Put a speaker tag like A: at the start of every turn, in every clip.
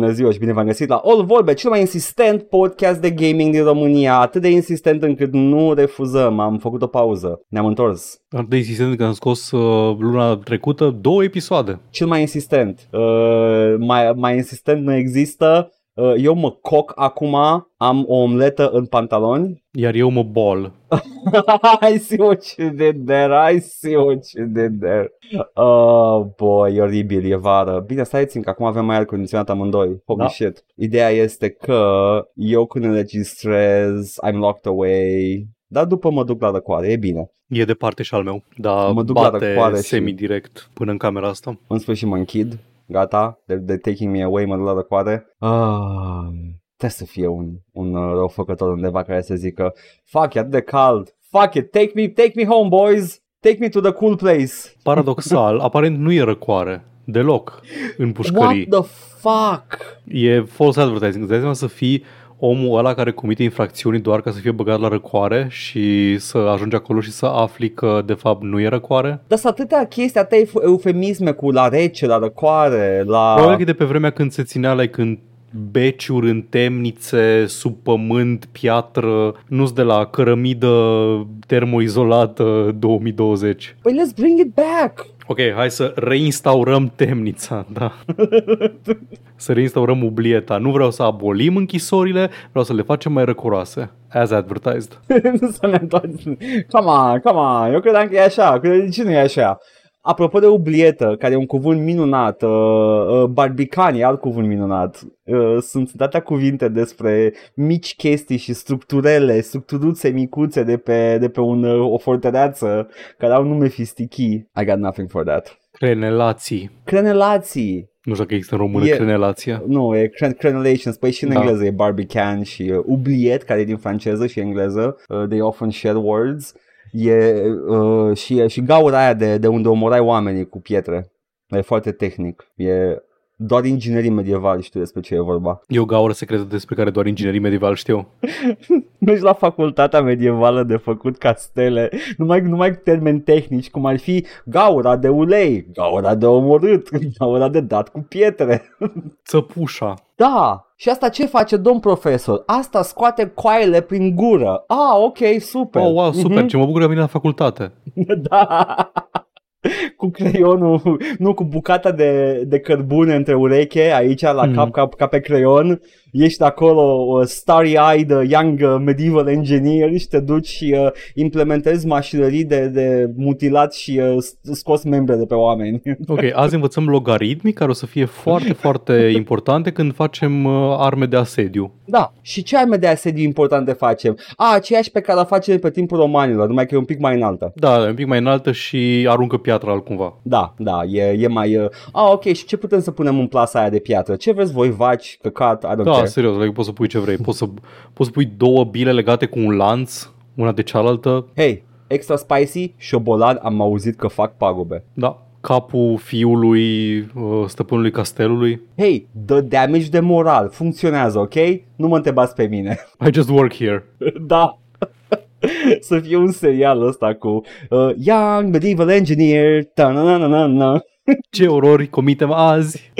A: Bună ziua și bine v-am găsit la All Vorbe, cel mai insistent podcast de gaming din România, atât de insistent încât nu refuzăm, am făcut o pauză, ne-am întors.
B: Atât de insistent că am scos uh, luna trecută două episoade.
A: Cel mai insistent, uh, mai, mai insistent nu există, Uh, eu mă coc acum, am o omletă în pantaloni.
B: Iar eu mă bol.
A: I see what you did there, I see what you did there. Oh, boy, e oribil, e vară. Bine, stai țin că acum avem mai aer condiționat amândoi. Holy da. shit. Ideea este că eu când înregistrez, I'm locked away, dar după mă duc la răcoare, e bine.
B: E departe și al meu, dar mă duc bate la semi-direct și... până în camera asta. În sfârșit
A: mă închid gata, they're, they're Taking Me Away mă duc la răcoare. Ah, trebuie să fie un, un răufăcător undeva care să zică, fuck, e atât de cald, fuck it, take me, take me home, boys, take me to the cool place.
B: Paradoxal, aparent nu e răcoare deloc în pușcării.
A: What the fuck?
B: E false advertising. Îți dai să fii omul ăla care comite infracțiuni doar ca să fie băgat la răcoare și să ajungi acolo și să afli că de fapt nu e răcoare?
A: Dar sunt atâtea chestii, atâtea eufemisme cu la rece, la răcoare, la...
B: Probabil că de pe vremea când se ținea, like, când beciuri în temnițe, sub pământ, piatră, nu de la cărămidă termoizolată 2020.
A: Păi let's bring it back!
B: Ok, hai să reinstaurăm temnița, da. să reinstaurăm ublieta. Nu vreau să abolim închisorile, vreau să le facem mai răcoroase. As advertised.
A: să ne întoarcem. Come on, come on. Eu credeam că e așa. De ce nu e așa? Apropo de oblietă, care e un cuvânt minunat, uh, uh, barbican e alt cuvânt minunat, uh, sunt datea cuvinte despre mici chestii și structurele, structuruțe micuțe de pe, de pe un, uh, o fortăreață care au nume fistichi. I got nothing for that.
B: Crenelații.
A: Crenelații.
B: Nu știu că există în română e, crenelația.
A: Nu, e cren- crenelations. Păi și în da. engleză e barbican și uh, ubliet, care e din franceză și engleză. Uh, they often share words. E, uh, și și gaura aia de, de unde omorai oamenii cu pietre. E foarte tehnic. E doar inginerii medievali știu despre ce e vorba. E
B: o gaură secretă despre care doar inginerii medievali știu.
A: Mergi la facultatea medievală de făcut castele, numai, numai termeni tehnici, cum ar fi gaura de ulei, gaura de omorât, gaura de dat cu pietre.
B: Țăpușa.
A: Da, și asta ce face domn profesor? Asta scoate coaile prin gură. Ah, ok, super.
B: Oh, wow, super, mm-hmm. ce mă bucur am la facultate.
A: da cu creionul, nu, cu bucata de, de cărbune între ureche, aici, la mm. cap, cap, ca pe creion ești acolo uh, starry-eyed uh, young uh, medieval engineer și te duci și uh, implementezi mașinării de, de mutilat și uh, scos membre de pe oameni.
B: Ok, azi învățăm logaritmi care o să fie foarte, foarte importante când facem uh, arme de asediu.
A: Da, și ce arme de asediu importante facem? A, aceeași pe care o facem pe timpul romanilor, numai că e un pic mai înaltă.
B: Da, e un pic mai înaltă și aruncă piatra altcumva.
A: Da, da, e, e mai... Uh... A, ok, și ce putem să punem în plasa aia de piatră? Ce vreți voi, vaci, căcat, I don't da,
B: da, adică serios, like, adică poți să pui ce vrei. Poți să, poți să pui două bile legate cu un lanț, una de cealaltă.
A: Hei, extra spicy, șobolan, am auzit că fac pagube.
B: Da, capul fiului uh, stăpânului castelului.
A: Hei, the damage de moral funcționează, ok? Nu mă întrebați pe mine.
B: I just work here.
A: da. Să fie un serial ăsta cu uh, Young Medieval Engineer ta na na na na
B: ce orori comitem azi?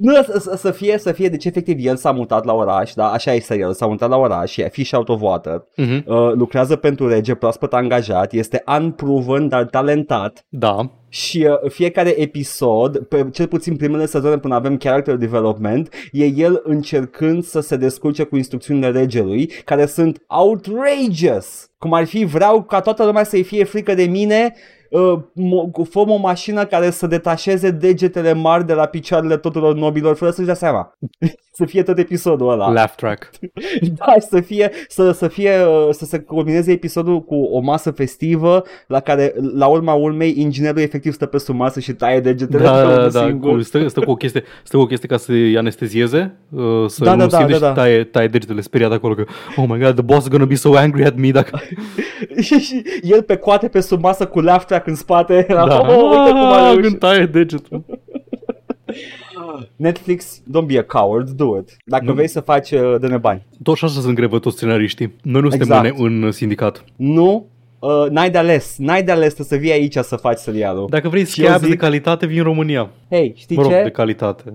A: Nu, să, fie, să fie, deci efectiv el s-a mutat la oraș, da, așa e serial, s-a mutat la oraș, e fish out of uh-huh. uh, lucrează pentru rege, proaspăt angajat, este unproven, dar talentat.
B: Da.
A: Și uh, fiecare episod, pe, cel puțin primele sezoane până avem character development, e el încercând să se descurce cu instrucțiunile regelui, care sunt outrageous. Cum ar fi, vreau ca toată lumea să-i fie frică de mine Uh, fă o mașină care să detașeze degetele mari de la picioarele tuturor nobilor fără să-și dea seama. să fie tot episodul ăla.
B: Laugh track.
A: da, să fie, să, să fie, uh, să se combineze episodul cu o masă festivă la care, la urma urmei, inginerul efectiv stă pe sub masă și taie degetele
B: da, da, da, da, singur. stă, stă, cu o chestie, stă cu o chestie ca să-i anestezieze, uh, să da, da, nu da, simte da, da, da. taie, taie degetele speriat acolo că, oh my god, the boss is gonna be so angry at me dacă...
A: și, și el pe coate pe sub masă cu laugh track sac în spate. Da. La, Oh, uite cum a ah, reușit. Când
B: taie degetul.
A: Netflix, don't be a coward, do it. Dacă nu. vrei să faci, uh, dă-ne bani.
B: Tot așa sunt grevă toți scenariștii. Noi nu suntem exact. în uh, sindicat.
A: Nu, uh, n-ai de ales, n-ai de ales să vii aici să faci serialul.
B: Dacă vrei scabs zic... de calitate, vin în România.
A: Hei, știi mă rog, ce?
B: de calitate.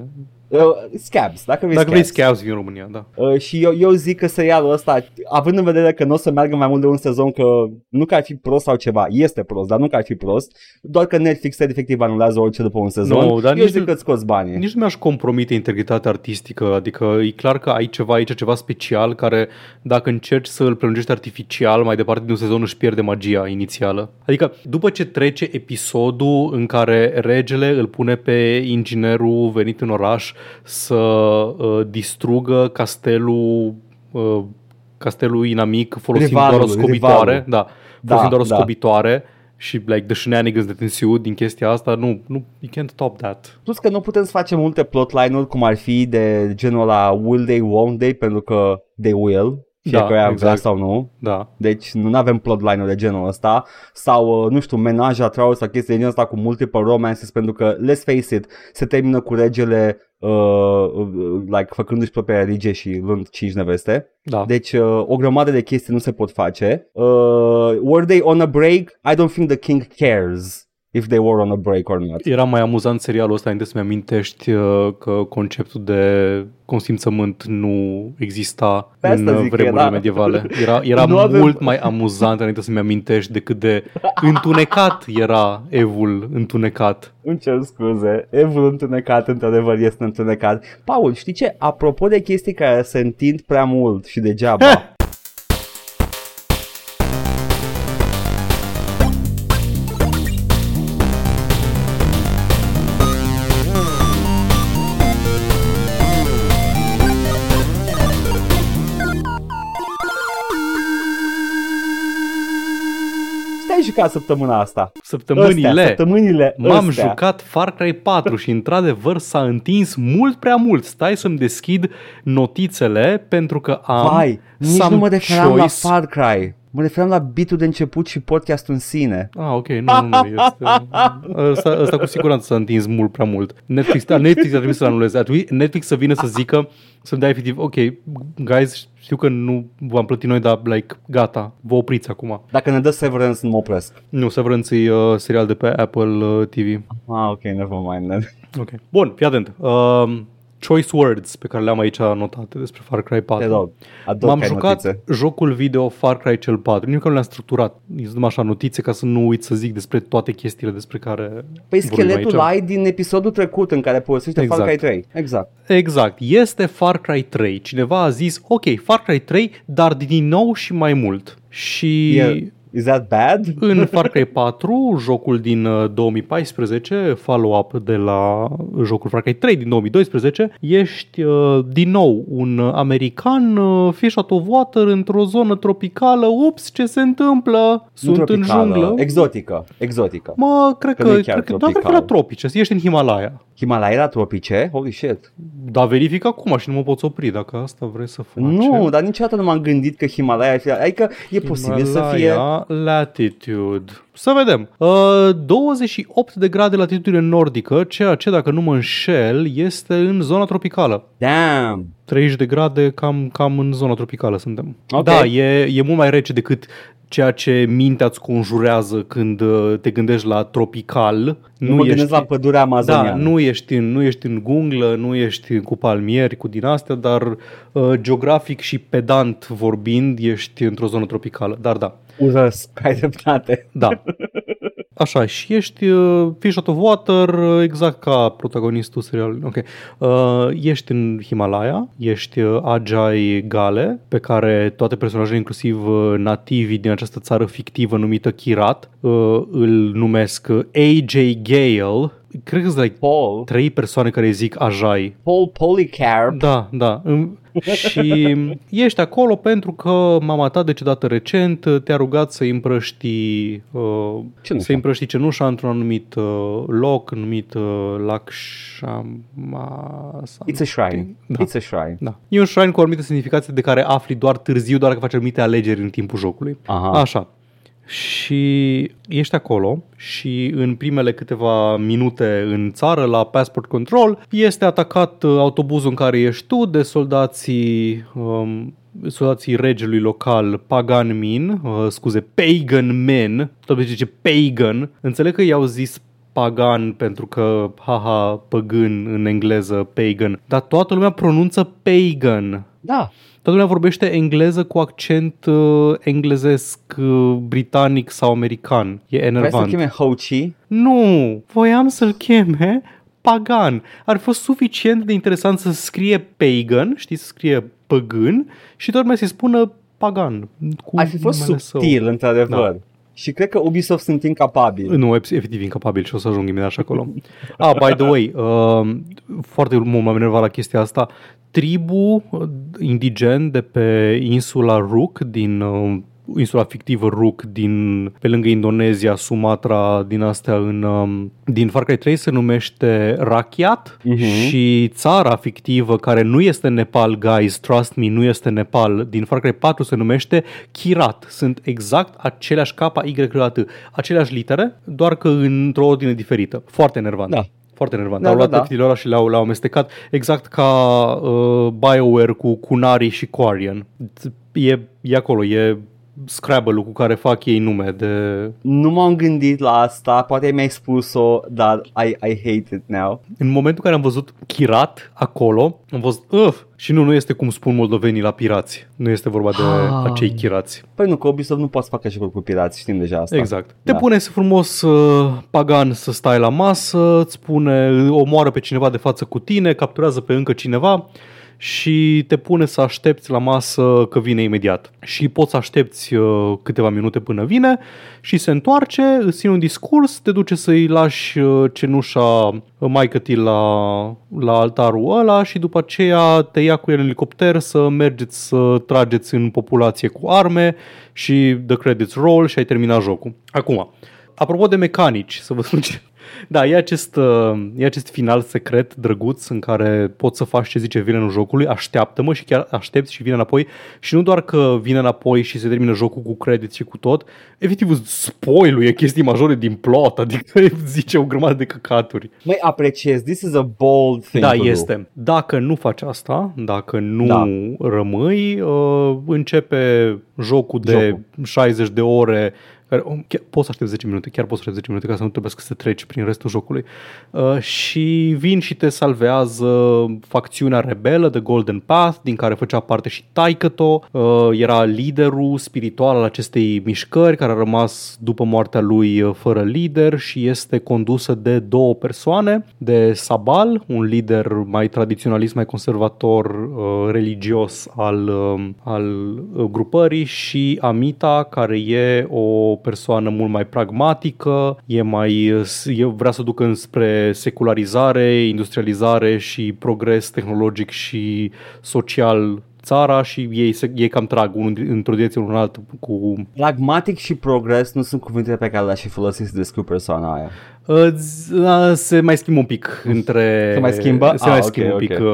A: Uh, scabs, dacă vrei
B: Dacă scabs. vrei scabs, vin în România, da.
A: Uh, și eu, eu zic că serialul ăsta, având în vedere că nu o să meargă mai mult de un sezon, că nu că ar fi prost sau ceva, este prost, dar nu că ar fi prost, doar că Netflix efectiv anulează orice după un sezon, no, dar eu nici zic că scoți banii.
B: Nici
A: nu
B: mi-aș compromite integritatea artistică, adică e clar că ai ceva aici, ceva special, care dacă încerci să îl prelungești artificial mai departe din un sezon, își pierde magia inițială. Adică după ce trece episodul în care regele îl pune pe inginerul venit în oraș să uh, distrugă castelul uh, castelul inamic folosind rivalul, doar o scobitoare, da, da, folosind da, doar o da. scobitoare și like the shenanigans de tensiu din chestia asta, nu,
A: nu,
B: you can't top that.
A: Plus că nu putem să facem multe plotline-uri cum ar fi de genul la will they, won't they, pentru că they will, fie da, că exact. vrea sau nu.
B: Da.
A: Deci nu avem plotline ul de genul ăsta sau, uh, nu știu, menaja trau sau chestii de genul ăsta cu multiple romances pentru că, let's face it, se termină cu regele uh, uh, like, făcându-și propria religie și luând cinci neveste.
B: Da.
A: Deci uh, o grămadă de chestii nu se pot face. Uh, were they on a break? I don't think the king cares if they were on a break or not.
B: Era mai amuzant serialul ăsta înainte să-mi amintești uh, că conceptul de consimțământ nu exista Pe în vremurile era. Da. medievale. Era, era mult avem... mai amuzant înainte să-mi amintești decât de întunecat era evul întunecat.
A: Îmi cer scuze, evul întunecat într-adevăr este întunecat. Paul, știi ce? Apropo de chestii care se întind prea mult și degeaba, jucat săptămâna asta?
B: Săptămânile. Astea,
A: săptămânile
B: M-am astea. jucat Far Cry 4 și într-adevăr s-a întins mult prea mult. Stai să-mi deschid notițele pentru că am
A: Vai, nici nu mă referam la Far Cry. Mă referam la bitul de început și podcastul în sine.
B: Ah, ok, nu, nu, nu este... Asta, cu siguranță s-a întins mult prea mult. Netflix, Netflix ar trebuit să-l anuleze. Netflix să vină să zică, să-mi dea efectiv, ok, guys, știu că nu v-am plătit noi, dar, like, gata, vă opriți acum.
A: Dacă ne dă Severance, nu mă
B: opresc.
A: Nu,
B: Severance e uh, serial de pe Apple uh, TV.
A: Ah, ok, never mind. Then.
B: Ok. Bun, fii atent. Uh, choice words pe care le-am aici anotate despre Far Cry 4.
A: Hello. M-am
B: jucat
A: notițe.
B: jocul video Far Cry cel 4. Nici că nu le-am structurat. Îți numai așa notițe ca să nu uit să zic despre toate chestiile despre care
A: Păi
B: scheletul
A: ai din episodul trecut în care povestește exact. Far Cry 3. Exact.
B: exact. Exact. Este Far Cry 3. Cineva a zis, ok, Far Cry 3, dar din nou și mai mult. Și... Yeah Is that bad? În Far Cry 4, jocul din 2014, uh, follow-up de la jocul Far Cry 3 din 2012, ești uh, din nou un american uh, fișat of water într-o zonă tropicală. Ups, ce se întâmplă? Sunt tropicală, în junglă.
A: Exotică, exotică.
B: Mă, cred că, că, da, cred că tropical. da, cred că la tropice. Ești în Himalaya.
A: Himalaya la tropice? Holy shit.
B: Dar verific acum și nu mă poți opri dacă asta vrei să faci.
A: Nu, dar niciodată nu m-am gândit că Himalaya... Adică e Himalaya. posibil să fie
B: latitude. Să vedem. Uh, 28 de grade latitudine nordică, ceea ce, dacă nu mă înșel, este în zona tropicală.
A: Damn!
B: 30 de grade cam, cam în zona tropicală suntem. Okay. Da, e, e mult mai rece decât ceea ce mintea îți conjurează când uh, te gândești la tropical.
A: Nu mă
B: ești,
A: la pădurea amazoniană. Da, nu ești,
B: în, nu ești în gunglă, nu ești cu palmieri, cu din astea, dar uh, geografic și pedant vorbind ești într-o zonă tropicală. Dar da.
A: Urăsc, ai
B: dreptate. Da. Așa, și ești uh, Fish Out of Water, uh, exact ca protagonistul serialului. Ok. Uh, ești în Himalaya, ești uh, Ajay gale, pe care toate personajele, inclusiv uh, nativii din această țară fictivă numită Kirat, uh, îl numesc uh, AJ Gale, cred că sunt like
A: Paul.
B: trei persoane care zic ajai.
A: Paul Polycarp.
B: Da, da. și ești acolo pentru că mama ta decedată recent te-a rugat să împrăști uh, să împrăști cenușa într-un anumit uh, loc, numit uh, Lakshama...
A: It's a shrine. Da. It's a shrine. Da. E
B: un shrine cu o anumită semnificație de care afli doar târziu, doar că faci anumite alegeri în timpul jocului.
A: Aha.
B: Așa și ești acolo și în primele câteva minute în țară la passport control este atacat uh, autobuzul în care ești tu de soldații um, soldații regelui local Pagan Min, uh, scuze, Pagan Men, tot zice Pagan, înțeleg că i-au zis pagan pentru că, haha, păgân în engleză, pagan, dar toată lumea pronunță pagan.
A: Da
B: toată lumea vorbește engleză cu accent uh, englezesc, uh, britanic sau american. E enervant. Vrei să-l cheme Ho Chi? Nu, voiam să-l cheme pagan. Ar fi fost suficient de interesant să scrie pagan, știi, să scrie păgân și tot mai se spună pagan.
A: Cu Ar fi fost subtil, său. într-adevăr. Da și cred că Ubisoft sunt incapabili.
B: Nu, efectiv incapabili și o să ajung imediat și acolo. ah, by the way, uh, foarte mult m-am enervat la chestia asta. Tribul uh, indigen de pe insula Rook din uh, insula fictivă Rook din pe lângă Indonezia, Sumatra, din astea în um, din Far Cry 3 se numește Rakiat uh-huh. Mhm. și țara fictivă care nu este Nepal, guys, trust me, nu este Nepal, din Far Cry 4 se numește Kirat. Sunt exact aceleași capa Y aceleași litere, doar că într-o ordine diferită. Foarte nervant. Da, foarte nervant. Da, au da, luat da, da. și le-au, le-au amestecat exact ca uh, BioWare cu Kunari și Quarian. E, e acolo, e Scrabble-ul cu care fac ei nume de...
A: Nu m-am gândit la asta, poate mi-ai spus-o, dar I, I hate it now.
B: În momentul în care am văzut Chirat acolo, am văzut Uf! și nu, nu este cum spun moldovenii la pirați. Nu este vorba de ah. acei chirați.
A: Păi nu, că Ubisoft nu poate să facă cu pirați, știm deja asta.
B: Exact. Da. Te pune să frumos uh, pagan să stai la masă, îți pune, omoară pe cineva de față cu tine, capturează pe încă cineva și te pune să aștepți la masă că vine imediat. Și poți să aștepți uh, câteva minute până vine și se întoarce, îți ține un discurs, te duce să-i lași uh, cenușa mai ti la, la altarul ăla și după aceea te ia cu el în elicopter să mergeți să trageți în populație cu arme și the credits roll și ai terminat jocul. Acum, apropo de mecanici, să vă spun ce, da, e acest, uh, e acest final secret drăguț în care poți să faci ce zice vilenul jocului, așteaptă-mă și chiar aștepți și vine înapoi. Și nu doar că vine înapoi și se termină jocul cu credit și cu tot, efectiv spoiluie chestii majore din plot, adică zice o grămadă de căcaturi.
A: Mai apreciez, this is a bold thing
B: Da, este. Do. Dacă nu faci asta, dacă nu da. rămâi, uh, începe jocul de jocul. 60 de ore care om, chiar, poți să aștepți 10 minute, chiar poți să aștepți 10 minute ca să nu trebuie să treci prin restul jocului. Uh, și vin și te salvează facțiunea rebelă de Golden Path, din care făcea parte și Taikato, uh, era liderul spiritual al acestei mișcări, care a rămas după moartea lui uh, fără lider și este condusă de două persoane, de Sabal, un lider mai tradiționalist, mai conservator, uh, religios al, uh, al uh, grupării și Amita, care e o persoană mult mai pragmatică, e mai, e, vrea să ducă înspre secularizare, industrializare și progres tehnologic și social țara și ei, se, ei cam trag unul într-o direcție unul alt cu...
A: Pragmatic și progres nu sunt cuvintele pe care le-aș fi folosit să descriu persoana aia. Ă,
B: se mai schimbă un pic între...
A: Se mai schimbă?
B: Se ah, mai
A: schimbă
B: okay, un pic okay.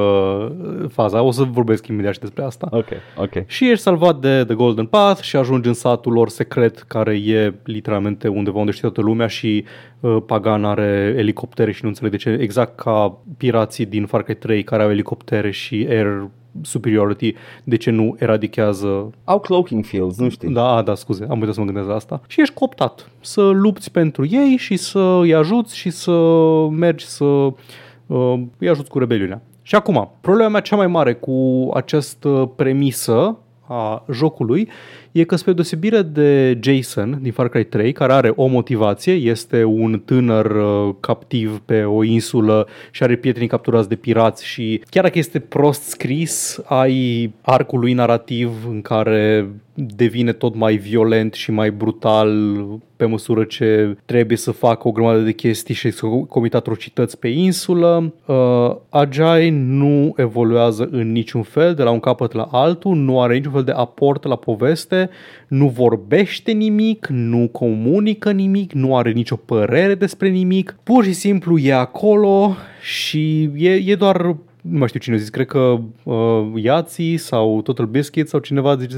B: Ă, faza. O să vorbesc imediat și despre asta.
A: Ok, ok.
B: Și ești salvat de The Golden Path și ajungi în satul lor secret care e literalmente undeva unde știe toată lumea și uh, Pagan are elicoptere și nu înțeleg de ce. Exact ca pirații din Far Cry 3 care au elicoptere și air superiority, de ce nu eradichează... Au
A: cloaking fields, nu știu.
B: Da, da, scuze, am uitat să mă gândesc la asta. Și ești coptat să lupți pentru ei și să îi ajuți și să mergi să uh, îi ajuți cu rebeliunea. Și acum, problema mea cea mai mare cu această premisă a jocului e că spre deosebire de Jason din Far Cry 3, care are o motivație, este un tânăr uh, captiv pe o insulă și are prietenii capturați de pirați și chiar dacă este prost scris, ai arcul lui narrativ în care devine tot mai violent și mai brutal pe măsură ce trebuie să facă o grămadă de chestii și să comită atrocități pe insulă. Uh, Ajay nu evoluează în niciun fel de la un capăt la altul, nu are niciun fel de aport la poveste, nu vorbește nimic, nu comunică nimic, nu are nicio părere despre nimic, pur și simplu e acolo și e, e doar nu mai știu cine a zis, cred că uh, Iații sau Total Biscuit sau cineva zice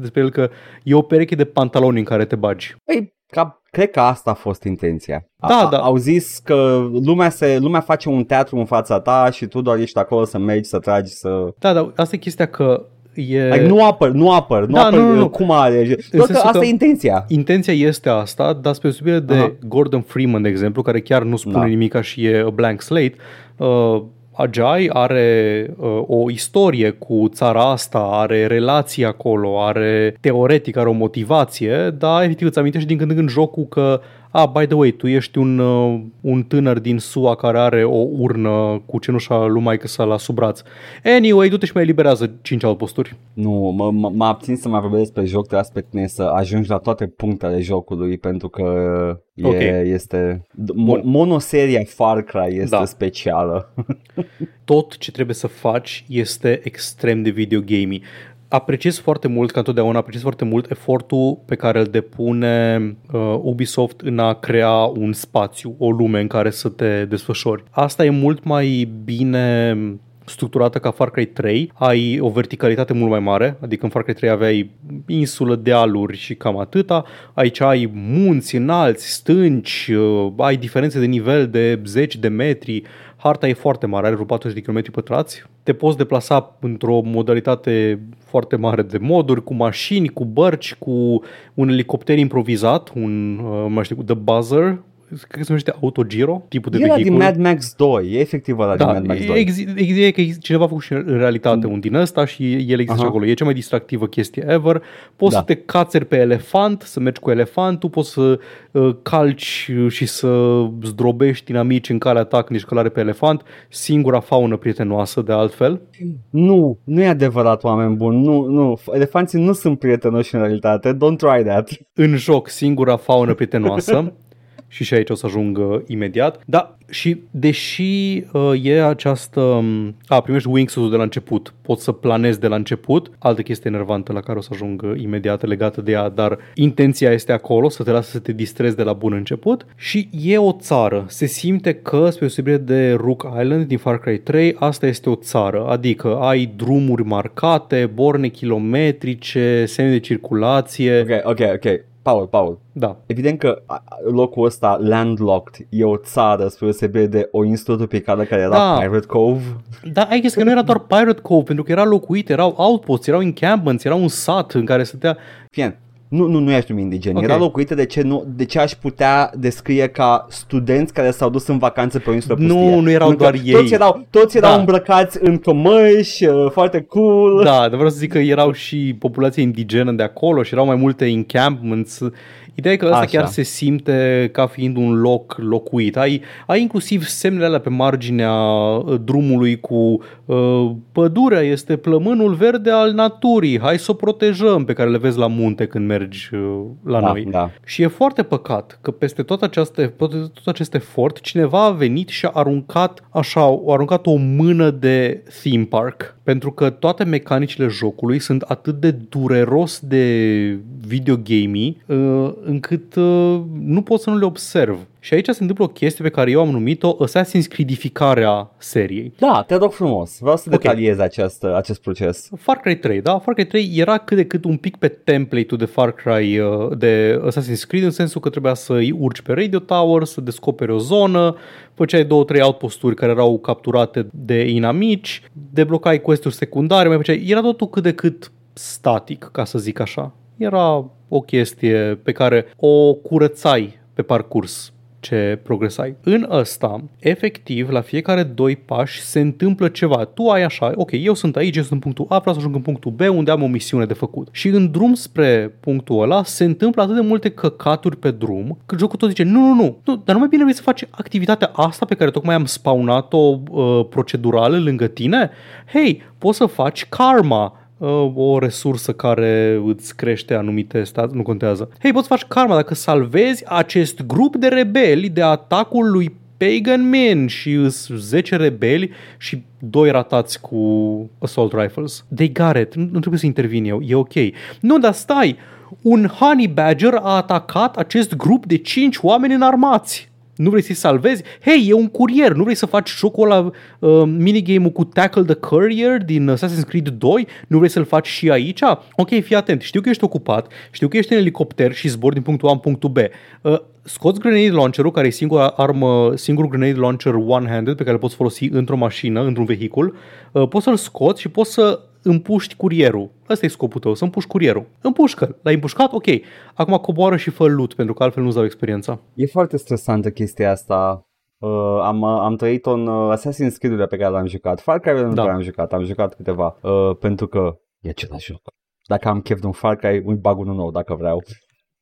B: despre el că e o pereche de pantaloni în care te bagi.
A: Păi, ca, cred că asta a fost intenția.
B: Da, da.
A: Au zis că lumea, se, lumea face un teatru în fața ta și tu doar ești acolo să mergi, să tragi, să...
B: Da, dar asta e chestia că e...
A: Like, nu apăr, nu apăr, nu da, apăr nu, nu, nu. cum are. Doar că asta că e intenția.
B: Intenția este asta, dar spre subire de uh-huh. Gordon Freeman, de exemplu, care chiar nu spune da. nimica și e a blank slate, uh, Ajay are uh, o istorie cu țara asta, are relații acolo, are teoretic, are o motivație, dar efectiv îți amintești din când în când jocul că ah, by the way, tu ești un, uh, un tânăr din SUA care are o urnă cu cenușa lui Maica sa la sub braț. Anyway, du-te și mai eliberează 5 outposturi.
A: Nu, mă, m- m- abțin să mai vorbesc despre joc, de aspect, spune, să ajungi la toate punctele jocului pentru că e, okay. este... Bun. Monoseria Far Cry este da. specială.
B: Tot ce trebuie să faci este extrem de videogamey apreciez foarte mult, ca întotdeauna apreciez foarte mult efortul pe care îl depune uh, Ubisoft în a crea un spațiu, o lume în care să te desfășori. Asta e mult mai bine structurată ca Far Cry 3, ai o verticalitate mult mai mare, adică în Far Cry 3 aveai insulă, dealuri și cam atâta, aici ai munți înalți, stânci, uh, ai diferențe de nivel de zeci de metri, Harta e foarte mare, are 40 de km pătrați. Te poți deplasa într-o modalitate foarte mare de moduri, cu mașini, cu bărci, cu un elicopter improvizat, un, uh, mai știu, The Buzzer, cred că se numește Autogiro, tipul de Era vehicul.
A: din Mad Max 2, e efectiv ăla da, din Mad Max 2.
B: Exi- e că cineva a făcut și în realitate mm. un din ăsta și el există Aha. acolo. E cea mai distractivă chestie ever. Poți da. să te cațeri pe elefant, să mergi cu elefantul, poți să uh, calci și să zdrobești inamici în care atac nici călare pe elefant. Singura faună prietenoasă, de altfel.
A: Nu, nu e adevărat, oameni buni. Nu, nu. Elefanții nu sunt prietenoși în realitate. Don't try that.
B: În joc, singura faună prietenoasă și și aici o să ajung imediat. Da, și deși uh, e această... Um, a, primești wingsuit de la început, poți să planezi de la început, altă chestie enervantă la care o să ajung imediat legată de ea, dar intenția este acolo, să te lasă să te distrezi de la bun început și e o țară. Se simte că, spre deosebire de Rook Island din Far Cry 3, asta este o țară, adică ai drumuri marcate, borne kilometrice, semne de circulație.
A: Ok, ok, ok. Paul, Paul.
B: Da.
A: Evident că locul ăsta, landlocked, e o țară spre deosebire de o insulă tropicală care era da. Pirate Cove.
B: Da, ai că nu era doar Pirate Cove, pentru că era locuit, erau outposts, erau encampments, era un sat în care stătea... Fie,
A: nu, nu, nu ești un indigen, okay. era locuită de ce, nu, de ce aș putea descrie ca studenți care s-au dus în vacanță pe o insulă pustie.
B: Nu, nu erau Încă doar
A: toți ei. erau, toți erau da. îmbrăcați în cămăși, uh, foarte cool.
B: Da, dar vreau să zic că erau și populația indigenă de acolo și erau mai multe encampments Ideea e că ăsta chiar se simte ca fiind un loc locuit. Ai, ai inclusiv semnele alea pe marginea uh, drumului cu uh, pădurea este plămânul verde al naturii, hai să o protejăm, pe care le vezi la munte când mergi uh, la
A: da,
B: noi.
A: Da.
B: Și e foarte păcat că peste tot, aceaste, tot, tot acest efort cineva a venit și a aruncat așa, a aruncat o mână de theme park pentru că toate mecanicile jocului sunt atât de dureros de videogamei, uh, încât uh, nu pot să nu le observ. Și aici se întâmplă o chestie pe care eu am numit-o Assassin's Creedificarea seriei.
A: Da, te rog frumos. Vreau să okay. acest, acest proces.
B: Far Cry 3, da? Far Cry 3 era cât de cât un pic pe template-ul de Far Cry uh, de Assassin's Creed în sensul că trebuia să îi urci pe Radio Tower, să descoperi o zonă, făceai două, trei outposturi care erau capturate de inamici, deblocai quest-uri secundare, mai făceai... Era totul cât de cât static, ca să zic așa. Era o chestie pe care o curățai pe parcurs ce progresai. În ăsta, efectiv, la fiecare doi pași se întâmplă ceva. Tu ai așa, ok, eu sunt aici, eu sunt în punctul A, vreau să ajung în punctul B unde am o misiune de făcut. Și în drum spre punctul ăla se întâmplă atât de multe căcaturi pe drum, că jocul tot zice, nu, nu, nu, nu dar nu mai bine vrei să faci activitatea asta pe care tocmai am spawnat-o uh, procedurală lângă tine? Hei, poți să faci karma Uh, o resursă care îți crește anumite stat, nu contează. Hei, poți face karma dacă salvezi acest grup de rebeli de atacul lui Pagan Man și 10 rebeli și doi ratați cu assault rifles. They got it. Nu, nu trebuie să intervin eu. E ok. Nu, dar stai! Un honey badger a atacat acest grup de 5 oameni înarmați nu vrei să-i salvezi? Hei, e un curier, nu vrei să faci jocul ăla, uh, minigame-ul cu Tackle the Courier din Assassin's Creed 2? Nu vrei să-l faci și aici? Ok, fii atent, știu că ești ocupat, știu că ești în elicopter și zbori din punctul A în punctul B. Uh, scoți grenade launcher-ul, care e singura armă, singurul grenade launcher one-handed pe care îl poți folosi într-o mașină, într-un vehicul, uh, poți să-l scoți și poți să împuști curierul. Ăsta e scopul tău, să împuști curierul. Împușcă-l. ai împușcat? Ok. Acum coboară și fă loot, pentru că altfel nu-ți dau experiența.
A: E foarte stresantă chestia asta. Uh, am, uh, am trăit-o în uh, Assassin's Creed-urile pe care l-am jucat. Far Cry nu da. am jucat, am jucat câteva. Uh, pentru că e același joc. Dacă am chef de un Far Cry, îmi bag unul nou dacă vreau.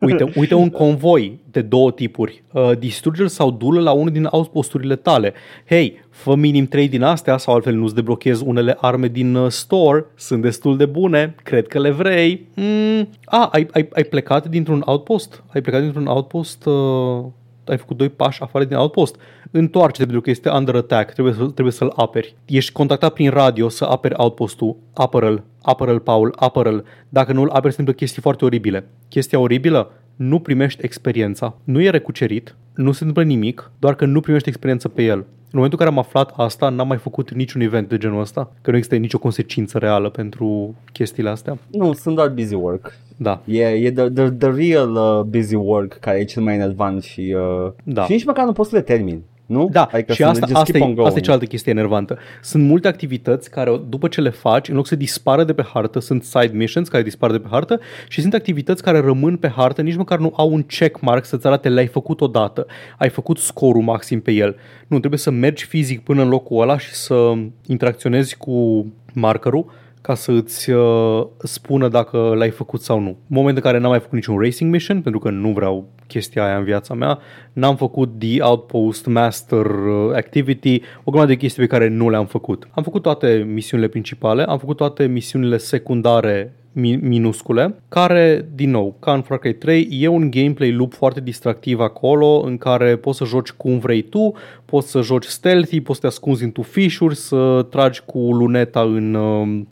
B: Uite, uite un convoi de două tipuri. Uh, distruge sau dulă la unul din outposturile tale. Hei, fă minim 3 din astea sau altfel nu-ți deblochezi unele arme din uh, store. Sunt destul de bune, cred că le vrei. Mm. A, ah, ai, ai, ai plecat dintr-un outpost? Ai plecat dintr-un outpost... Uh ai făcut doi pași afară din outpost. Întoarce-te pentru că este under attack, trebuie, să, trebuie să-l aperi. Ești contactat prin radio să aperi outpostul, apără-l, apără-l, Paul, apără-l. Dacă nu-l aperi, sunt chestii foarte oribile. Chestia oribilă, nu primești experiența. Nu e recucerit, nu se întâmplă nimic, doar că nu primești experiență pe el. În momentul în care am aflat asta, n-am mai făcut niciun event de genul ăsta, că nu există nicio consecință reală pentru chestiile astea.
A: Nu, sunt doar busy work
B: da.
A: E, e the, the, the real uh, busy work care e cel mai în enervant și, uh, da. și nici măcar nu poți să le termin. Nu?
B: Da, adică și asta, asta, e, asta e cealaltă chestie enervantă. Sunt multe activități care, după ce le faci, în loc să dispară de pe hartă, sunt side missions care dispar de pe hartă și sunt activități care rămân pe hartă, nici măcar nu au un checkmark să-ți arate le-ai făcut odată, ai făcut scorul maxim pe el. Nu, trebuie să mergi fizic până în locul ăla și să interacționezi cu markerul ca să îți uh, spună dacă l-ai făcut sau nu. În momentul în care n-am mai făcut niciun racing mission, pentru că nu vreau chestia aia în viața mea, n-am făcut The Outpost Master uh, Activity, o grămadă de chestii pe care nu le-am făcut. Am făcut toate misiunile principale, am făcut toate misiunile secundare minuscule, care, din nou, ca în Far Cry 3, e un gameplay loop foarte distractiv acolo, în care poți să joci cum vrei tu, poți să joci stealthy, poți să te ascunzi în tufișuri, să tragi cu luneta în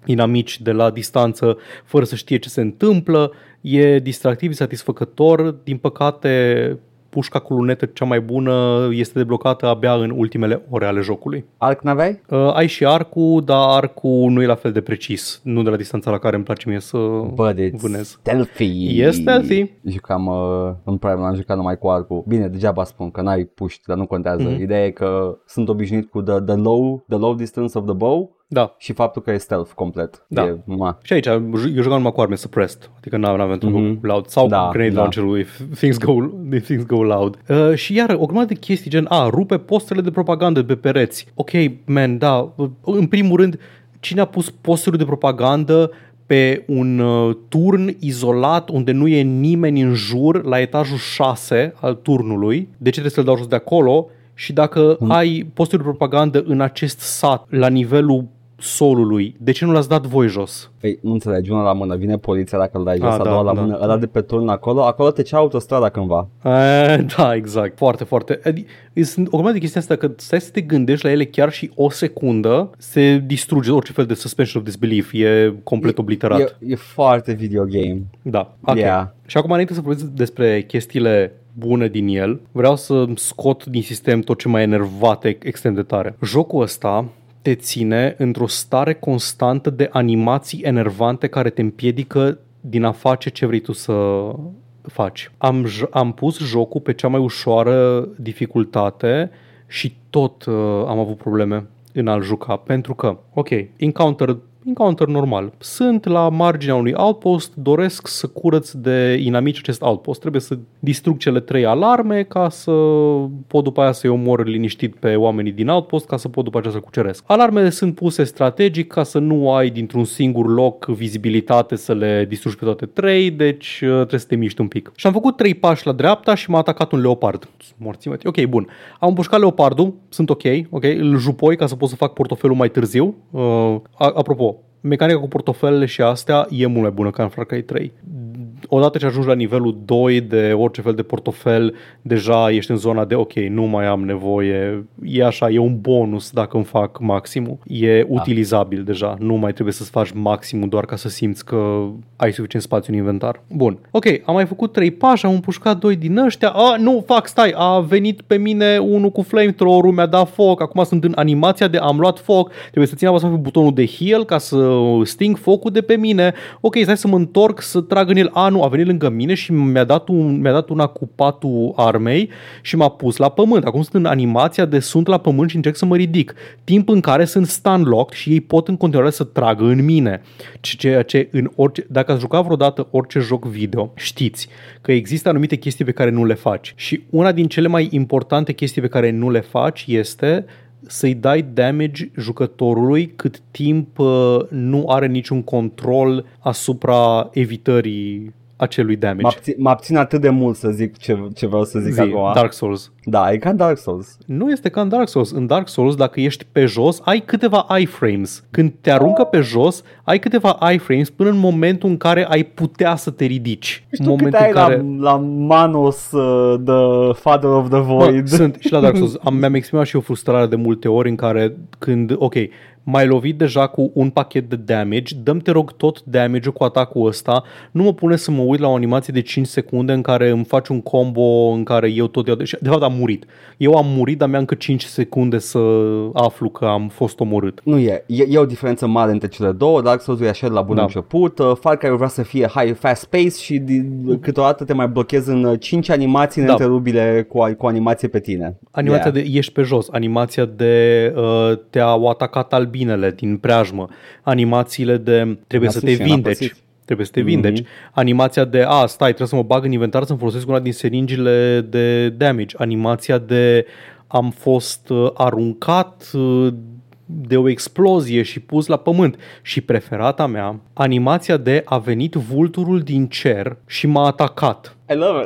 B: inamici um, de la distanță fără să știe ce se întâmplă, e distractiv, satisfăcător, din păcate pușca cu lunetă cea mai bună este deblocată abia în ultimele ore ale jocului.
A: Arc n-aveai?
B: Uh, ai și arcul, dar arcul nu e la fel de precis, nu de la distanța la care îmi place mie să But it's deci vânez.
A: stealthy!
B: E stealthy!
A: Jucam, uh, în Prime am jucat numai cu arcul. Bine, degeaba spun că n-ai puști, dar nu contează. Mm-hmm. Ideea e că sunt obișnuit cu the, the, low, the low distance of the bow
B: da.
A: Și faptul că e stealth complet. Da. E, ma.
B: Și aici, eu jucam numai cu arme suppressed, adică nu aveam mm-hmm. loud sau da, grenade da. launcher if things go, if things go loud. Uh, și iar o grămadă de chestii gen, a, rupe postele de propagandă pe pereți. Ok, man, da, uh, în primul rând, cine a pus posturi de propagandă pe un uh, turn izolat unde nu e nimeni în jur la etajul 6 al turnului. De ce trebuie să-l dau jos de acolo? Și dacă mm. ai posturi de propagandă în acest sat la nivelul solului, de ce nu l-ați dat voi jos?
A: Păi nu înțelegi, una la mână, vine poliția dacă îl dai jos, a, a da, doua la da. mână, ăla de pe turn acolo, acolo te cea autostrada cândva.
B: A, da, exact, foarte, foarte. Adică, sunt o grămadă de chestia asta că stai să te gândești la ele chiar și o secundă, se distruge orice fel de suspension of disbelief, e complet e, obliterat.
A: E, e foarte videogame.
B: Da, okay. yeah. Și acum înainte să vorbesc despre chestiile bune din el, vreau să scot din sistem tot ce mai enervate extrem de tare. Jocul ăsta te ține într-o stare constantă de animații enervante care te împiedică din a face ce vrei tu să faci. Am, am pus jocul pe cea mai ușoară dificultate și tot uh, am avut probleme în a-l juca, pentru că, ok, Encounter encounter normal. Sunt la marginea unui outpost, doresc să curăț de inamici acest outpost. Trebuie să distrug cele trei alarme ca să pot după aia să-i omor liniștit pe oamenii din outpost ca să pot după aceea să cuceresc. Alarmele sunt puse strategic ca să nu ai dintr-un singur loc vizibilitate să le distrugi pe toate trei, deci uh, trebuie să te miști un pic. Și am făcut trei pași la dreapta și m-a atacat un leopard. Morții Ok, bun. Am împușcat leopardul, sunt ok, ok, îl jupoi ca să pot să fac portofelul mai târziu. Uh, apropo, mecanica cu portofelele și astea e mult mai bună ca în Far Cry 3 odată ce ajungi la nivelul 2 de orice fel de portofel, deja ești în zona de ok, nu mai am nevoie, e așa, e un bonus dacă îmi fac maximul. E da. utilizabil deja, nu mai trebuie să-ți faci maximul doar ca să simți că ai suficient spațiu în inventar. Bun, ok, am mai făcut 3 pași, am împușcat 2 din ăștia, a, nu, fac, stai, a venit pe mine unul cu flamethrower-ul, mi-a dat foc, acum sunt în animația de am luat foc, trebuie să țin apăsat pe butonul de heal ca să sting focul de pe mine, ok, stai să mă întorc, să trag în el, a, nu, a venit lângă mine și mi-a dat, un, mi-a dat una cu patul armei și m-a pus la pământ. Acum sunt în animația de sunt la pământ și încerc să mă ridic. Timp în care sunt stand locked și ei pot în continuare să tragă în mine. Ceea ce în orice, dacă ați jucat vreodată orice joc video, știți că există anumite chestii pe care nu le faci. Și una din cele mai importante chestii pe care nu le faci este să-i dai damage jucătorului cât timp uh, nu are niciun control asupra evitării acelui damage. Mă
A: abțin, atât de mult să zic ce, ce vreau să zic
B: Zi, acum. Dark Souls.
A: Da, e ca în Dark Souls.
B: Nu este ca în Dark Souls. În Dark Souls, dacă ești pe jos, ai câteva iframes. Când te aruncă pe jos, ai câteva iframes până în momentul în care ai putea să te ridici. Știu momentul câte
A: ai în care... la, la Manos, uh, The Father of the Void.
B: Bă, sunt și la Dark Souls. Am, mi-am exprimat și eu frustrarea de multe ori în care când, ok, mai lovit deja cu un pachet de damage, dăm te rog tot damage cu atacul ăsta, nu mă pune să mă uit la o animație de 5 secunde în care îmi faci un combo în care eu tot... De fapt am murit. Eu am murit, dar mi-am încă 5 secunde să aflu că am fost omorât.
A: Nu e. E, e o diferență mare între cele două. Dark Souls e așa de la bun da. început. Uh, Far Cry vrea să fie high fast pace și câteodată te mai blochezi în 5 uh, animații da. întrerubile cu, cu animație pe tine.
B: Animația yeah. de ești pe jos, animația de uh, te-au atacat albi binele din preajmă, animațiile de trebuie să te vindeci trebuie să te vindeci. Mm-hmm. Animația de, a, stai, trebuie să mă bag în inventar să-mi folosesc una din seringile de damage. Animația de, am fost uh, aruncat uh, de o explozie și pus la pământ. Și preferata mea, animația de a venit vulturul din cer și m-a atacat.
A: I love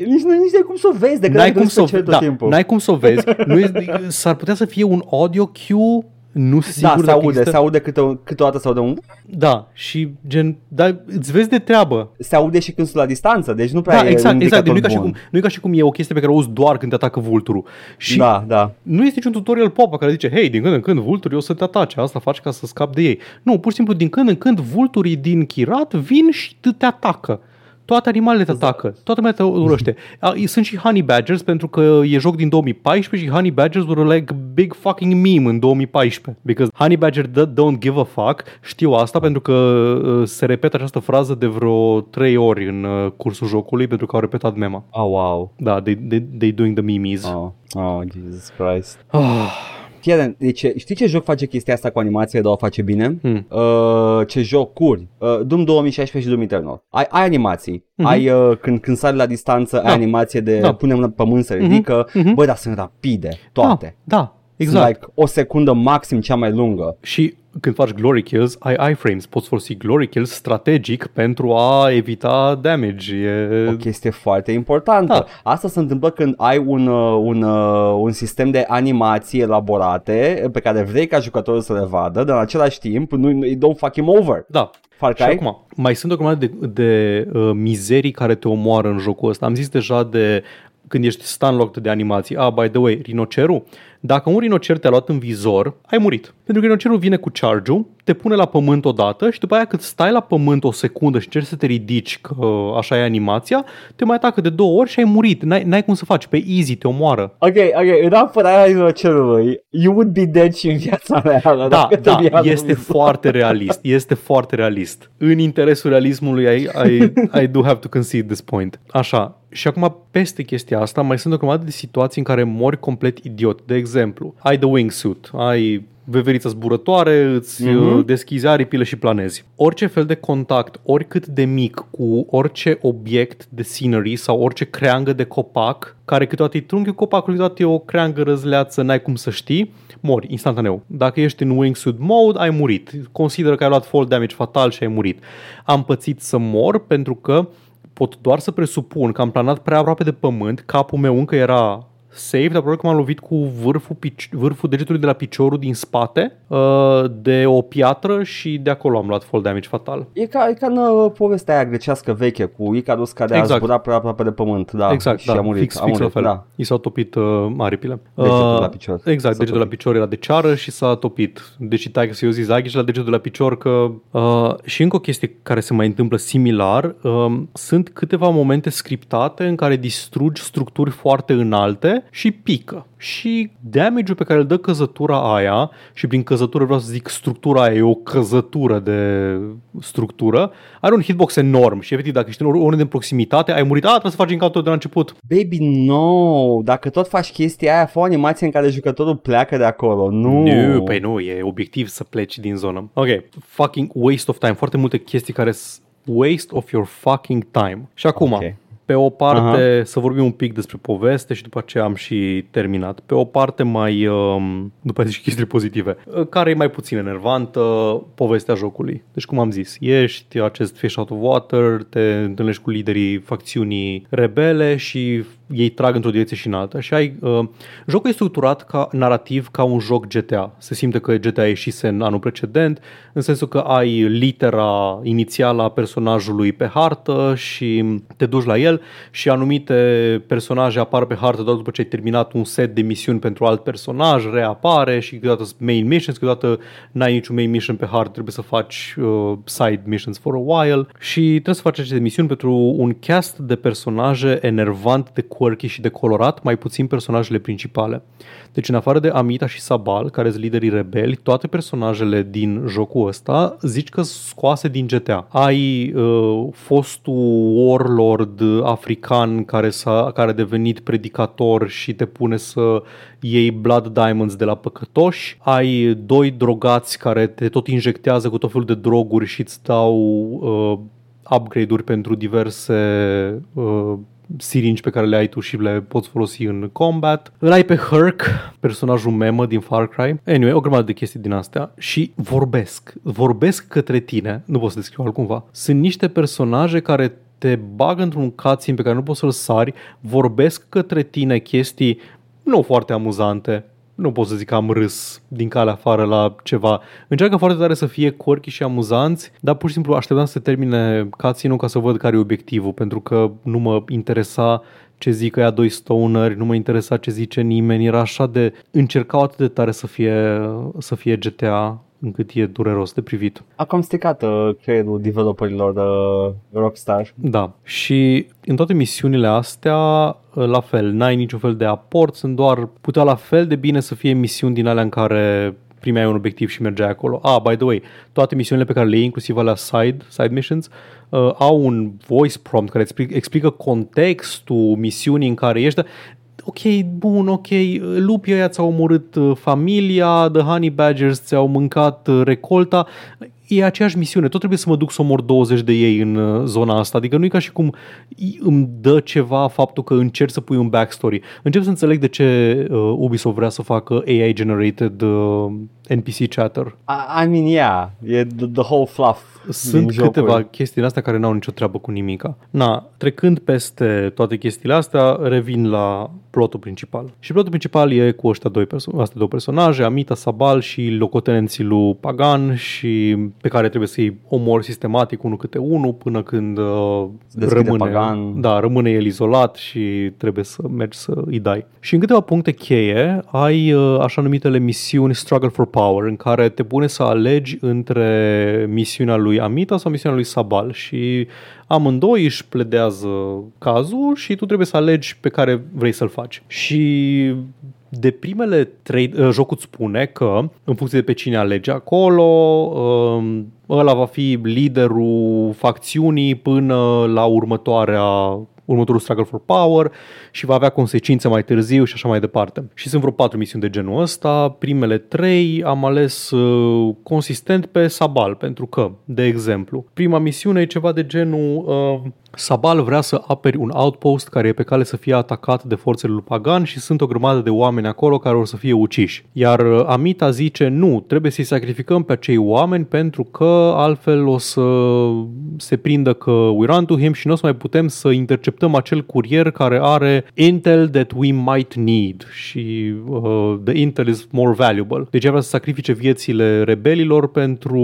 A: it nici, nu, nici cum să o vezi, de n-ai cum să o, da,
B: N-ai cum să o vezi. Nu e, s-ar putea să fie un audio cue nu da, sigur da, se
A: aude, există... se aude câte, câteodată sau de un...
B: Da, și gen, da, îți vezi de treabă.
A: Se aude și când sunt la distanță, deci nu prea da, e exact, exact, deci
B: nu e ca și cum, nu e ca și cum e o chestie pe care o auzi doar când te atacă vulturul. Și da, da. nu este niciun tutorial pop care zice, hei, din când în când vulturii o să te atace, asta faci ca să scapi de ei. Nu, pur și simplu, din când în când vulturii din Chirat vin și te atacă toate animalele te exact. atacă, toată lumea te urăște. Sunt și honey badgers pentru că e joc din 2014 și honey badgers were like big fucking meme în 2014. Because honey badger don't give a fuck, știu asta pentru că uh, se repetă această frază de vreo 3 ori în uh, cursul jocului pentru că au repetat mema. Oh, wow. Da, they, they, they doing the memes.
A: Oh, oh Jesus Christ. Oh fii atent, deci știi ce joc face chestia asta cu animație, dar o face bine? Hmm. Uh, ce jocuri? Uh, Doom 2016 și Doom Eternal. Ai, ai animații, mm-hmm. ai uh, când, când sari la distanță, da. ai animație de da. punem la pământ să mhm. ridică, mm-hmm. Băi, dar sunt rapide toate.
B: Da, da.
A: Exact. Like o secundă maxim cea mai lungă.
B: Și când faci glory kills, ai iframes. Poți folosi glory kills strategic pentru a evita damage. E...
A: O chestie foarte importantă. Da. Asta se întâmplă când ai un, uh, un, uh, un sistem de animații elaborate uh, pe care vrei ca jucătorul să le vadă, dar în același timp nu, don't fuck him over.
B: Da, Far Cry? Și acum, mai sunt o grămadă de, de uh, mizerii care te omoară în jocul ăsta. Am zis deja de când ești stunlocked de animații. Ah, by the way, rinocerul dacă un rinocer te-a luat în vizor, ai murit. Pentru că rinocerul vine cu charge te pune la pământ odată și după aia cât stai la pământ o secundă și încerci să te ridici, că așa e animația, te mai atacă de două ori și ai murit. N-ai, n-ai cum să faci, pe easy, te omoară.
A: Ok, ok, în apărarea rinocerului, you would be dead și în viața mea. Da, da,
B: este foarte realist, este foarte realist. În interesul realismului, I, I, I do have to concede this point. Așa, și acum peste chestia asta mai sunt o grămadă de situații în care mori complet idiot. De exemplu, ai The Wingsuit, ai veverița zburătoare, îți uh-huh. deschizi aripile și planezi. Orice fel de contact, oricât de mic, cu orice obiect de scenery sau orice creangă de copac, care câteodată e trunchiul copacului, câteodată e o creangă răzleață, n-ai cum să știi, mori instantaneu. Dacă ești în wingsuit mode, ai murit. Consideră că ai luat fall damage fatal și ai murit. Am pățit să mor pentru că pot doar să presupun că am planat prea aproape de pământ, capul meu încă era Save, dar probabil că m-am lovit cu vârful, pici, vârful degetului de la piciorul din spate uh, de o piatră și de acolo am luat fall damage fatal.
A: E ca, e ca în uh, povestea aia grecească veche cu Icarus care exact. a zburat prea aproape de pământ. Da, exact, și da. a murit. Fix, a murit, fix la fel. Da.
B: I
A: s-au
B: topit uh, aripile.
A: Uh, degetul la picior. Exact,
B: s-a degetul topit. la picior era de ceară și s-a topit. Deci tai că să eu zis Aghi și la degetul de la picior că... Uh, și încă o chestie care se mai întâmplă similar, uh, sunt câteva momente scriptate în care distrugi structuri foarte înalte și pică. Și damage-ul pe care îl dă căzătura aia, și prin căzătură vreau să zic structura aia, e o căzătură de structură, are un hitbox enorm și efectiv dacă ești în unul din proximitate, ai murit, a, trebuie să faci în de la început.
A: Baby, no, dacă tot faci chestia aia, fă o animație în care jucătorul pleacă de acolo, nu.
B: Nu, păi nu, e obiectiv să pleci din zonă. Ok, fucking waste of time, foarte multe chestii care waste of your fucking time. Și acum, okay pe o parte Aha. să vorbim un pic despre poveste și după ce am și terminat. Pe o parte mai, um, după zici chestii pozitive, uh, care e mai puțin enervantă, povestea jocului. Deci cum am zis, ești acest fish out of water, te întâlnești cu liderii facțiunii rebele și ei trag într-o direcție și în alta și ai... Uh, jocul e structurat ca narrativ ca un joc GTA. Se simte că GTA ieșise în anul precedent, în sensul că ai litera inițială a personajului pe hartă și te duci la el și anumite personaje apar pe hartă doar după ce ai terminat un set de misiuni pentru alt personaj, reapare și câteodată main missions, câteodată n-ai niciun main mission pe hartă, trebuie să faci uh, side missions for a while și trebuie să faci aceste misiuni pentru un cast de personaje enervant de quirky și de colorat mai puțin personajele principale. Deci în afară de Amita și Sabal, care sunt liderii rebeli, toate personajele din jocul ăsta zici că scoase din GTA. Ai uh, fostul warlord african care, s-a, care a devenit predicator și te pune să iei Blood Diamonds de la păcătoși, ai doi drogați care te tot injectează cu tot felul de droguri și îți dau uh, upgrade-uri pentru diverse uh, siringi pe care le ai tu și le poți folosi în combat. Îl ai pe Herc, personajul memă din Far Cry. Anyway, o grămadă de chestii din astea și vorbesc. Vorbesc către tine, nu pot să descriu altcumva. Sunt niște personaje care te bagă într-un cutscene pe care nu poți să-l sari, vorbesc către tine chestii nu foarte amuzante, nu pot să zic că am râs din calea afară la ceva. Încearcă foarte tare să fie corchi și amuzanți, dar pur și simplu așteptam să termine cutscene ca să văd care e obiectivul, pentru că nu mă interesa ce zic ea doi stoneri, nu mă interesa ce zice nimeni, era așa de... Încercau atât de tare să fie, să fie GTA încât e dureros de privit.
A: A cam stricat uh, creierul developerilor uh, Rockstar.
B: Da, și în toate misiunile astea, uh, la fel, n-ai niciun fel de aport, sunt doar putea la fel de bine să fie misiuni din alea în care primeai un obiectiv și mergeai acolo. Ah, by the way, toate misiunile pe care le iei, inclusiv alea side, side missions, uh, au un voice prompt care explic, explică contextul misiunii în care ești ok, bun, ok, lupii ăia ți-au omorât uh, familia, the honey badgers ți-au mâncat uh, recolta, e aceeași misiune, tot trebuie să mă duc să omor 20 de ei în uh, zona asta, adică nu e ca și cum îmi dă ceva faptul că încerc să pui un backstory. Încep să înțeleg de ce Ubisoft vrea să facă AI-generated NPC chatter.
A: I, I mean, yeah, e the, the whole fluff
B: sunt câteva jocuri. chestii astea care n-au nicio treabă cu nimica. Na, trecând peste toate chestiile astea, revin la plotul principal. Și plotul principal e cu ăștia doi, perso- astea două personaje, Amita Sabal și locotenenții lui Pagan și pe care trebuie să-i omor sistematic unul câte unul până când uh, rămâne, Pagan. Da, rămâne el izolat și trebuie să mergi să îi dai. Și în câteva puncte cheie ai uh, așa numitele misiuni Struggle for Power, în care te pune să alegi între misiunea lui Amita sau misiunea lui Sabal și amândoi își pledează cazul și tu trebuie să alegi pe care vrei să-l faci. Și de primele trei, ă, jocul îți spune că, în funcție de pe cine alege acolo, ă, ăla va fi liderul facțiunii până la următoarea următorul Struggle for Power și va avea consecințe mai târziu și așa mai departe. Și sunt vreo patru misiuni de genul ăsta. Primele trei am ales uh, consistent pe Sabal, pentru că, de exemplu, prima misiune e ceva de genul uh, Sabal vrea să aperi un outpost care e pe cale să fie atacat de forțele lui Pagan și sunt o grămadă de oameni acolo care o să fie uciși. Iar uh, Amita zice nu, trebuie să-i sacrificăm pe acei oameni pentru că altfel o să se prindă că we run to him și nu o să mai putem să interceptăm acel curier care are intel that we might need și uh, the intel is more valuable. Deci vrea să sacrifice viețile rebelilor pentru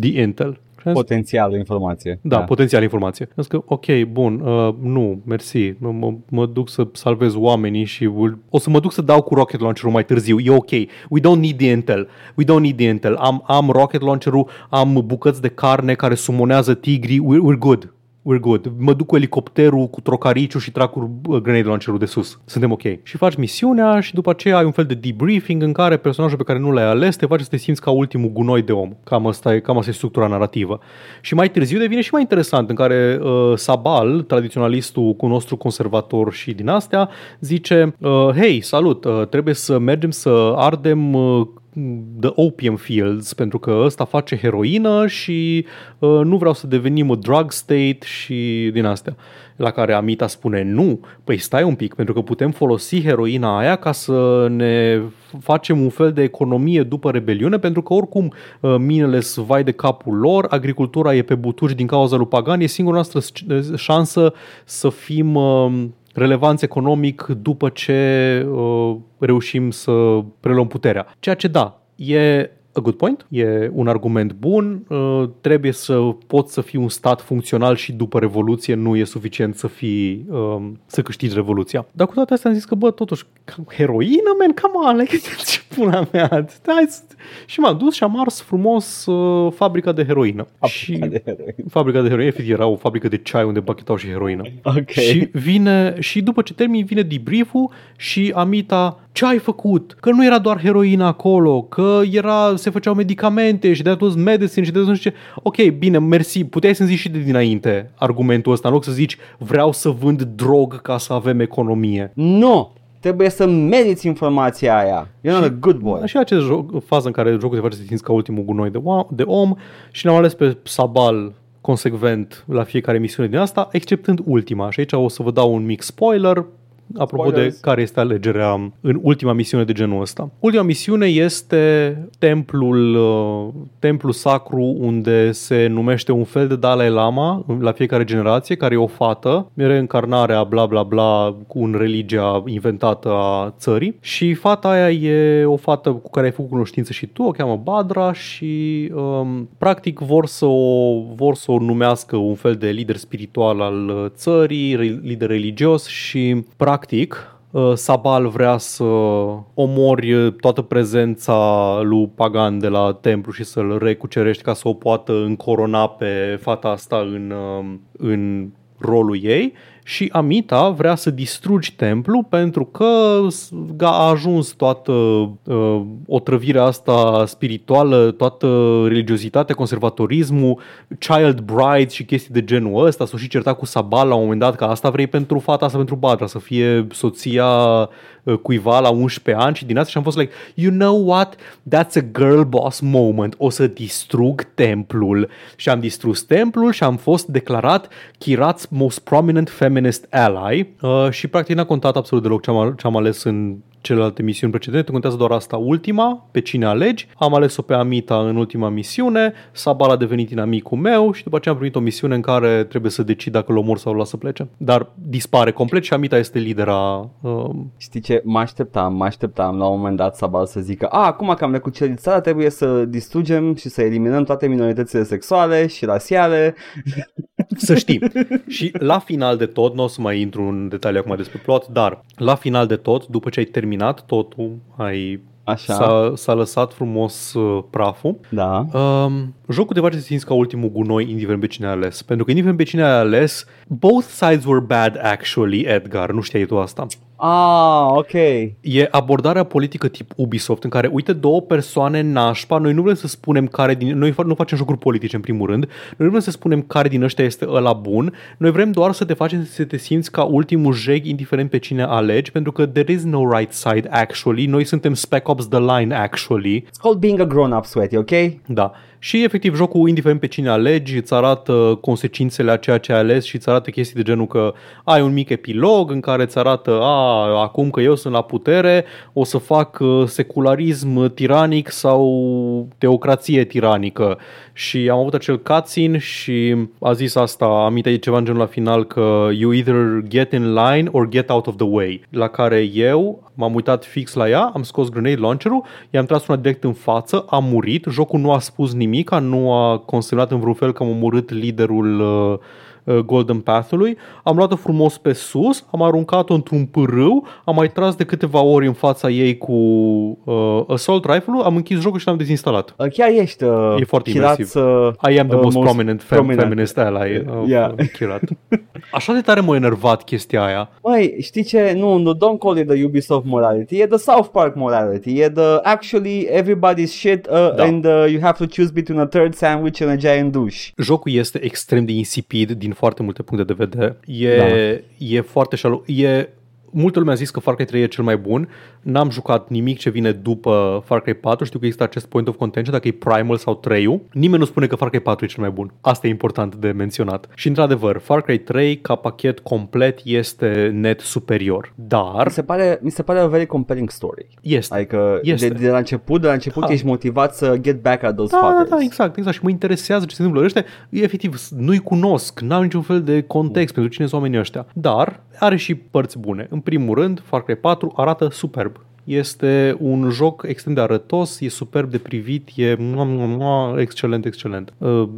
B: the intel.
A: Potențial informație.
B: Da, da. potențial informație. Zic că, ok, bun, uh, nu, mersi, mă, mă duc să salvez oamenii și o să mă duc să dau cu rocket launcher-ul mai târziu, e ok. We don't need the intel. We don't need the intel. Am, am rocket launcher-ul, am bucăți de carne care sumonează tigri, we're, we're good we're good. Mă duc cu elicopterul, cu trocariciu și trag cu grenade launcherul de sus. Suntem ok. Și faci misiunea și după aceea ai un fel de debriefing în care personajul pe care nu l-ai ales te face să te simți ca ultimul gunoi de om. Cam asta e, cam asta e structura narrativă. Și mai târziu devine și mai interesant în care uh, Sabal, tradiționalistul cu nostru conservator și din astea, zice uh, Hei, salut, uh, trebuie să mergem să ardem uh, the opium fields, pentru că ăsta face heroină și uh, nu vreau să devenim o drug state și din astea. La care Amita spune, nu, păi stai un pic, pentru că putem folosi heroina aia ca să ne facem un fel de economie după rebeliune, pentru că oricum uh, minele sunt vai de capul lor, agricultura e pe butuci din cauza lui Pagan, e singura noastră șansă să fim... Uh, relevanță economic după ce uh, reușim să preluăm puterea. Ceea ce da, e a good point, e un argument bun, uh, trebuie să poți să fii un stat funcțional și după Revoluție nu e suficient să fii, um, să câștigi Revoluția. Dar cu toate astea am zis că, bă, totuși, heroină, man, cam on, like, ce pula mea, hai, și m-am dus și am ars frumos uh, fabrica de heroină. Fabrica și de heroină. Fabrica de heroină, efectiv, era o fabrică de ceai unde bachetau și heroină. Okay. Și vine, și după ce termin, vine debrief și Amita, ce ai făcut? Că nu era doar heroina acolo, că era, se făceau medicamente și de atunci medicine și de atunci ce. Ok, bine, mersi, puteai să-mi zici și de dinainte argumentul ăsta, în loc să zici vreau să vând drog ca să avem economie.
A: Nu, no trebuie să meriți informația aia. You're not a good boy.
B: Și acest joc, fază în care jocul te face să simți ca ultimul gunoi de, de om și l-am ales pe Sabal consecvent la fiecare misiune din asta, exceptând ultima. Și aici o să vă dau un mic spoiler, apropo Spoilers. de care este alegerea în ultima misiune de genul ăsta. Ultima misiune este templul, uh, templul sacru unde se numește un fel de Dalai Lama la fiecare generație, care e o fată, reîncarnarea bla bla bla cu un religia inventată a țării și fata aia e o fată cu care ai făcut cunoștință și tu, o cheamă Badra și um, practic vor să, o, vor să o numească un fel de lider spiritual al uh, țării, lider religios și practic practic, uh, Sabal vrea să omori uh, toată prezența lui Pagan de la templu și să-l recucerești ca să o poată încorona pe fata asta în, uh, în rolul ei și Amita vrea să distrugi templu pentru că a ajuns toată uh, otrăvirea asta spirituală, toată religiozitatea, conservatorismul, child brides și chestii de genul ăsta. S-o și certa cu Sabal la un moment dat că asta vrei pentru fata asta, pentru Badra, să fie soția Uh, cuiva la 11 ani și din asta și am fost like, you know what, that's a girl boss moment, o să distrug templul. Și am distrus templul și am fost declarat Kirat's most prominent feminist ally uh, și practic n-a contat absolut deloc ce am, ce am ales în celelalte misiuni precedente, contează doar asta ultima, pe cine alegi. Am ales-o pe Amita în ultima misiune, Sabal a devenit inamicul meu și după aceea am primit o misiune în care trebuie să decid dacă l mor sau l-o să plece. Dar dispare complet și Amita este lidera. Um...
A: Știi ce? Mă așteptam, mă așteptam la un moment dat Sabal să zică A, acum că am necucerit țara trebuie să distrugem și să eliminăm toate minoritățile sexuale și rasiale.
B: Să știi. și la final de tot, nu o să mai intru în detalii acum despre plot, dar la final de tot, după ce ai terminat totul, ai Așa. S-a, s-a lăsat frumos uh, praful.
A: Da. Uh,
B: jocul de face simți ca ultimul gunoi, indiferent pe cine ai ales. Pentru că indiferent pe cine ai ales, both sides were bad actually, Edgar. Nu știai tu asta.
A: Ah, ok.
B: E abordarea politică tip Ubisoft în care, uite, două persoane nașpa, noi nu vrem să spunem care din... Noi nu facem jocuri politice, în primul rând. Noi nu vrem să spunem care din ăștia este ăla bun. Noi vrem doar să te facem să te simți ca ultimul jeg, indiferent pe cine alegi, pentru că there is no right side, actually. Noi suntem Spec Ops The Line, actually.
A: It's called being a grown-up, sweaty, ok?
B: Da și efectiv jocul, indiferent pe cine alegi, îți arată consecințele a ceea ce ai ales și îți arată chestii de genul că ai un mic epilog în care îți arată a, acum că eu sunt la putere, o să fac uh, secularism tiranic sau teocrație tiranică și am avut acel cutscene și a zis asta, aminte ceva în genul la final că you either get in line or get out of the way, la care eu m-am uitat fix la ea, am scos grenade launcher-ul, i-am tras una direct în față, am murit, jocul nu a spus nimic, nu a consemnat în vreun fel că am omorât liderul uh, Uh, Golden Path-ului, am luat-o frumos pe sus, am aruncat-o într-un pârâu, am mai tras de câteva ori în fața ei cu uh, Assault Rifle-ul, am închis jocul și l-am dezinstalat.
A: Uh, chiar ești uh,
B: E foarte chirat, imersiv. Uh, I am the uh, most, most prominent, fem- prominent feminist ally. Uh, uh, yeah. Chirat. Așa de tare m-a enervat chestia aia.
A: Mai, știi ce? Nu, nu, don't call it the Ubisoft morality, e the South Park morality, e the actually everybody's shit uh, da. and uh, you have to choose between a third sandwich and a giant douche.
B: Jocul este extrem de insipid din foarte multe puncte de vedere. E, da. e foarte șalu, e multă lume a zis că Far Cry 3 e cel mai bun. N-am jucat nimic ce vine după Far Cry 4. Știu că există acest point of contention dacă e Primal sau 3 Nimeni nu spune că Far Cry 4 e cel mai bun. Asta e important de menționat. Și într-adevăr, Far Cry 3 ca pachet complet este net superior. Dar... Mi
A: se pare, mi se pare o very compelling story.
B: Este.
A: Adică este. De, de, la început, de la început da. ești motivat să get back at those da, fathers. Da, da,
B: exact, exact. Și mă interesează ce se întâmplă ăștia. Efectiv, nu-i cunosc, n-am niciun fel de context mm. pentru cine sunt oamenii ăștia. Dar are și părți bune. În primul rând, Far Cry 4 arată superb. Este un joc extrem de arătos, e superb de privit, e excelent, excelent.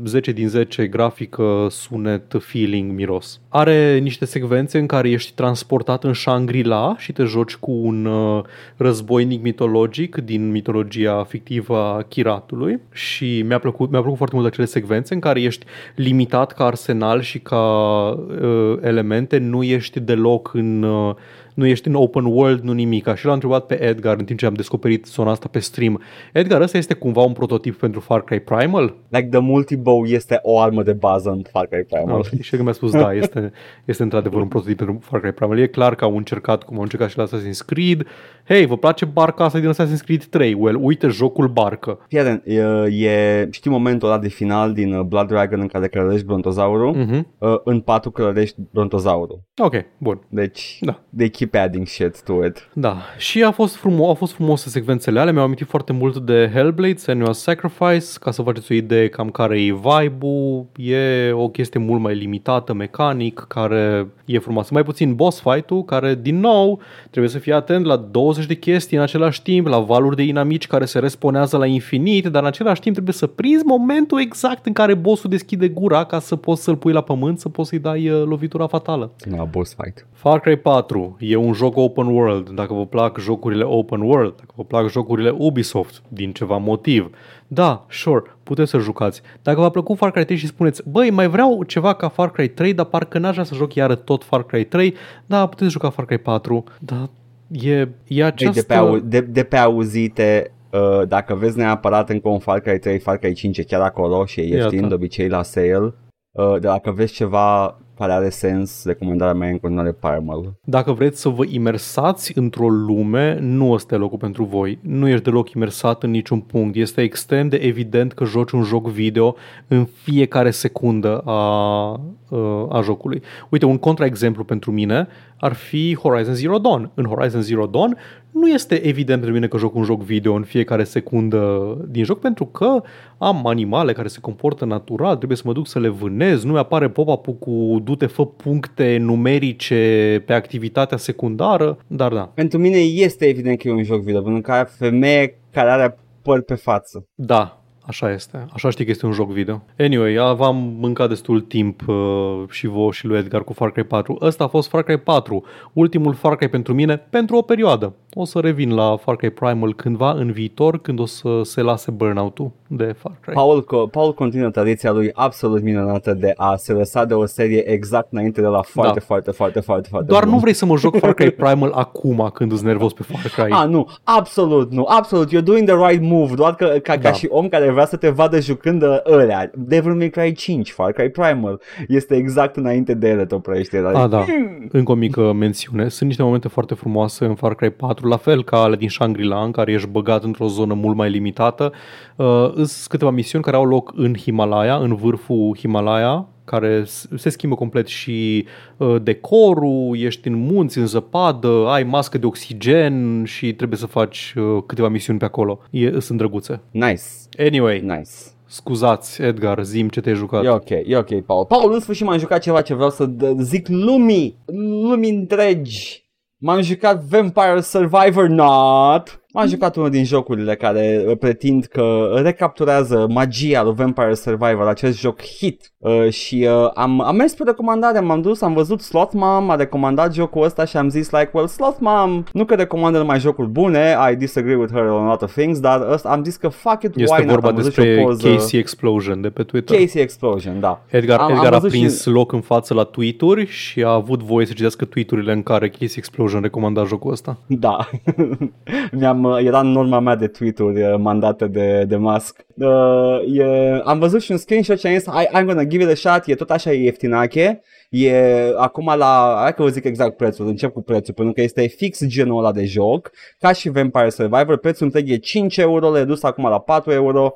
B: 10 uh, din 10 grafică, sunet, feeling, miros. Are niște secvențe în care ești transportat în Shangri-La și te joci cu un uh, războinic mitologic din mitologia fictivă a Kiratului și mi-a plăcut, mi-a plăcut foarte mult acele secvențe în care ești limitat ca arsenal și ca uh, elemente, nu ești deloc în uh, nu ești în open world, nu nimic. Și l-am întrebat pe Edgar în timp ce am descoperit zona asta pe stream. Edgar, ăsta este cumva un prototip pentru Far Cry Primal?
A: Like the multibow este o armă de bază în Far Cry Primal.
B: Ah, și că mi-a spus, da, este, este într-adevăr un prototip pentru Far Cry Primal. E clar că au încercat, cum au încercat și la Assassin's Creed. Hei, vă place barca asta din Assassin's Creed 3? Well, uite jocul barcă.
A: Fii e, e, știi momentul ăla de final din uh, Blood Dragon în care clădești brontozaurul? Mm-hmm. În patru clădești brontozaurul.
B: Ok, bun.
A: Deci, da. they keep keep adding shit to it.
B: Da, și a fost, frumos, a fost frumoase secvențele alea, mi-au amintit foarte mult de Hellblade, Senua's Sacrifice, ca să faceți o idee cam care e vibe-ul, e o chestie mult mai limitată, mecanic, care e frumoasă. Mai puțin boss fight-ul, care din nou trebuie să fii atent la 20 de chestii în același timp, la valuri de inamici care se responează la infinit, dar în același timp trebuie să prinzi momentul exact în care bossul deschide gura ca să poți să-l pui la pământ, să poți să-i dai uh, lovitura fatală.
A: La boss fight.
B: Far Cry 4 e un joc open world, dacă vă plac jocurile open world, dacă vă plac jocurile Ubisoft, din ceva motiv, da, sure, puteți să jucați. Dacă v-a plăcut Far Cry 3 și spuneți, băi, mai vreau ceva ca Far Cry 3, dar parcă n-aș vrea să joc iară tot Far Cry 3, da, puteți juca Far Cry 4, da, e, e această... De pe, au,
A: de, de pe auzite, uh, dacă vezi neapărat încă un Far Cry 3, Far Cry 5 e chiar acolo și e ieftin de obicei la sale, uh, dacă vezi ceva pare are sens recomandarea mea în continuare
B: Parmal. Dacă vreți să vă imersați într-o lume, nu este locul pentru voi. Nu ești deloc imersat în niciun punct. Este extrem de evident că joci un joc video în fiecare secundă a, a, a jocului. Uite, un contraexemplu pentru mine, ar fi Horizon Zero Dawn. În Horizon Zero Dawn nu este evident pentru mine că joc un joc video în fiecare secundă din joc pentru că am animale care se comportă natural, trebuie să mă duc să le vânez, nu apare pop-up-ul cu dute fă puncte numerice pe activitatea secundară, dar da.
A: Pentru mine este evident că e un joc video, pentru că femeie care are păr pe față.
B: Da, Așa este. Așa știi că este un joc video. Anyway, aveam mâncat destul timp uh, și voi și lui Edgar cu Far Cry 4. Ăsta a fost Far Cry 4, ultimul Far Cry pentru mine, pentru o perioadă o să revin la Far Cry Primal cândva în viitor, când o să se lase burnout-ul de Far Cry.
A: Paul, Paul continuă tradiția lui absolut minunată de a se lăsa de o serie exact înainte de la foarte, da. foarte, foarte, foarte, foarte
B: Doar bun. nu vrei să mă joc Far Cry Primal acum când ești nervos pe Far Cry.
A: Ah, nu, absolut nu, absolut, you're doing the right move, doar că ca, da. ca și om care vrea să te vadă jucând uh, ălea, Devil May Cry 5, Far Cry Primal, este exact înainte de ele, te oprește. Ah,
B: da, hmm. încă o mică mențiune, sunt niște momente foarte frumoase în Far Cry 4 4, la fel ca ale din Shangri-La, în care ești băgat într-o zonă mult mai limitată. Uh, sunt câteva misiuni care au loc în Himalaya, în vârful Himalaya, care se schimbă complet și uh, decorul, ești în munți, în zăpadă, ai mască de oxigen și trebuie să faci uh, câteva misiuni pe acolo. E, sunt drăguțe.
A: Nice.
B: Anyway.
A: Nice.
B: Scuzați, Edgar, zim ce te-ai jucat.
A: E ok, e ok, Paul. Paul, în sfârșit m-am jucat ceva ce vreau să zic lumii, lumii întregi M-am jucat Vampire Survivor Not. Am jucat unul din jocurile care uh, pretind că recapturează magia lui Vampire Survivor, acest joc hit. Uh, și uh, am, am mers pe recomandare, m-am dus, am văzut Slot Mom, a recomandat jocul ăsta și am zis like, well, Slot Mom nu că recomandă numai jocuri bune, I disagree with her on a lot of things, dar ăsta, am zis că fuck it, este
B: why vorba not? Am despre poză... Casey Explosion de pe Twitter.
A: Casey Explosion, da.
B: Edgar, am, Edgar am a prins și... loc în față la Twitter și a avut voie să citească tweet în care Casey Explosion recomanda jocul ăsta.
A: Da. Mi-am am, uh, era norma mea de tweet-uri uh, mandate de, de Musk. Uh, e, am văzut și un screenshot și am zis, I, I'm gonna give it a shot, e tot așa ieftinache. E acum la, hai că vă zic exact prețul, încep cu prețul, pentru că este fix genul ăla de joc, ca și Vampire Survivor, prețul întreg e 5 euro, le dus acum la 4 euro,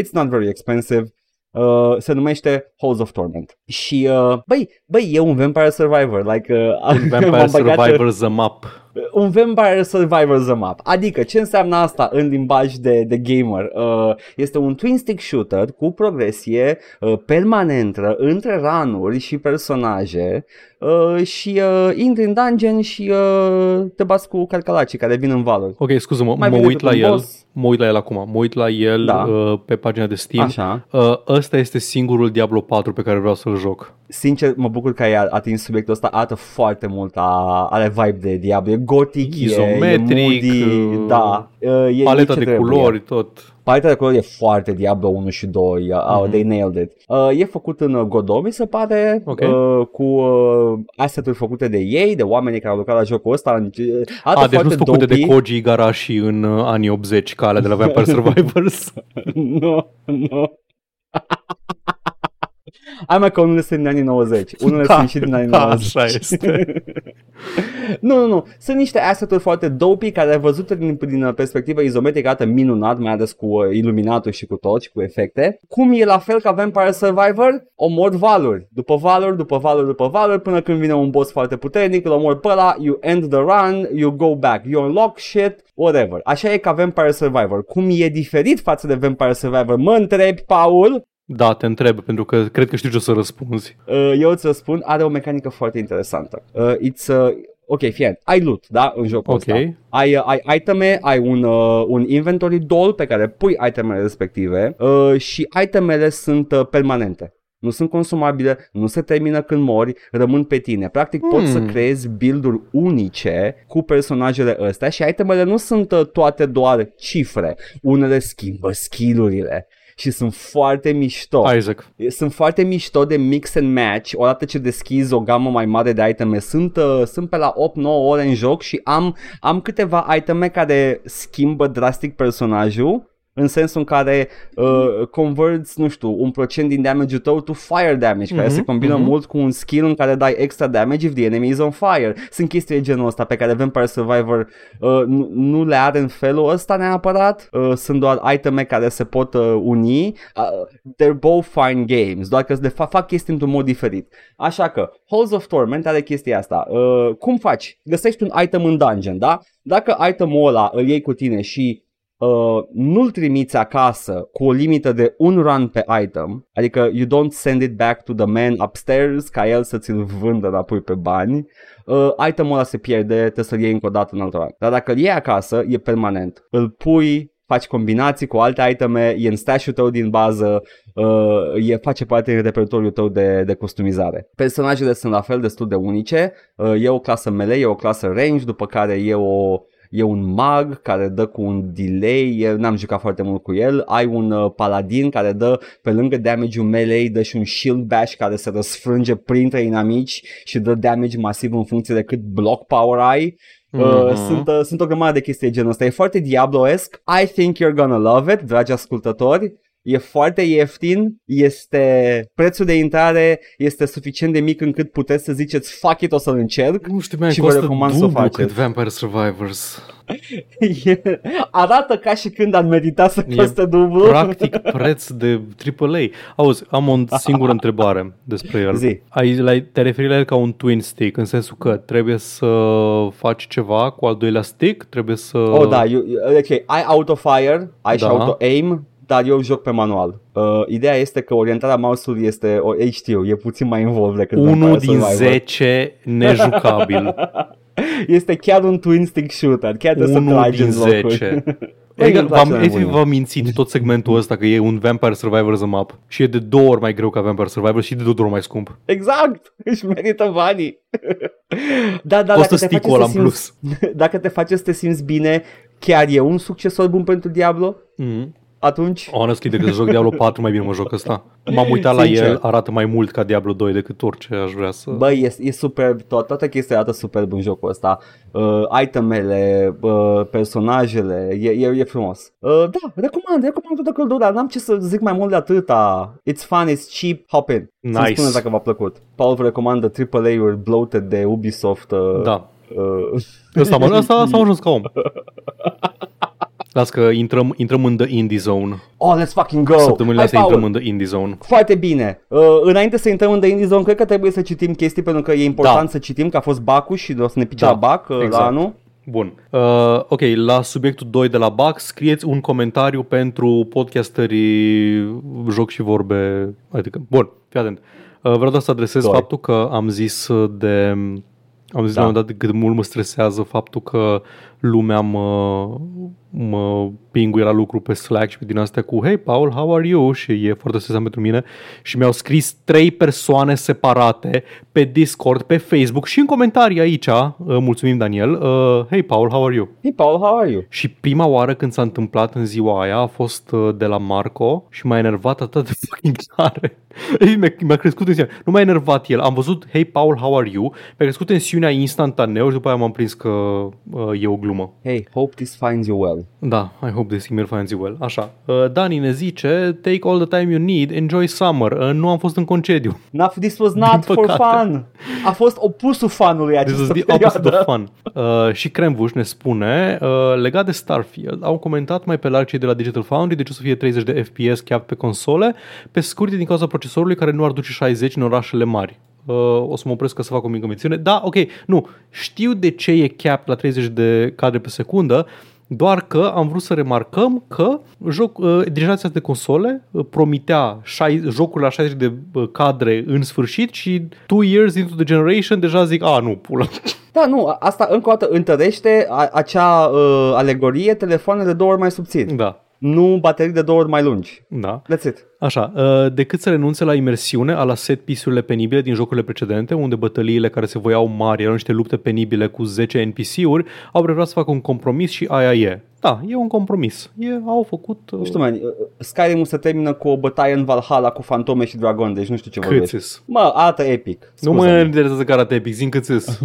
A: it's not very expensive. Uh, se numește Halls of Torment. Și, uh, băi, băi, e un Vampire Survivor, like... Uh,
B: un Vampire Survivor the Map
A: un Vampire Survivor the map, Adică, ce înseamnă asta în limbaj de, de gamer? Uh, este un twin stick shooter cu progresie uh, permanentă între ranuri și personaje uh, și uh, intri în dungeon și uh, te bați cu calcalacii care vin în valuri.
B: Ok, scuză-mă, mă uit la el, boss. mă uit la el acum, mă uit la el da. uh, pe pagina de Steam. Așa. Uh, ăsta este singurul Diablo 4 pe care vreau să-l joc.
A: Sincer, mă bucur că ai atins subiectul ăsta, arată foarte mult, a, are vibe de Diablo, e gotic, izometric, uh, da, e, e moody, da, e,
B: paleta de trebuie. culori, tot.
A: Paleta de culori e foarte Diablo 1 și 2, mm-hmm. Uh, they nailed it. Uh, e făcut în uh, Godomi, se pare, okay. uh, cu uh, asset-uri făcute de ei, de oamenii care au lucrat la jocul ăsta. A, deci nu sunt făcute
B: de Koji Igarashi în uh, anii 80, ca alea de la Vampire Survivors.
A: nu, nu. No, no. Hai mai că unele sunt din anii 90, unele da, sunt și din anii 90. Da,
B: așa este.
A: nu, nu, nu. Sunt niște asset-uri foarte dopey care ai văzut din, din perspectivă izometrică arată minunat, mai ales cu uh, iluminatul și cu tot și cu efecte. Cum e la fel ca Vampire Survivor? Omor valuri. După valuri, după valuri, după valuri, până când vine un boss foarte puternic, îl omor pe ăla, you end the run, you go back, you unlock shit, whatever. Așa e ca Vampire Survivor. Cum e diferit față de Vampire Survivor? Mă întrebi, Paul?
B: Da, te întreb, pentru că cred că știu ce o să răspunzi.
A: Uh, eu îți răspund, are o mecanică foarte interesantă. Uh, it's, uh, ok, fie, ai loot, da, în jocul okay. ăsta. Ai, uh, ai iteme, ai un, uh, un inventory doll pe care pui itemele respective uh, și itemele sunt uh, permanente nu sunt consumabile, nu se termină când mori, rămân pe tine. Practic hmm. poți să hmm. creezi build-uri unice cu personajele ăstea și itemele nu sunt uh, toate doar cifre. Unele schimbă skillurile, și sunt foarte mișto.
B: Isaac.
A: Sunt foarte mișto de mix and match. Odată ce deschizi o gamă mai mare de iteme, sunt, uh, sunt pe la 8-9 ore în joc și am, am câteva iteme care schimbă drastic personajul în sensul în care uh, converți, nu știu, un procent din damage-ul tău to fire damage, mm-hmm. care mhm, se combină mm-hmm. mult cu un skill în care dai extra damage if the enemy is on fire. Sunt chestii de genul ăsta pe care Vampire Survivor uh, nu, nu le are în felul ăsta neapărat. Uh, sunt doar iteme care se pot uh, uni. Uh, they're both fine games, doar că de fa- fac chestii într-un mod diferit. Așa că, Halls of Torment are chestia asta. Uh, cum faci? Găsești un item în dungeon, da? Dacă itemul ăla îl iei cu tine și Uh, nu-l trimiți acasă cu o limită de un run pe item, adică you don't send it back to the man upstairs ca el să ți-l vândă înapoi pe bani, uh, itemul ăla se pierde, trebuie să-l iei încă o dată în altă run. Dar dacă îl iei acasă, e permanent. Îl pui faci combinații cu alte iteme, e în stash tău din bază, uh, e, face parte din repertoriul tău de, de customizare. Personajele sunt la fel destul de unice, uh, e o clasă melee, e o clasă range, după care e o e un mag care dă cu un delay, n-am jucat foarte mult cu el, ai un uh, paladin care dă pe lângă damage-ul melee, dă și un shield bash care se răsfrânge printre inamici și dă damage masiv în funcție de cât block power ai. uh mhm. Sunt, uh, sunt o grămadă de chestii de genul ăsta. E foarte Diablo-esc. I think you're gonna love it, dragi ascultători. E foarte ieftin, este prețul de intrare este suficient de mic încât puteți să ziceți fuck it, o să-l încerc nu știu, mai costă recomand să o cât
B: Vampire Survivors.
A: arată ca și când am meritat să costă dublu.
B: Practic preț de AAA. Auzi, am o singură întrebare despre el. Zi. Ai, te referi la el ca un twin stick, în sensul că trebuie să faci ceva cu al doilea stick, trebuie să...
A: Oh, da, you, ok, ai auto-fire, ai da. și auto-aim, dar eu joc pe manual. Uh, ideea este că orientarea mouse-ului este, o, ei știu, e puțin mai involved decât
B: Unul din
A: Survivor.
B: 10 nejucabil.
A: este chiar un twin stick shooter, chiar de Unu să din 10.
B: Adică v-am, efectiv v-am mințit tot segmentul ăsta că e un Vampire Survivor the map și e de două ori mai greu ca Vampire Survivor și de două ori mai scump.
A: Exact! Își merită banii!
B: da, da, Costă sticul ăla în plus.
A: Dacă te face să te simți bine, chiar e un succesor bun pentru Diablo? Mm atunci...
B: Honestly, decât să joc Diablo 4, mai bine mă joc ăsta. M-am uitat Sincer. la el, arată mai mult ca Diablo 2 decât orice aș vrea să...
A: Băi, e, e superb, toată, toată chestia arată superb în jocul ăsta. Uh, itemele, uh, personajele, e, e, e frumos. Uh, da, recomand, recomand tot acolo, dar n-am ce să zic mai mult de atâta. It's fun, it's cheap, hop in. Nice. Să-mi spuneți dacă v-a plăcut. Paul vă recomandă AAA-uri bloated de Ubisoft. Uh,
B: da. Uh... Asta, mă, asta, asta a ajuns ca om. Las că intrăm, intrăm în the indie zone.
A: Oh, let's fucking go!
B: Săptămânile astea intrăm în the indie zone.
A: Foarte bine. Uh, înainte să intrăm în the indie zone, cred că trebuie să citim chestii, pentru că e important da. să citim, că a fost Bacu și o să ne pice da. la Bac uh, exact. la anul.
B: Bun. Uh, ok, la subiectul 2 de la BAC, scrieți un comentariu pentru podcasterii Joc și Vorbe. Adică, bun, fii atent. Uh, vreau să adresez Doi. faptul că am zis de... Am zis da. la un da. moment dat cât mult mă stresează faptul că lumea mă, mă pinguie la lucru pe Slack și pe din astea cu Hey Paul, how are you? Și e foarte stresant pentru mine și mi-au scris trei persoane separate pe Discord, pe Facebook și în comentarii aici, uh, mulțumim Daniel, uh, Hey Paul, how are you?
A: Hey Paul, how are you?
B: Și prima oară când s-a întâmplat în ziua aia a fost uh, de la Marco și m-a enervat atât de fucking tare. mi-a, mi-a crescut tensiunea. Nu m-a enervat el. Am văzut Hey Paul, how are you? Mi-a crescut tensiunea instantaneu și după aia m-am prins că uh, e o glumă glumă.
A: Hey, hope this finds you well.
B: Da, I hope this email finds you well. Așa. Uh, Dani ne zice, take all the time you need, enjoy summer. Uh, nu am fost în concediu.
A: Not, this was not for fun. A fost opusul fanului această
B: This is the opposite of fun. Uh, și Cremvuș ne spune, uh, legat de Starfield, au comentat mai pe larg cei de la Digital Foundry, deci o să fie 30 de FPS chiar pe console, pe scurt din cauza procesorului care nu ar duce 60 în orașele mari uh, o să mă opresc ca să fac o mică mențiune. Da, ok, nu, știu de ce e cap la 30 de cadre pe secundă, doar că am vrut să remarcăm că joc, uh, generația de console uh, promitea șai, jocuri la 60 de uh, cadre în sfârșit și 2 years into the generation deja zic, a, nu, pula.
A: Da, nu, asta încă o dată întărește a, acea uh, alegorie, telefoanele de două ori mai subțiri.
B: Da,
A: nu baterii de două ori mai lungi.
B: Da.
A: That's it.
B: Așa, uh, decât să renunțe la imersiune, a la set pisurile penibile din jocurile precedente, unde bătăliile care se voiau mari erau niște lupte penibile cu 10 NPC-uri, au preferat să facă un compromis și aia e. Da, e un compromis. E, au făcut... Uh... Nu
A: știu, man, uh, skyrim se termină cu o bătaie în Valhalla cu fantome și dragon, deci nu știu ce
B: câțis. vorbești.
A: Mă, arată epic.
B: scuze Nu mă interesează că arată epic, zin câțis.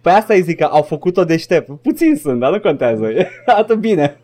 A: Păi asta îi
B: zic
A: că au făcut-o deștept. Puțin sunt, dar nu contează. Atât bine.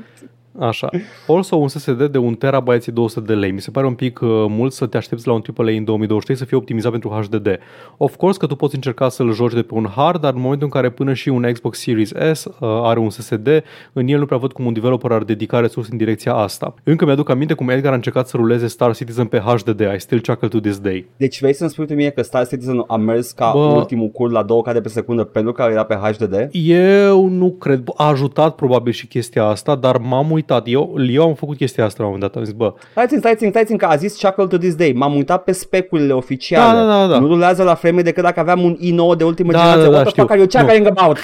B: Așa. Also un SSD de 1 TB și 200 de lei. Mi se pare un pic uh, mult să te aștepți la un AAA în 2023 să fie optimizat pentru HDD. Of course că tu poți încerca să-l joci de pe un hard, dar în momentul în care până și un Xbox Series S uh, are un SSD, în el nu prea văd cum un developer ar dedica resurse în direcția asta. Încă mi-aduc aminte cum Edgar a încercat să ruleze Star Citizen pe HDD. I still chuckle to this day.
A: Deci vrei să-mi spui tu mie că Star Citizen a mers ca Bă, ultimul cur la 2 cadre pe secundă pentru că era pe HDD?
B: Eu nu cred. A ajutat probabil și chestia asta, dar m-am uitat uitat. Eu, eu am făcut chestia asta la un moment dat. Am zis, bă...
A: Stai țin, stai țin, stai țin, că a zis Shackle to this day. M-am uitat pe speculele oficiale.
B: Da, da, da, da.
A: Nu rulează la frame decât dacă aveam un i9 de ultimă da, generație. Da, da, What da, eu ce care about?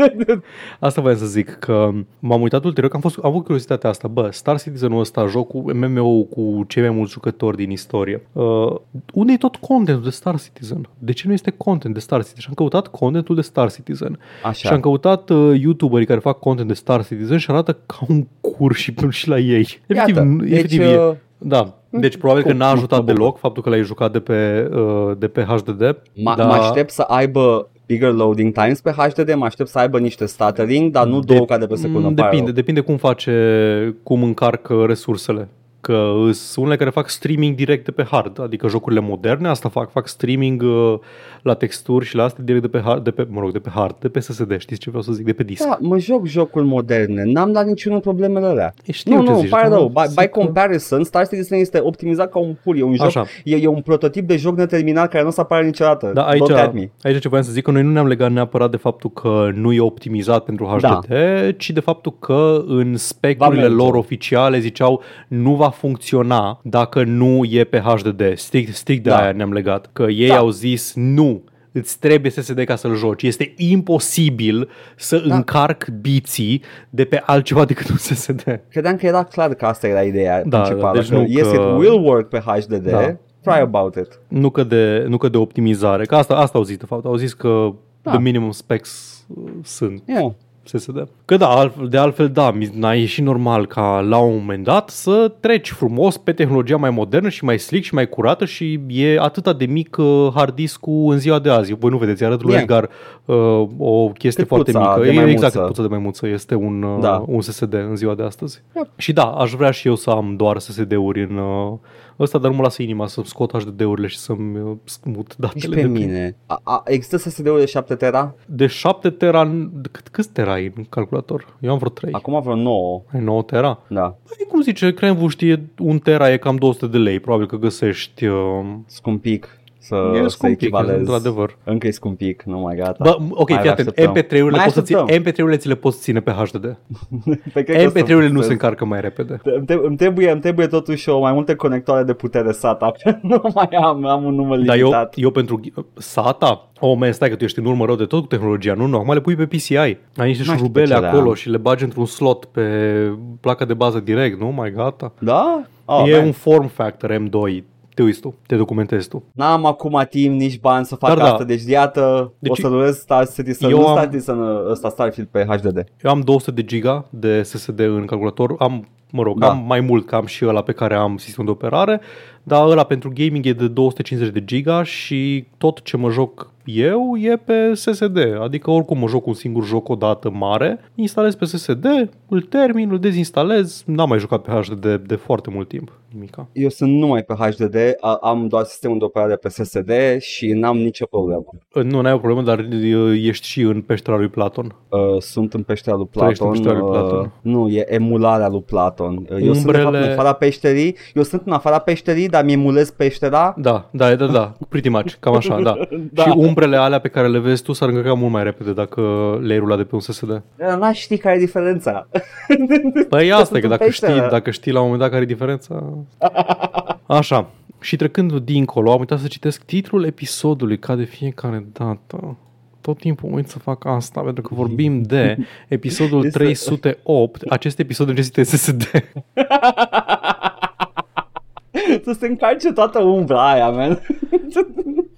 B: asta voiam să zic, că m-am uitat ulterior, că am, fost, am avut curiozitatea asta. Bă, Star Citizen-ul ăsta, jocul MMO cu cei mai mulți jucători din istorie. Uh, unde e tot contentul de Star Citizen? De ce nu este content de Star Citizen? Și am căutat contentul de Star Citizen. Așa. Și am căutat uh, youtuberii care fac content de Star Citizen și arată ca un cur și, și la ei. Efectiv, Iată, efectiv deci, e. Uh, da. Deci probabil că n-a ajutat deloc faptul că l-ai jucat de pe, uh, de pe HDD.
A: Mă da. aștept să aibă bigger loading times pe HDD, mă aștept să aibă niște stuttering, dar nu de- două ca de pe secundă. Mm,
B: depinde, depinde cum face, cum încarcă resursele. Uh, sunt unele care fac streaming direct de pe hard, adică jocurile moderne, asta fac, fac streaming uh, la texturi și la asta direct de pe hard, de pe, mă rog, de pe hard, de pe SSD, știți ce vreau să zic, de pe disc. Da,
A: mă joc jocul moderne, n-am dat niciunul problemele alea.
B: E, știu nu, ce nu, zici, pare
A: rău, by, by comparison, Star Citizen este optimizat ca un pur, e un, joc, Așa. e, e un prototip de joc neterminat care nu o să apare niciodată.
B: Da, aici, aici ce voiam să zic, că noi nu ne-am legat neapărat de faptul că nu e optimizat pentru HDD, da. ci de faptul că în specurile lor oficiale ziceau nu va funcționa dacă nu e pe HDD. Strict, strict de da. aia ne-am legat. Că ei da. au zis nu, îți trebuie SSD ca să-l joci. Este imposibil să da. încarc biții de pe altceva decât un SSD.
A: Credeam că era clar că asta era ideea da, principală. Deci că nu că... Yes, it will work pe HDD. Da. Try about it.
B: Nu că de, nu că de optimizare. Că asta, asta au zis, de fapt. Au zis că da. the minimum specs uh, sunt. Yeah să se Că da, de altfel da, n-a ieșit normal ca la un moment dat să treci frumos pe tehnologia mai modernă și mai slick și mai curată și e atâta de mic uh, hard cu în ziua de azi. Voi nu vedeți, arăt lui Edgar uh, o chestie Cât foarte mică. De e exact, puța de maimuță este un, uh, da. un SSD în ziua de astăzi. Yep. Și da, aș vrea și eu să am doar SSD-uri în... Uh, ăsta, dar nu mă lasă inima să-mi scot HDD-urile și să-mi uh, mut datele. Și pe de mine.
A: A, a, există ssd se de 7 tera?
B: De 7 tera, cât, câți tera ai în calculator? Eu am vreo 3.
A: Acum vreo 9.
B: Ai 9 tera?
A: Da.
B: Păi cum zice, Crenvu știe, un tera e cam 200 de lei, probabil că găsești... Uh...
A: Scumpic să, e să echivalezi.
B: Într-adevăr.
A: Încă e scumpic, nu mai gata.
B: Ba, ok, mai fii atent, MP3-urile, poți să ți, MP3-urile ți le poți ține pe HDD. pe MP3-urile nu se încarcă mai repede.
A: îmi, trebuie, îmi trebuie totuși o mai multe conectoare de putere SATA, nu mai am, am un număr limitat. Dar
B: eu, eu pentru SATA, o oh, stai că tu ești în urmă rău de tot cu tehnologia, nu, nu, acum le pui pe PCI, ai niște șurubele acolo și le bagi într-un slot pe placa de bază direct, nu, mai gata. Da? Oh, e man. un form factor M2 te uiți tu, te documentezi tu.
A: N-am acum timp, nici bani să fac Dar da. asta, da. deci iată, deci, o să luez Star Citizen, eu nu am, Star Citizen, ăsta Starfield pe HDD.
B: Eu am 200 de giga de SSD în calculator, am mă rog, da. am mai mult cam și ăla pe care am sistem de operare, dar ăla pentru gaming e de 250 de giga și tot ce mă joc eu e pe SSD, adică oricum mă joc un singur joc o dată mare, instalez pe SSD, îl termin, îl dezinstalez, n-am mai jucat pe HDD de foarte mult timp. Nimica.
A: Eu sunt numai pe HDD, am doar sistemul de operare pe SSD și n-am nicio problemă.
B: Nu, n-ai o problemă, dar uh, ești și în peștera lui Platon.
A: Uh, sunt în peștera lui Platon. peștera lui Platon. Uh, nu, e emularea lui Platon. Uh, eu Umbrele... sunt în afara peșterii, eu sunt în afara peșterii, dar mi emulez peștera.
B: Da, da, da, da, pretty much, cam așa, da. da. Și um umbrele alea pe care le vezi tu s-ar încărca mult mai repede dacă le-ai rulat de pe un SSD.
A: Da, nu ști care e diferența.
B: Păi asta e, că dacă știi, dacă știi la un moment dat care e diferența... Așa, și trecând dincolo, am uitat să citesc titlul episodului ca de fiecare dată. Tot timpul uit să fac asta, pentru că vorbim de episodul 308. Acest episod necesită SSD.
A: să se încarce toată umbra aia, man.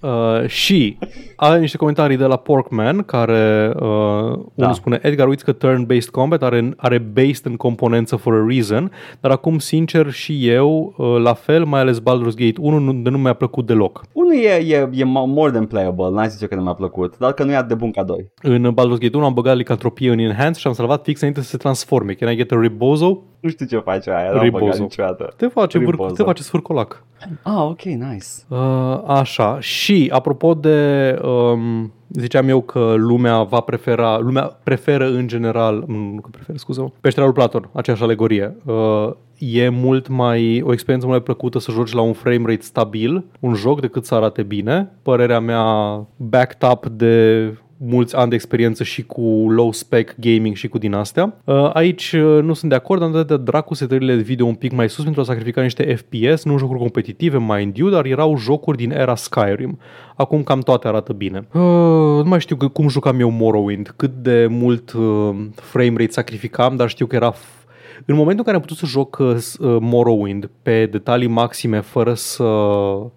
B: Uh, și are niște comentarii de la Porkman, care uh, unul da. spune Edgar, uiți că turn-based combat are, are based în componență for a reason, dar acum, sincer, și eu, uh, la fel, mai ales Baldur's Gate 1, nu, nu mi-a plăcut deloc.
A: Unul e, e, e more than playable, n-ai eu că nu mi-a plăcut, dar că nu e de bun ca doi.
B: În Baldur's Gate 1 am băgat licantropie în Enhance și am salvat fix înainte să se transforme. Can I get a Rebozo?
A: Nu știu ce face aia, n băgat niciodată.
B: Te face, Ribozo. te face sfârcolac.
A: Ah, ok, nice. Uh,
B: așa, și apropo de... Um, ziceam eu că lumea va prefera, lumea preferă în general, nu că preferă, scuză peștera Platon, aceeași alegorie. Uh, e mult mai, o experiență mult mai plăcută să joci la un frame rate stabil un joc decât să arate bine. Părerea mea backed up de mulți ani de experiență și cu low spec gaming și cu din astea. Uh, aici uh, nu sunt de acord, am dat de dracu setările de video un pic mai sus pentru a sacrifica niște FPS, nu jocuri competitive, mind you, dar erau jocuri din era Skyrim. Acum cam toate arată bine. Uh, nu mai știu cum jucam eu Morrowind, cât de mult uh, frame rate sacrificam, dar știu că era în momentul în care am putut să joc uh, uh, Morrowind pe detalii maxime fără să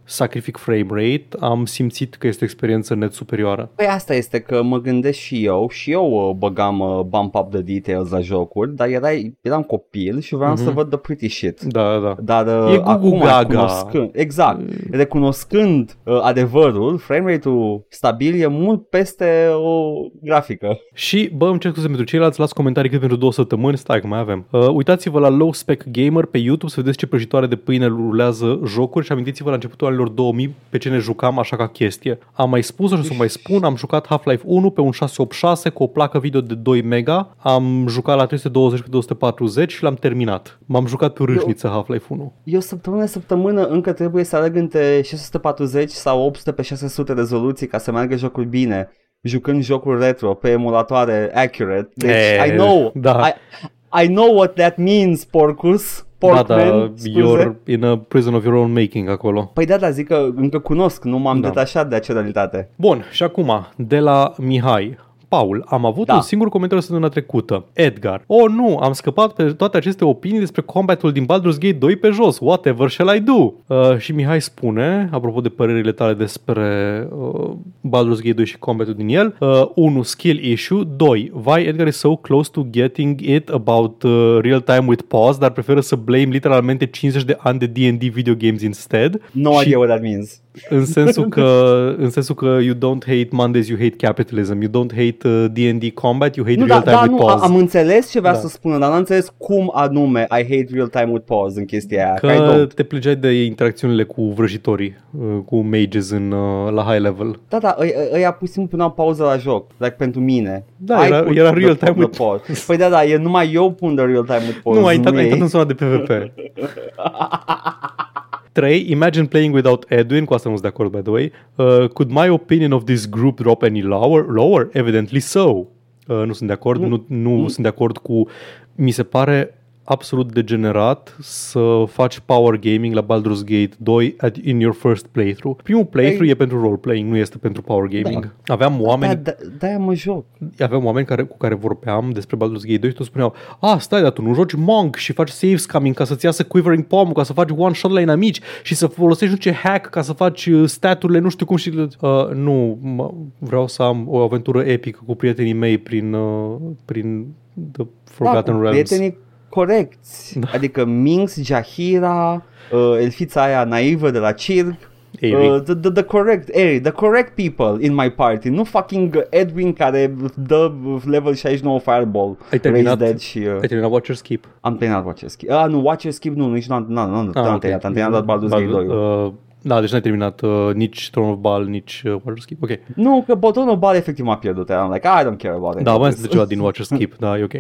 B: sacrific frame rate, am simțit că este o experiență net superioară.
A: Păi asta este că mă gândesc și eu, și eu uh, băgam uh, bump up de details la jocuri, dar erai, eram copil și vreau mm-hmm. să mhm. văd the pretty shit.
B: Da, da.
A: da. Dar uh, e acum, gaga. recunoscând, exact, recunoscând uh, adevărul, frame rate-ul stabil e mult peste o uh, grafică.
B: Și, bă, îmi cer scuze pentru ceilalți, las comentarii cât pentru două săptămâni, stai că mai avem. Uh, uitați-vă la Low Spec Gamer pe YouTube să vedeți ce prăjitoare de pâine rulează jocuri și amintiți-vă la începutul anilor 2000 pe ce ne jucam așa ca chestie. Am mai spus-o și să mai deci- spun, am jucat Half-Life 1 pe un 686 cu o placă video de 2 mega, am jucat la 320 pe 240 și l-am terminat. M-am jucat pe râșniță Half-Life 1.
A: Eu săptămână săptămână încă trebuie să aleg între 640 sau 800 pe 600 rezoluții ca să meargă jocul bine jucând jocuri retro pe emulatoare accurate. Deci, e, eh, I know, da. I, I know what that means, porcus.
B: Porkman, da, da, scuze. you're in a prison of your own making acolo.
A: Păi da, da, zic că încă cunosc, nu m-am da. detașat de acea realitate.
B: Bun, și acum, de la Mihai, Paul, am avut da. un singur comentariu săptămâna trecută. Edgar. Oh, nu, am scăpat pe toate aceste opinii despre combatul din Baldur's Gate 2 pe jos. Whatever shall I do? Uh, și Mihai spune, apropo de părerile tale despre uh, Baldur's Gate 2 și combatul din el, uh, 1. Skill issue. 2. Why Edgar is so close to getting it about uh, real time with pause, dar preferă să blame literalmente 50 de ani de D&D video games instead.
A: No și... idea what that means.
B: În sensul că, în sensul că you don't hate Mondays, you hate capitalism. You don't hate uh, D&D combat, you hate nu, real-time da, da, with nu,
A: pause. Am înțeles ce vrea da. să spună, dar n-am înțeles cum anume I hate real-time with pause în chestia aia.
B: Că te plăgeai de interacțiunile cu vrăjitorii, uh, cu mages în, uh, la high level.
A: Da, da, ă, ă, ăia pur și simplu pauză la joc, like pentru mine.
B: Da, I era, era real-time with pause.
A: Păi da, da, e numai eu pun de real-time with pause.
B: Nu, ai intrat, ai intrat în zona de PvP. 3. Imagine playing without Edwin, cu asta nu sunt de acord, by the way. Uh, could my opinion of this group drop any lower? lower? Evidently so. Uh, nu sunt de acord, mm. nu, nu mm. sunt de acord cu... Mi se pare absolut degenerat să faci power gaming la Baldur's Gate 2 at, in your first playthrough. Primul păi- playthrough Ei. e pentru role-playing, nu este pentru power da. gaming.
A: Da. Aveam oameni... Da, da, da, mă joc.
B: Aveam oameni care, cu care vorbeam despre Baldur's Gate 2 și tot spuneau A, stai, dar tu nu joci Monk și faci save scamming ca să-ți iasă Quivering Palm, ca să faci one-shot la inamici și să folosești nu ce hack ca să faci uh, staturile, nu știu cum și... Uh, nu, vreau să am o aventură epică cu prietenii mei prin, uh, prin The da, Forgotten da, Realms. Prietenii
A: corecți. Da. Adică Minx, Jahira, uh, elfița aia naivă de la circ. Uh, the, the, the correct Eri, the correct people in my party Nu fucking Edwin care dă level 69 fireball
B: Ai terminat, dead și, uh, ai terminat Watcher's Keep
A: Am
B: terminat
A: Watcher's Keep Ah, nu, Watcher's Keep nu, nici nu am, nu, nu, ah, am
B: okay. terminat Am terminat
A: Baldur's
B: Gate 2 uh, da, deci n-ai terminat uh, nici Throne of Ball, nici uh, Watcher's Keep. Ok.
A: Nu, că Throne of Ball efectiv m-a pierdut.
B: Am
A: like, I don't care
B: about it. Da, mai este ceva din Watcher's Keep, da, e ok.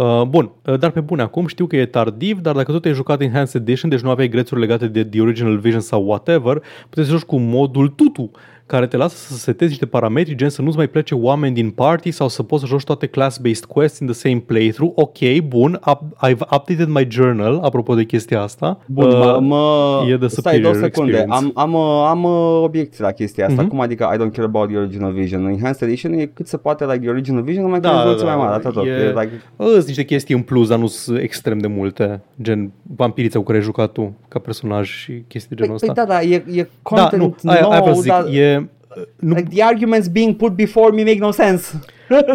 B: Uh, bun, uh, dar pe bune acum știu că e tardiv, dar dacă tot ai jucat Enhanced Edition, deci nu aveai grețuri legate de The Original Vision sau whatever, puteți să joci cu modul Tutu, care te lasă să setezi niște parametri, gen să nu-ți mai plece oameni din party sau să poți să joci toate class-based quests in the same playthrough. Ok, bun, up, I've updated my journal, apropo de chestia asta. Bun,
A: uh, mă, e de stai două secunde, experience. am, am, uh, am uh, obiecții la chestia asta. Mm-hmm. Cum adică I don't care about the original vision? Enhanced edition e cât se poate like the original vision, numai da, că da, da, mai mare, da, atât. E, like... Ă, sunt
B: niște chestii în plus, dar nu sunt extrem de multe, gen vampirița cu care ai jucat tu ca personaj și chestii de genul păi,
A: păi ăsta. Păi, da, da, e, e content da, nu, aia, aia zic, dar... e, nu... Like the arguments being put before me make no sense.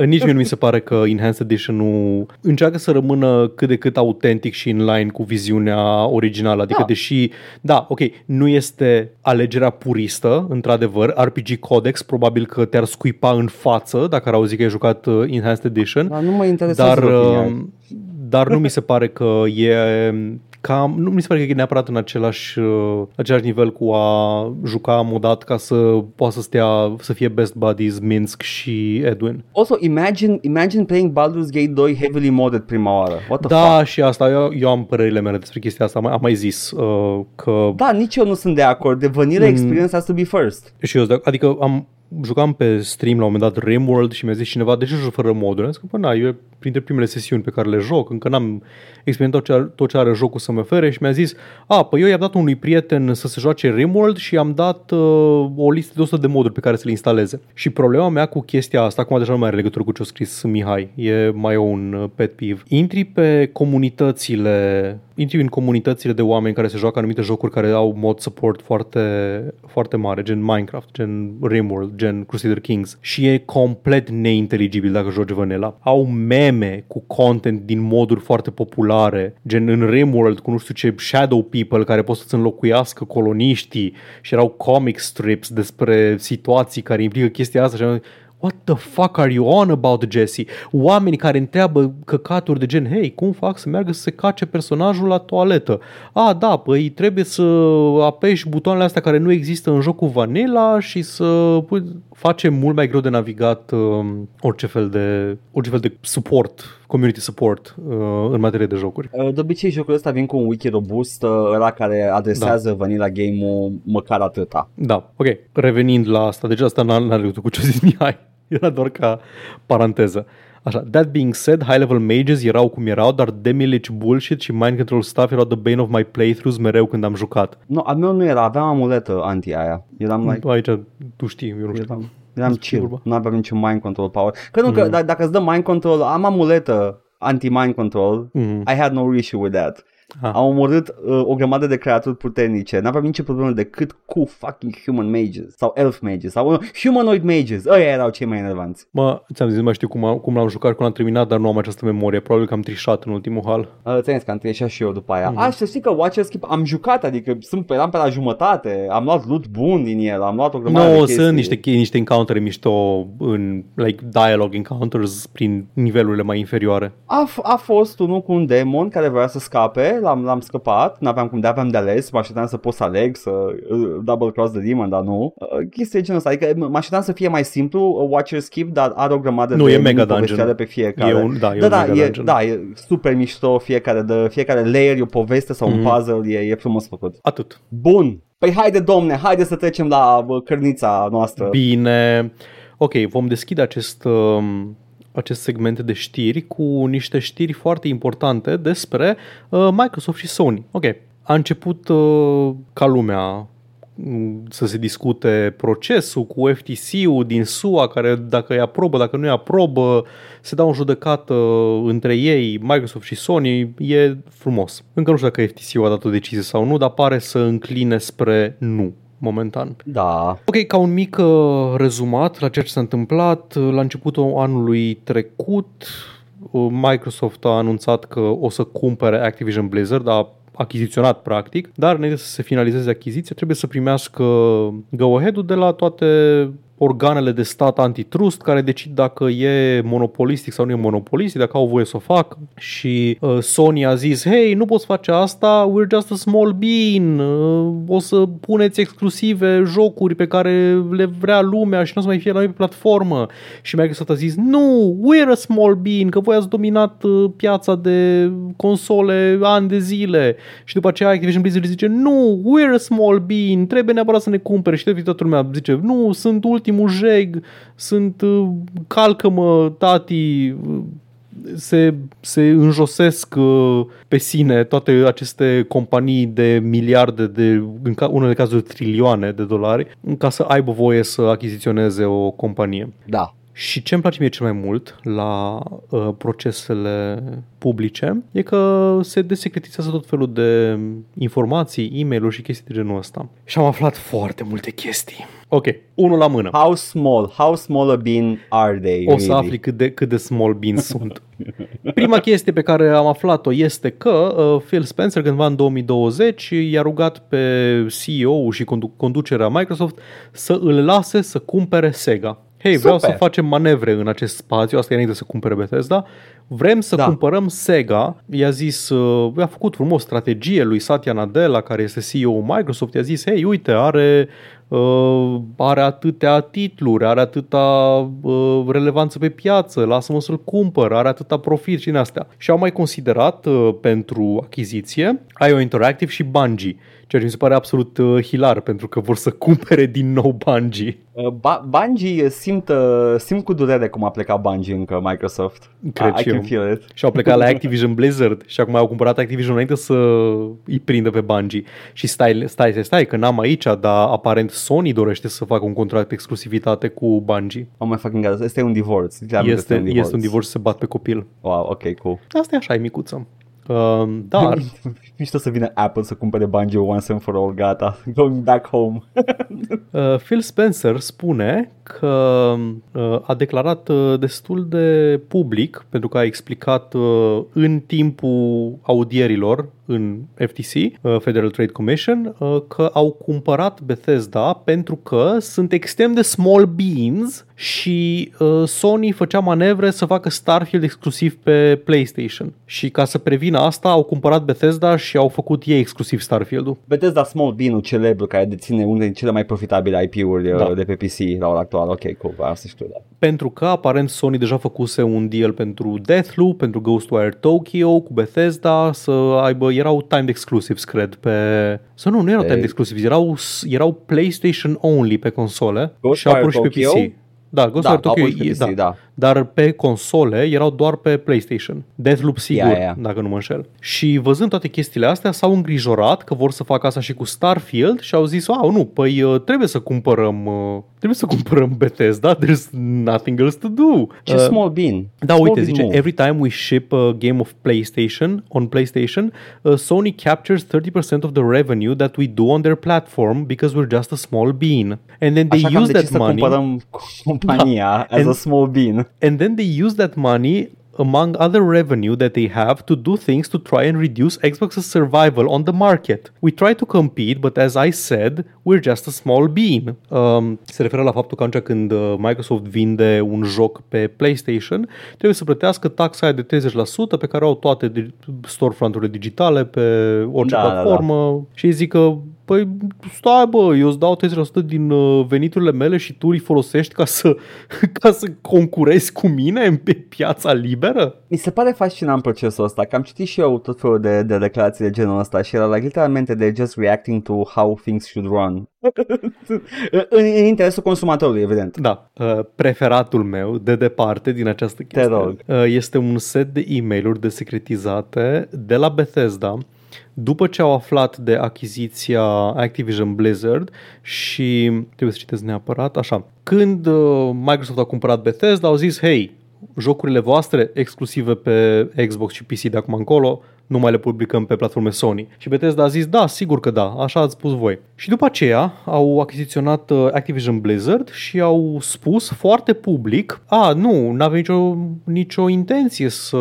B: Nici mie nu mi se pare că Enhanced edition nu încearcă să rămână cât de cât autentic și in line cu viziunea originală. Adică da. deși, da, ok, nu este alegerea puristă, într-adevăr, RPG Codex probabil că te-ar scuipa în față dacă ar auzi că ai jucat uh, Enhanced Edition.
A: Dar nu mă interesează dar, uh,
B: dar nu mi se pare că e cam, nu mi se pare că e neapărat în același, uh, același nivel cu a juca modat ca să poată să stea, să fie best buddies Minsk și Edwin.
A: Also, imagine, imagine playing Baldur's Gate 2 heavily modded prima oară. What the
B: da,
A: fuck?
B: și asta, eu, eu am părerile mele despre chestia asta, am mai zis uh, că...
A: Da, nici eu nu sunt de acord, de vanilla mm. experience has to be first.
B: Și eu, adică am, jucam pe stream la un moment dat Rimworld și mi-a zis cineva, de ce joci fără modul? zis că, până na, eu printre primele sesiuni pe care le joc, încă n-am experimentat tot ce, are, tot ce are jocul să-mi ofere și mi-a zis, a, păi eu i-am dat unui prieten să se joace Rimworld și am dat uh, o listă de 100 de moduri pe care să le instaleze. Și problema mea cu chestia asta, acum deja nu mai are legătură cu ce a scris Mihai, e mai un uh, pet peeve. Intri pe comunitățile intri în comunitățile de oameni care se joacă anumite jocuri care au mod support foarte, foarte mare, gen Minecraft, gen Rimworld, gen Crusader Kings și e complet neinteligibil dacă joci vanilla. Au meme cu content din moduri foarte populare, gen în Rimworld cu nu știu ce shadow people care pot să-ți înlocuiască coloniștii și erau comic strips despre situații care implică chestia asta și what the fuck are you on about, Jesse? Oameni care întreabă căcaturi de gen, hei, cum fac să meargă să se cace personajul la toaletă? A, da, păi trebuie să apeși butoanele astea care nu există în jocul Vanilla și să păi, face mult mai greu de navigat uh, orice, fel de, orice fel de suport, community support uh, în materie de jocuri. Uh, de
A: obicei jocul ăsta vin cu un wiki robust, uh, ăla care adresează da. Vanilla Game-ul măcar atâta.
B: Da, ok. Revenind la asta, deci asta n-are cu ce zis Mihai. Era doar ca paranteză. Așa, that being said, high-level mages erau cum erau, dar demilich bullshit și mind control stuff erau the bane of my playthroughs mereu când am jucat.
A: Nu, no, al meu nu era, aveam amuletă anti-aia.
B: Eram mm, like... Aici tu știi, eu nu știu. Eram, eram chill, nu
A: aveam niciun mind control power. Că nu, mm. că da, d- dacă îți dă mind control, am amuletă anti-mind control, mm. I had no issue with that. Ha. Ah. Au omorât uh, o grămadă de creaturi puternice. N-aveam nicio problemă decât cu fucking human mages sau elf mages sau uh, humanoid mages. Ăia erau cei mai
B: enervanți. Mă, ți-am zis, mă știu cum, am, cum l-am jucat când l-am terminat, dar nu am această memorie. Probabil că am trișat în ultimul hal.
A: Uh, ți că am trișat și eu după aia. Mm-hmm. să știi că Watcher Skip am jucat, adică sunt pe, pe la jumătate, am luat loot bun din el, am luat o grămadă no, de
B: chestii. sunt niște, niște encounter mișto în, like, dialogue encounters prin nivelurile mai inferioare.
A: A, f- a fost unul cu un demon care vrea să scape, l-am, l-am scăpat, n-aveam cum de aveam de ales, mă așteptam să pot să aleg, să uh, double cross the demon, dar nu. Uh, chestia genul ăsta, adică mă așteptam să fie mai simplu, uh, Watcher Skip, dar are o grămadă nu, de e mega dungeon. pe fiecare.
B: E un, da, e da, un da, mega e, dungeon. da, e super mișto, fiecare, de, fiecare layer e o poveste sau mm-hmm. un mhm. puzzle, e, e frumos făcut. Atât.
A: Bun, Păi haide domne, haide să trecem la uh, cărnița noastră.
B: Bine, ok, vom deschide acest uh acest segment de știri cu niște știri foarte importante despre uh, Microsoft și Sony. Ok, a început uh, ca lumea mm, să se discute procesul cu FTC-ul din SUA, care dacă îi aprobă, dacă nu îi aprobă, se dau în judecată uh, între ei, Microsoft și Sony, e frumos. Încă nu știu dacă FTC-ul a dat o decizie sau nu, dar pare să încline spre nu momentan.
A: Da.
B: Ok, ca un mic uh, rezumat la ceea ce s-a întâmplat, uh, la începutul anului trecut, uh, Microsoft a anunțat că o să cumpere Activision Blizzard, a achiziționat practic, dar înainte să se finalizeze achiziția trebuie să primească go ahead de la toate organele de stat antitrust care decid dacă e monopolistic sau nu e monopolistic, dacă au voie să o fac și uh, Sony a zis, hei, nu poți face asta, we're just a small bean, uh, o să puneți exclusive jocuri pe care le vrea lumea și nu o să mai fie la noi pe platformă. Și Microsoft a zis, nu, we're a small bean, că voi ați dominat uh, piața de console ani de zile. Și după aceea Activision Blizzard zice, nu, we're a small bean, trebuie neapărat să ne cumpere. Și de toată lumea zice, nu, sunt ultra ultimul jeg, sunt uh, calcă-mă tati, uh, se, se înjosesc uh, pe sine toate aceste companii de miliarde de, în unele cazuri trilioane de dolari, ca să aibă voie să achiziționeze o companie.
A: Da,
B: și ce îmi place mie cel mai mult la uh, procesele publice e că se desecretizează tot felul de informații, e mail și chestii de genul ăsta. Și am aflat foarte multe chestii. Ok, unul la mână.
A: How small, how small a bean
B: are
A: they? O
B: să afli cât de, cât de small beans sunt. Prima chestie pe care am aflat-o este că uh, Phil Spencer cândva în 2020 i-a rugat pe CEO și condu- conducerea Microsoft să îl lase să cumpere Sega hei, Super. vreau să facem manevre în acest spațiu, asta e înainte să cumpere Bethesda, vrem să da. cumpărăm Sega, i-a zis, uh, i-a făcut frumos strategie lui Satya Nadella, care este CEO Microsoft, i-a zis, hei, uite, are uh, are atâtea titluri, are atâta uh, relevanță pe piață, lasă-mă să-l cumpăr, are atâta profit și în astea. Și au mai considerat uh, pentru achiziție IO Interactive și Bungie, ceea ce mi se pare absolut uh, hilar pentru că vor să cumpere din nou Bungie. Uh,
A: ba- Bungie simt, uh, simt cu durere cum a plecat Bungie încă Microsoft.
B: Cred ah, și eu. Și au plecat la Activision Blizzard și acum au cumpărat Activision înainte să îi prindă pe Bungie. Și stai, stai, stai, stai că n-am aici, dar aparent Sony dorește să facă un contract exclusivitate cu Bungie. Oh
A: my fucking god, este un divorț. Este,
B: este un divorț. Este un divorț să bat pe copil.
A: Wow, ok, cool.
B: Asta e așa, e micuță. Um, da. Dar da.
A: Mișto să vină Apple să cumpere Bungie once and for all, gata, going back home.
B: uh, Phil Spencer spune că uh, a declarat uh, destul de public, pentru că a explicat uh, în timpul audierilor în FTC, uh, Federal Trade Commission, uh, că au cumpărat Bethesda pentru că sunt extrem de small beans și uh, Sony făcea manevre să facă Starfield exclusiv pe PlayStation. Și ca să prevină asta, au cumpărat Bethesda și au făcut ei exclusiv Starfield-ul.
A: Bethesda Small Bean-ul celebru care deține unul din cele mai profitabile IP-uri da. de pe PC la ora actuală. Ok, cool, asta știu, da.
B: Pentru că aparent Sony deja făcuse un deal pentru Deathloop, pentru Ghostwire Tokyo, cu Bethesda, să aibă erau timed exclusives, cred, pe... Sau nu, nu erau timed exclusives, erau, erau PlayStation only pe console Ghost și au apărut și pe PC. Da, Ghostwire da, Tokyo, Tokyo, da. da dar pe console erau doar pe PlayStation. Deathloop sigur, yeah, yeah. dacă nu mă înșel. Și văzând toate chestiile astea, s-au îngrijorat că vor să facă asta și cu Starfield și au zis, au, nu, păi uh, trebuie să cumpărăm, uh, trebuie să cumpărăm Bethesda, there's nothing else to do.
A: Ce uh, small bean.
B: Da, small uite, zice, move. every time we ship a game of PlayStation, on PlayStation, uh, Sony captures 30% of the revenue that we do on their platform because we're just a small bean.
A: And then they Așa use that money. Așa cumpărăm compania da. as and, a small bean
B: and then they use that money among other revenue that they have to do things to try and reduce Xbox's survival on the market. We try to compete, but as I said, we're just a small bean. Um, se referă la faptul că atunci când uh, Microsoft vinde un joc pe PlayStation, trebuie să plătească taxa de 30% pe care au toate storefront-urile digitale pe orice da, platformă da, da. și zic că Păi stai bă, eu îți dau 30% din uh, veniturile mele și tu îi folosești ca să, ca să concurezi cu mine pe piața liberă?
A: Mi se pare fascinant procesul ăsta, că am citit și eu tot felul de, de declarații de genul ăsta și era like, literalmente de just reacting to how things should run. în, în interesul consumatorului, evident.
B: Da. Uh, preferatul meu, de departe, din această chestie, uh, este un set de e-mail-uri desecretizate de la Bethesda după ce au aflat de achiziția Activision Blizzard și trebuie să citesc neapărat, așa, când uh, Microsoft a cumpărat Bethesda, au zis, hei, jocurile voastre exclusive pe Xbox și PC de acum încolo nu mai le publicăm pe platforme Sony. Și Bethesda a zis, da, sigur că da, așa ați spus voi. Și după aceea au achiziționat uh, Activision Blizzard și au spus foarte public, a, nu, nu avem nicio, nicio intenție să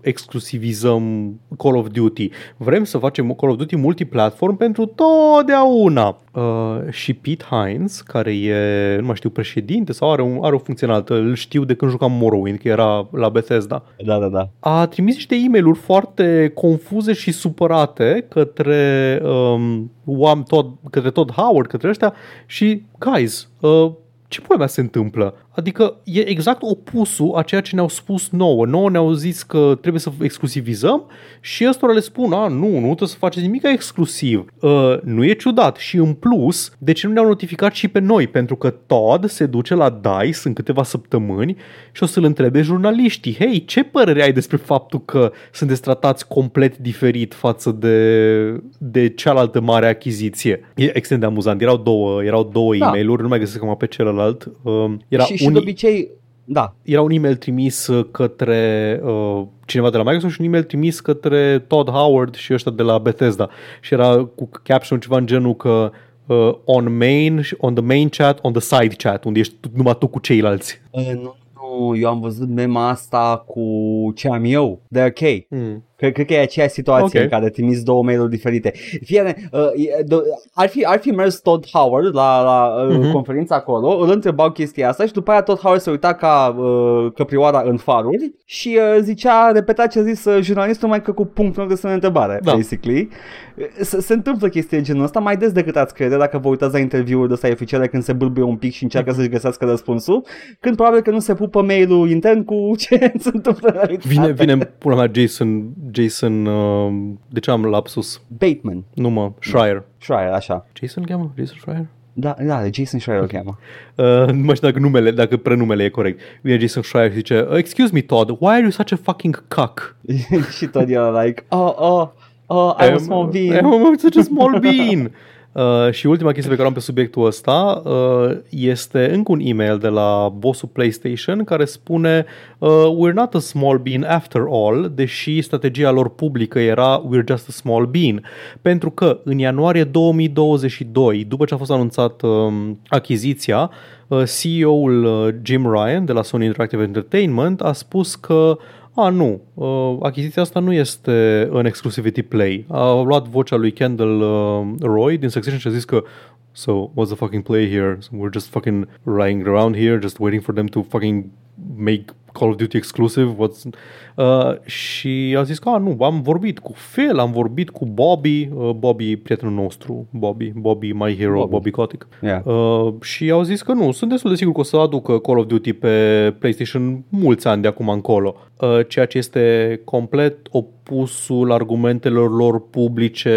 B: exclusivizăm Call of Duty. Vrem să facem Call of Duty multiplatform pentru totdeauna. Uh, și Pete Hines, care e, nu mai știu, președinte sau are, un, are o funcțională, îl știu de când jucam Morrowind, că era la Bethesda.
A: Da, da, da.
B: A trimis niște e-mail-uri foarte confuze și supărate către, um, tot, către tot Howard, către ăștia și, guys, uh, ce pula mea se întâmplă? Adică e exact opusul a ceea ce ne-au spus nouă. Nouă ne-au zis că trebuie să exclusivizăm și ăstora le spun, a, nu, nu trebuie să faceți nimic exclusiv. Uh, nu e ciudat. Și în plus, de ce nu ne-au notificat și pe noi? Pentru că Todd se duce la DICE în câteva săptămâni și o să-l întrebe jurnaliștii, hei, ce părere ai despre faptul că sunteți tratați complet diferit față de, de cealaltă mare achiziție? E extrem de amuzant. Erau două, erau două da. e-mail-uri, nu mai găsesc acum pe celălalt. Uh,
A: era și, un, de obicei, da.
B: Era un e-mail trimis uh, către uh, cineva de la Microsoft și un e-mail trimis către Todd Howard și ăștia de la Bethesda. Și era cu caption ceva în genul că uh, on main, on the main chat, on the side chat, unde ești numai tu cu ceilalți.
A: Uh, nu, nu, eu am văzut mema asta cu ce am eu, de ok. Mm. Cred, cred că e aceeași situație okay. în care trimis două mail-uri diferite. Fie, uh, ar, fi, ar fi mers Todd Howard la, la uh, uh-huh. Mhm. conferința acolo, îl întrebau chestia asta și după aia Todd Howard se uita ca uh, căprioara în faruri și uh, zicea, repeta ce a zis uh, jurnalistul, mai că cu punct nu de să ne întrebare, da. basically. Se, se întâmplă chestia genul ăsta mai des decât ați crede dacă vă uitați la interviuri de ăsta oficiale când se bâlbuie un pic și încearcă să-și găsească răspunsul, când probabil că nu se pupă mail-ul intern cu ce se întâmplă
B: Vine, vine pula mea Jason Jason, uh, de ce am lapsus?
A: Bateman.
B: Nu mă, Schreier.
A: Schreier, așa.
B: Jason cheamă? Jason Schreier? Da,
A: da, Jason Schreier îl cheamă.
B: Uh, nu mai știu dacă numele, dacă prenumele e corect. Vine Jason Schreier și zice, uh, excuse me Todd, why are you such a fucking cuck?
A: și Todd e like, oh, oh, oh, I'm, I'm a small bean. I'm
B: such a small bean. Uh, și ultima chestie pe care am pe subiectul ăsta uh, este încă un e-mail de la bossul PlayStation care spune uh, We're not a small bean after all, deși strategia lor publică era We're just a small bean. Pentru că în ianuarie 2022, după ce a fost anunțat uh, achiziția, uh, CEO-ul uh, Jim Ryan de la Sony Interactive Entertainment a spus că a, nu, uh, achiziția asta nu este în exclusivity play. A luat vocea lui Kendall uh, Roy din Succession și a zis că So, what's the fucking play here? So we're just fucking riding around here, just waiting for them to fucking make Call of Duty exclusive. What's... Uh, și a zis că, nu, am vorbit cu Phil, am vorbit cu Bobby, uh, Bobby, prietenul nostru, Bobby, Bobby My Hero, Bobby, Bobby Kotick. Yeah. Uh, și au zis că nu, sunt destul de sigur că o să aducă Call of Duty pe PlayStation mulți ani de acum încolo, uh, ceea ce este complet opusul argumentelor lor publice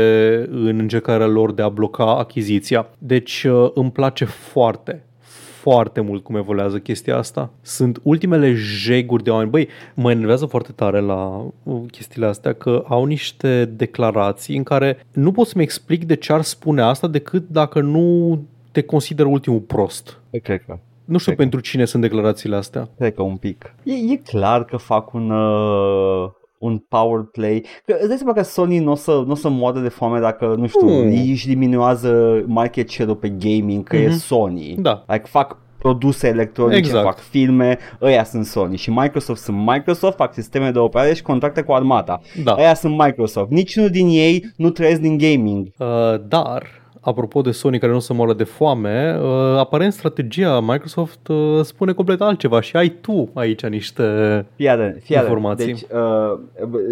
B: în încercarea lor de a bloca achiziția. Deci uh, îmi place foarte foarte mult cum evoluează chestia asta. Sunt ultimele jeguri de oameni. Băi, mă enervează foarte tare la uh, chestiile astea că au niște declarații în care nu pot să-mi explic de ce ar spune asta decât dacă nu te consider ultimul prost.
A: Păi, cred că.
B: Nu știu cred pentru că. cine sunt declarațiile astea.
A: Cred că un pic. E, e clar că fac un... Uh un power play. Că îți dai seama că Sony nu o să, n-o să moadă de foame dacă, nu știu, mm. își diminuează market share-ul pe gaming, că mm-hmm. e mhm. Sony.
B: Da.
A: Like, fac produse electronice, exact. fac filme, ăia sunt Sony și Microsoft sunt Microsoft, fac sisteme de operare și contracte cu armata. Da. Aia sunt Microsoft. Niciunul din ei nu trăiesc din gaming.
B: Uh, dar apropo de Sony care nu se moară de foame, uh, aparent strategia Microsoft uh, spune complet altceva și ai tu aici niște
A: fiadă, fiadă. informații. Deci, uh,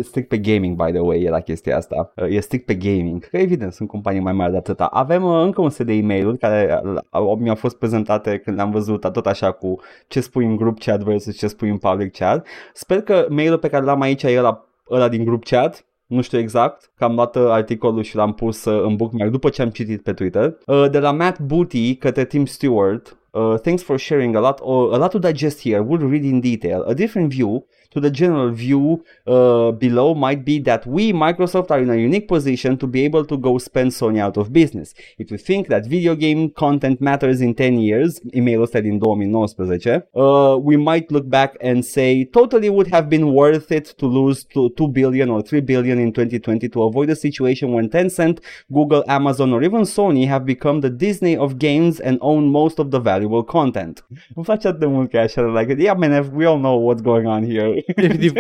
A: strict pe gaming, by the way, e la chestia asta. Uh, e strict pe gaming. Că evident, sunt companii mai mari de atâta. Avem uh, încă un set de e care uh, mi-au fost prezentate când am văzut, tot așa cu ce spui în grup chat versus ce spui în public chat. Sper că mail-ul pe care l-am aici e la ăla din grup chat nu știu exact, că am luat uh, articolul și l-am pus uh, în bookmark după ce am citit pe Twitter, uh, de la Matt Booty către Tim Stewart, Uh, thanks for sharing a lot. Uh, a lot to digest here. We'll read in detail. A different view to the general view uh, below might be that we, Microsoft, are in a unique position to be able to go spend Sony out of business. If we think that video game content matters in 10 years, email us in 2019, uh, we might look back and say totally would have been worth it to lose to 2 billion or 3 billion in 2020 to avoid a situation when Tencent, Google, Amazon, or even Sony have become the Disney of games and own most of the valuable content. Îmi de mult că așa, like, yeah, man, we all know what's going on here.
B: Efectiv,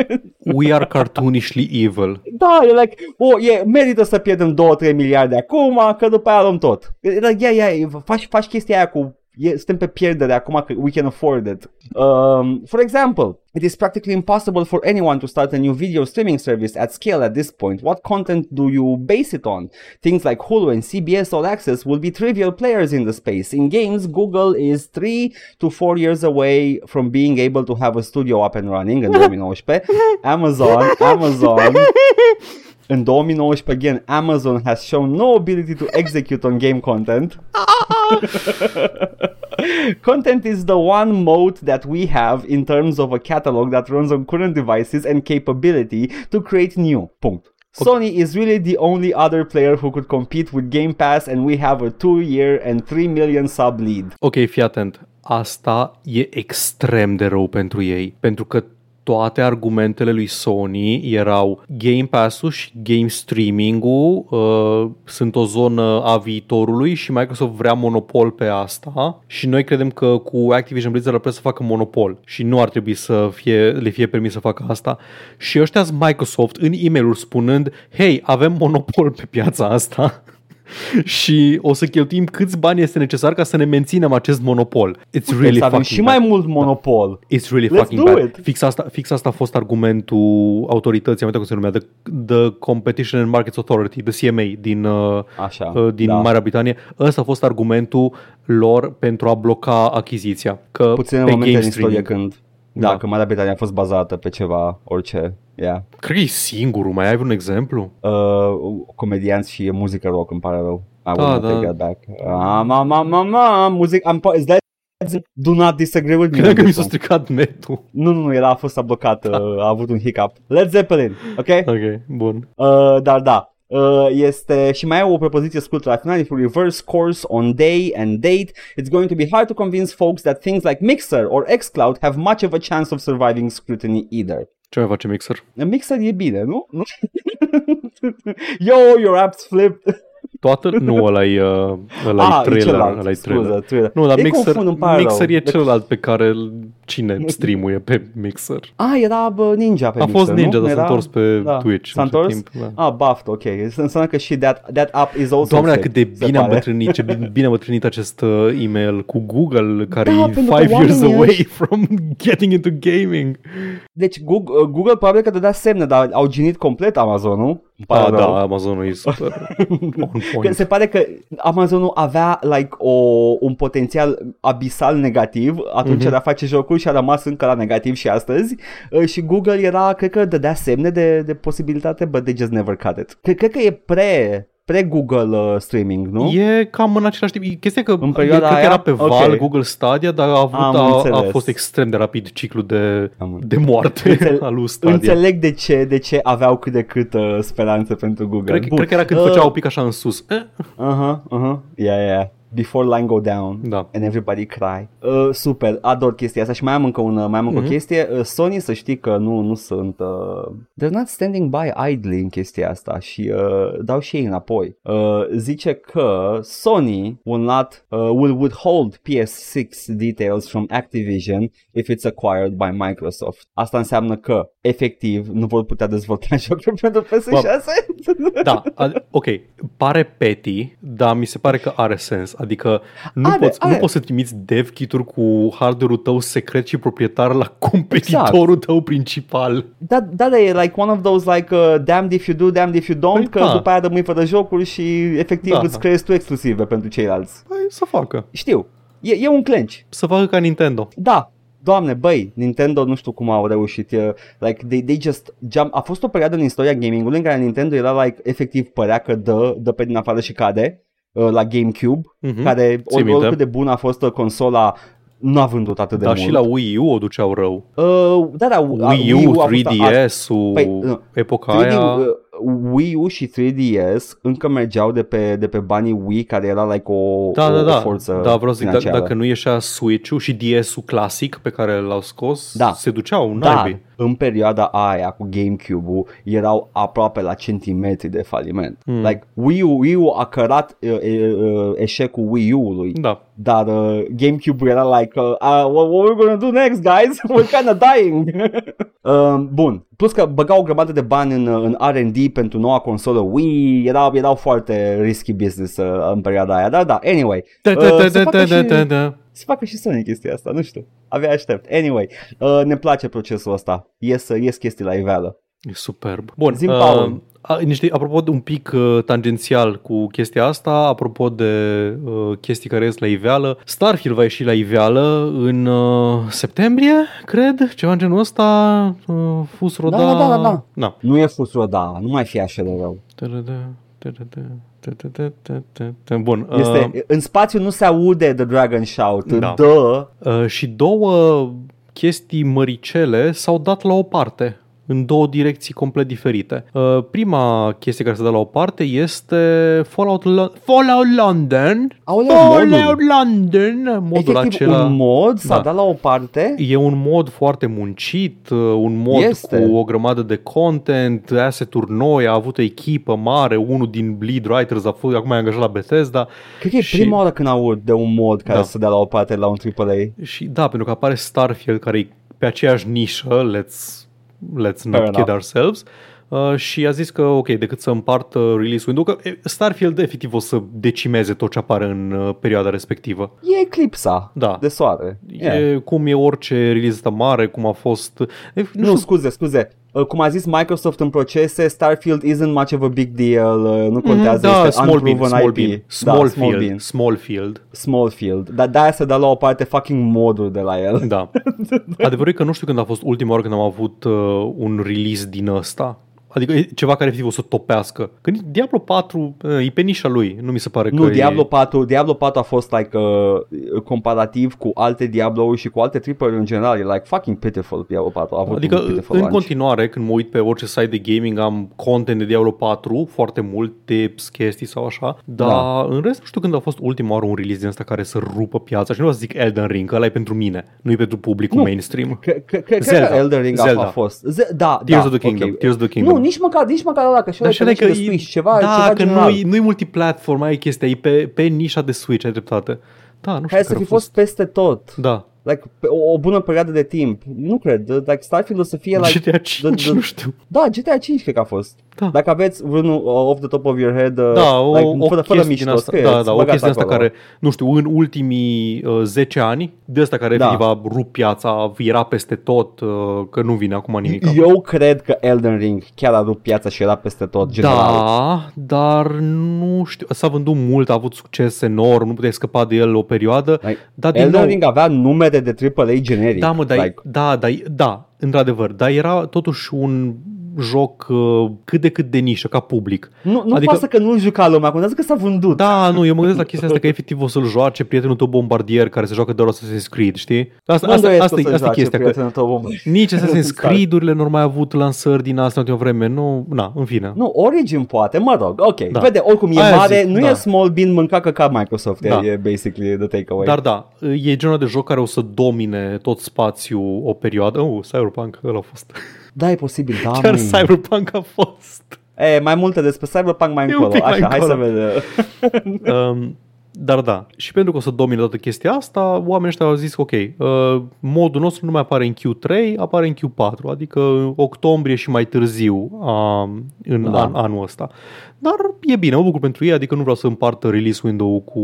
B: we are cartoonishly evil.
A: Da, e like, oh, yeah, merită să pierdem 2-3 miliarde acum, că după aia luăm tot. like, yeah, yeah, faci, faci chestia aia cu suntem pe pierdere acum că we can afford it. Um, for example, It is practically impossible for anyone to start a new video streaming service at scale at this point. What content do you base it on? Things like Hulu and CBS All Access will be trivial players in the space. In games, Google is 3 to 4 years away from being able to have a studio up and running in 2019. Amazon, Amazon. In 2019, again, Amazon has shown no ability to execute on game content. Oh, oh, Content is the one mode that we have in terms of a catalog that runs on current devices and capability to create new. Punct. Okay. Sony is really the only other player who could compete with Game Pass and we have a 2 year and 3 million sub lead.
B: Ok, fii atent. Asta e extrem de rău pentru ei, pentru că toate argumentele lui Sony erau Game Pass-ul și game streaming-ul uh, sunt o zonă a viitorului și Microsoft vrea monopol pe asta și noi credem că cu Activision Blizzard ar putea să facă monopol și nu ar trebui să fie, le fie permis să facă asta. Și ăștia Microsoft în e mail spunând, hei, avem monopol pe piața asta. și o să cheltuim câți bani este necesar ca să ne menținem acest monopol. It's
A: Putem really să avem și bad. mai mult da. monopol.
B: Da. It's really Let's fucking bad. It. Fix, asta, fix asta a fost argumentul autorității, am uitat cum se numea, the, the Competition and Markets Authority, the CMA din, uh, Așa, uh, din da. Marea Britanie. Ăsta a fost argumentul lor pentru a bloca achiziția. Că Puține
A: momente în istorie când da. Dacă Marea Britanie a fost bazată pe ceva, orice. Yeah.
B: Cred că e singurul. Mai ai un exemplu?
A: Uh, comedianți și muzică rock, îmi pare rău. I ah, da, da. take that back. Am, ah, am, am, am, am, muzic, am, Do not disagree with
B: me. Cred că mi s-a stricat metul.
A: Nu, nu, nu, el a fost ablocat. Uh, a avut un hiccup. Led Zeppelin, ok?
B: Ok, bun. Uh,
A: dar da, Uh, este și mai au o propoziție scurtă la final, if reverse course on day and date, it's going to be hard to convince folks that things like Mixer or xCloud have much of a chance of surviving scrutiny either.
B: Ce mai face Mixer?
A: Mixer e bine, nu? Yo, your apps flipped!
B: Toată? Nu, ăla e, ăla ah, trailer. E ăla e trailer. Scuza, trailer. Nu, dar e Mixer, Mixer e deci- celălalt pe care cine streamuie pe Mixer.
A: Ah, era bă, Ninja pe
B: A Mixer, fost Ninja, nu? dar
A: era...
B: s-a întors pe da. Twitch.
A: S-a întors? Timp, da. Ah, buffed, ok. Înseamnă că și that, that app is also Doamne, cât
B: de bine am bătrânit, ce bine am bătrânit acest uh, email cu Google, care da, e five years away ești... from getting into gaming.
A: Deci Google, Google probabil că dădea semne, dar au ginit complet Amazonul
B: Pa, ah, da, da, Amazonul e super on
A: point. Se pare că Amazonul avea like, o, un potențial abisal negativ atunci mm-hmm. era face jocul și a rămas încă la negativ și astăzi uh, și Google era, cred că dădea semne de, de posibilitate, but they just never cut it. Cred, cred că e pre pre-Google uh, streaming, nu?
B: E cam în același timp. chestia că în adică perioada e, aia? că era pe Val, okay. Google Stadia, dar a, avut, a, a fost extrem de rapid ciclu de, de moarte Înțel- al lui Stadia.
A: Înțeleg de ce, de ce aveau cât de cât uh, speranță pentru Google.
B: Cred, cred că era când uh. făceau un pic așa în sus.
A: Aha, aha, ia, ia. Before Line Go Down da. and Everybody Cry. Uh, super, ador chestia asta și mai am încă, un, mai am încă mm-hmm. o mhm. chestie. Uh, Sony să știi că nu, nu sunt... Uh, they're not standing by idly în chestia asta și uh, dau și ei înapoi. Uh, zice că Sony will not uh, will withhold PS6 details from Activision if it's acquired by Microsoft. Asta înseamnă că efectiv nu vor putea dezvolta jocuri pentru
B: PS6. Da, ok, pare petty, dar mi se pare că are sens Adică nu, are, poți, are. nu poți să trimiți dev kit-uri cu hardware-ul tău secret și proprietar la competitorul exact. tău principal.
A: Da, da, da, e like one of those like uh, damned if you do, damned if you don't, păi, că da. după aia rămâi fără jocuri și efectiv da. îți creezi tu exclusive pentru ceilalți.
B: Păi să facă.
A: Știu. E, e un clench.
B: Să facă ca Nintendo.
A: Da, Doamne, băi, Nintendo nu știu cum au reușit. Like, they, they just jump. A fost o perioadă în istoria gamingului în care Nintendo era like, efectiv părea că dă, dă pe din afară și cade. Uh, la GameCube, mm-hmm. care ori, oricât de bună a fost uh, consola nu a vândut atât de da, mult.
B: Dar
A: și
B: la Wii U o duceau rău.
A: Uh, da, da, Wii U, Wii U 3DS-ul, păi, uh, epoca 3D, aia... Uh, Wii U și 3DS încă mergeau de pe, de pe banii Wii, care era like o, da, o, da, da. o forță Da, vreau să zic,
B: dacă nu ieșea Switch-ul și DS-ul clasic pe care l-au scos, da. se duceau în da
A: în perioada aia cu GameCube-ul erau aproape la centimetri de faliment. Mm. Like, Wii U, Wii U a cărat uh, uh, eșecul Wii U-ului. Da. Dar uh, GameCube era like, uh, uh, what, what we're gonna do next, guys? We're kinda dying. uh, bun. Plus că băgau o grămadă de bani în, în R&D pentru noua consolă Wii, erau, erau foarte risky business uh, în perioada aia, dar da, anyway. Da,
B: uh, da, da,
A: se facă și Sony chestia asta, nu știu. Avea aștept. Anyway, uh, ne place procesul ăsta. Ies, ies chestii la
B: iveală. E superb. Bun, Zim uh, niște, apropo de un pic uh, tangențial cu chestia asta, apropo de uh, chestii care ies la iveală, Starfield va ieși la iveală în uh, septembrie, cred, ceva în genul ăsta, uh, fus roda...
A: Da,
B: da,
A: da, da, da. Na. Nu e fus roda, nu mai fi așa de rău. Da, da, da.
B: Bun. Este,
A: uh, în spațiu nu se aude The Dragon Shout. Da.
B: Uh, și două chestii măricele s-au dat la o parte în două direcții complet diferite. Uh, prima chestie care se dă la o parte este Fallout, Lo- Fallout London. Aolea, Fallout London, modul Efectiv, acela.
A: un mod s-a da. dat la o parte.
B: E un mod foarte muncit, uh, un mod este. cu o grămadă de content, asset-uri noi, a avut o echipă mare, unul din Bleed Writers a fost, acum e angajat la Bethesda.
A: Cred că e și... prima oară când aud de un mod care da. să dă la o parte la un AAA.
B: Și da, pentru că apare Starfield care e pe aceeași nișă, let's let's not Fair kid enough. ourselves. Uh, și a zis că, ok, decât să împart uh, release window, că Starfield efectiv o să decimeze tot ce apare în uh, perioada respectivă.
A: E eclipsa da. de soare.
B: E yeah. cum e orice release mare, cum a fost... E,
A: nu, nu știu... scuze, scuze, Uh, cum a zis Microsoft în procese, Starfield isn't much of a big deal, uh, nu mhm. contează, mm-hmm, da, este
B: small
A: bean, small
B: IP. Bean. Small, da, small field,
A: small field. Small field. Dar de-aia se dă la o parte fucking modul de la el.
B: Da. Adevărul e că nu știu când a fost ultima oară când am avut uh, un release din ăsta Adică e ceva care efectiv o să topească. Când Diablo 4 eh, e pe nișa lui, nu mi se pare nu, că
A: Diablo e... 4, Diablo 4 a fost like uh, comparativ cu alte Diablo și cu alte triple în general. E like fucking pitiful Diablo 4. A avut adică
B: în
A: lunch.
B: continuare când mă uit pe orice site de gaming am content de Diablo 4, foarte mult, tips, chestii sau așa. Dar da. în rest nu știu când a fost ultima oară un release din asta care să rupă piața și nu o să zic Elden Ring, că ăla e pentru mine, nu e pentru publicul nu. mainstream. Cred
A: că Elden Ring a fost. da, da,
B: Tears of the Kingdom.
A: Nu, nici măcar, nici măcar ăla, că și ăla trebuie Switch, ceva, da, ceva că nu-i,
B: nu-i multiplatform, ai chestia, e pe, pe nișa de Switch, ai dreptate. Da, nu știu Hai
A: să
B: fi
A: fost peste tot. Da like, o, o bună perioadă de timp. Nu cred. Like, Starfield o să fie... Like, GTA 5, the, the... nu știu. Da, GTA 5 cred că a fost. Da. Dacă aveți vreunul uh, off the top of your head, uh, da,
B: o, like,
A: o fără, fără mișto, asta, da, da,
B: o chestie
A: asta
B: care, nu știu, în ultimii uh, 10 ani, de asta care da. rup piața, era peste tot, uh, că nu vine acum nimic.
A: Eu acolo. cred că Elden Ring chiar a rupt piața și era peste tot. Da,
B: general. Da, dar nu știu, s-a vândut mult, a avut succes enorm, nu puteai scăpa de el o perioadă. Like, dar
A: Elden
B: nou...
A: Ring avea numere de AAA generic.
B: Da, mă, dai, like... da, da, da, într-adevăr, dar era totuși un joc uh, cât de cât de nișă, ca public.
A: Nu, nu adică, pasă că nu-l juca lumea, contează că s-a vândut.
B: Da, nu, eu mă gândesc la chestia asta că efectiv o să-l joace prietenul tău bombardier care se joacă doar Assassin's Creed, știi?
A: Asta, nu asta, asta, asta, e chestia. Că
B: nici Assassin's Creed-urile nu mai avut lansări din asta în ultima vreme, nu, na, în fine.
A: Nu, Origin poate, mă rog, ok, da. vede, oricum e Aia mare, zic, nu da. e small bin, mâncacă ca Microsoft, da. e basically the takeaway.
B: Dar da, e genul de joc care o să domine tot spațiul o perioadă. Uh, Cyberpunk, ăla a fost.
A: Da, e posibil, da. Chiar mâine.
B: Cyberpunk a fost.
A: E, mai multe despre Cyberpunk mai e încolo. Așa, mai încolo. hai să vedem. um,
B: dar da, și pentru că o să domine toată chestia asta, oamenii ăștia au zis, ok, uh, modul nostru nu mai apare în Q3, apare în Q4, adică octombrie și mai târziu a, um, în da. an, anul ăsta. Dar e bine, mă bucur pentru ei, adică nu vreau să împartă release window-ul cu...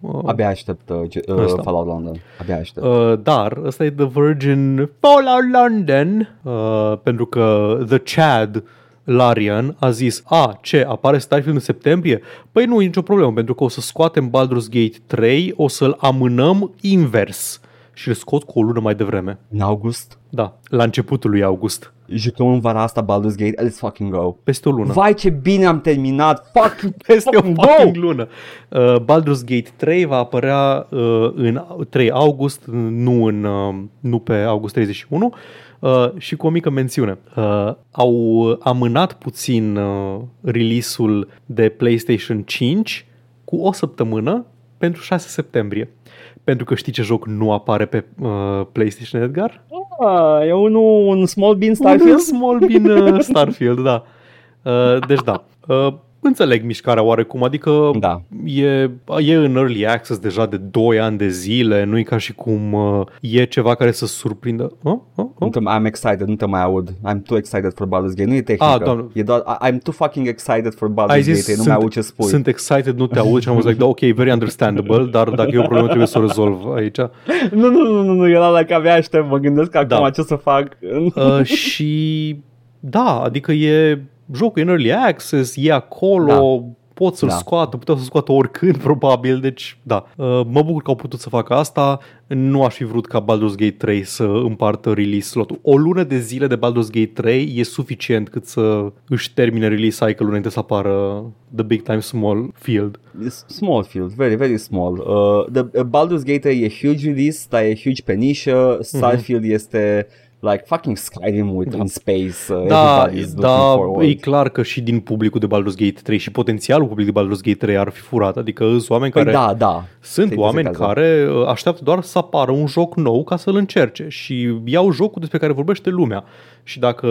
A: Uh, Abia aștept uh, uh, Fallout London. Abia aștept. Uh,
B: dar ăsta e The Virgin Fallout London, uh, pentru că The Chad Larian a zis, a, ce, apare Starfield în septembrie? Păi nu, e nicio problemă, pentru că o să scoatem Baldur's Gate 3, o să-l amânăm invers și îl scot cu o lună mai devreme.
A: În august?
B: Da, la începutul lui august.
A: Jucăm în vara asta Baldur's Gate, let's fucking go.
B: Peste o lună.
A: Vai ce bine am terminat, Fuck. Peste o fucking wow! lună.
B: Uh, Baldur's Gate 3 va apărea uh, în 3 august, nu, în, uh, nu pe august 31 Uh, și cu o mică mențiune. Uh, au amânat puțin uh, release-ul de PlayStation 5 cu o săptămână pentru 6 septembrie. Pentru că știi ce joc nu apare pe uh, PlayStation, Edgar?
A: Ah, e un un Small Bean Starfield? Un
B: Small Bean uh, Starfield, da. Uh, deci da. Uh, înțeleg mișcarea oarecum, adică da. e, e în early access deja de 2 ani de zile, nu e ca și cum uh, e ceva care să surprindă. Uh, uh,
A: Nu te, I'm excited, nu te mai aud. I'm too excited for Baldur's Gate. Nu e tehnică. Ah, e doar, I'm too fucking excited for Baldur's Ai zis, Gate. Nu mai aud ce spui.
B: Sunt excited, nu te aud și am zis, like, da, ok, very understandable, dar dacă e o problemă trebuie să o rezolv aici.
A: Nu, nu, nu, nu, nu eu la like, abia aștept, mă gândesc acum da. ce să fac.
B: Uh, și da, adică e jocul în early access, e acolo, da pot să-l da. scoată, puteau să-l scoată oricând probabil, deci da, uh, mă bucur că au putut să facă asta, nu aș fi vrut ca Baldur's Gate 3 să împartă release slotul. O lună de zile de Baldur's Gate 3 e suficient cât să își termine release cycle-ul înainte să apară The Big Time Small Field.
A: Small field, very, very small. Uh, the, uh, Baldur's Gate 3 e huge release, dar e huge pe nișă, Starfield mm-hmm. este like fucking Skyrim with
B: da. in
A: space. Uh, da, da
B: e clar că și din publicul de Baldur's Gate 3 și potențialul public de Baldur's Gate 3 ar fi furat. Adică sunt păi oameni păi care
A: da, da.
B: sunt Te oameni care uh, așteaptă doar să apară un joc nou ca să-l încerce și iau jocul despre care vorbește lumea. Și dacă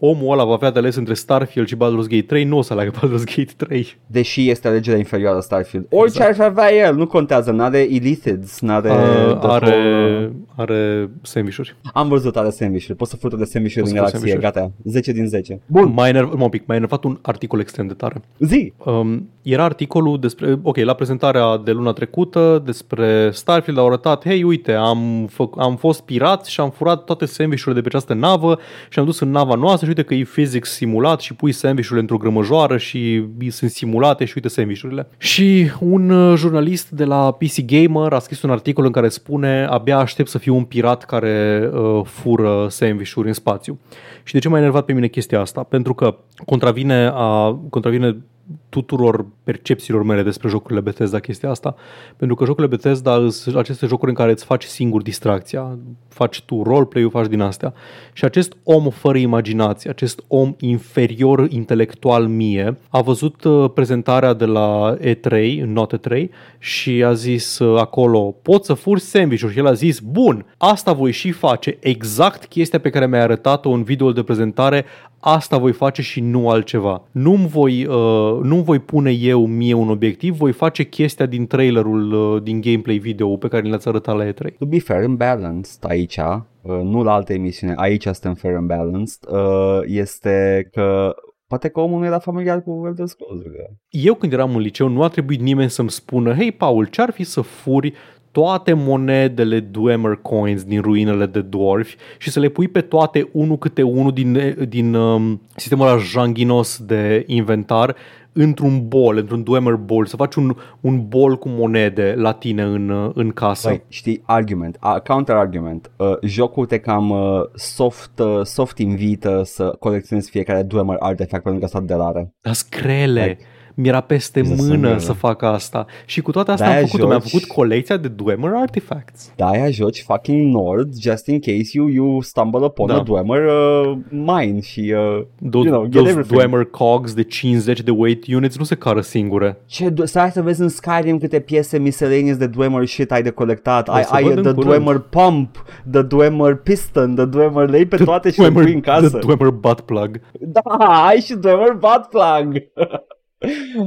B: omul ăla va avea de ales între Starfield și Baldur's Gate 3, nu o să aleagă Baldur's Gate 3.
A: Deși este alegerea inferioară Starfield. Orice exact. ar avea el, nu contează, uh, nu are Illithids, nu are... Uh,
B: are, whole... are sandvișuri.
A: Am văzut are sandvișuri, poți să fută de sandvișuri din galaxie, sandwich gata, 10 din 10. Bun, mai
B: enerv, un pic, mai enervat un articol extrem de tare.
A: Zi! Um,
B: era articolul despre, ok, la prezentarea de luna trecută despre Starfield au arătat, hei, uite, am, fă, am fost pirat și am furat toate sandvișurile de pe această navă și am dus în nava noastră uite că e physics simulat și pui sandvișurile într-o grămăjoară și sunt simulate și uite sandvișurile. Și un uh, jurnalist de la PC Gamer a scris un articol în care spune abia aștept să fiu un pirat care uh, fură sandvișuri în spațiu. Și de ce m-a enervat pe mine chestia asta? Pentru că contravine, a, contravine tuturor percepțiilor mele despre jocurile Bethesda chestia asta, pentru că jocurile Bethesda sunt aceste jocuri în care îți faci singur distracția, faci tu roleplay-ul, faci din astea. Și acest om fără imaginație, acest om inferior intelectual mie, a văzut uh, prezentarea de la E3, Not 3 și a zis uh, acolo, poți să furi sandwich Și el a zis, bun, asta voi și face, exact chestia pe care mi a arătat-o în videoul de prezentare, asta voi face și nu altceva. Nu-mi voi, uh, nu voi pune eu eu mie un obiectiv, voi face chestia din trailerul, uh, din gameplay video pe care l ați arătat la
A: E3. To be fair and balanced aici, uh, nu la alte emisiune, aici suntem fair and balanced, uh, este că Poate că omul nu era familiar cu Elder Scrolls.
B: Eu când eram în liceu nu a trebuit nimeni să-mi spună Hei Paul, ce-ar fi să furi toate monedele Dwemer Coins din ruinele de dwarfi și să le pui pe toate unul câte unul din, din um, sistemul ăla janghinos de inventar într-un bol, într-un Dwemer bol, să faci un, un bol cu monede la tine în, în casă. Right.
A: știi, argument, uh, counter argument, uh, jocul te cam uh, soft, uh, soft invită să colecționezi fiecare Dwemer artefact pentru că sunt de rare.
B: Dar screle. Like, mi-era peste mână, mână să fac asta. Și cu toate astea am făcut mi-am făcut colecția de Dwemer Artifacts.
A: Da, aia joci fucking Nord, just in case you, you stumble upon da. a Dwemer uh, mine și, uh, Do- you know, get everything.
B: Dwemer cogs de 50 de weight units nu se cară singure.
A: Ce, stai să vezi în Skyrim câte piese miscellaneous de Dwemer shit ai de colectat. Ai, ai the Dwemer pump, the Dwemer piston, the Dwemer lei pe toate și le în casă. The
B: Dwemer butt plug.
A: Da, ai și Dwemer butt plug.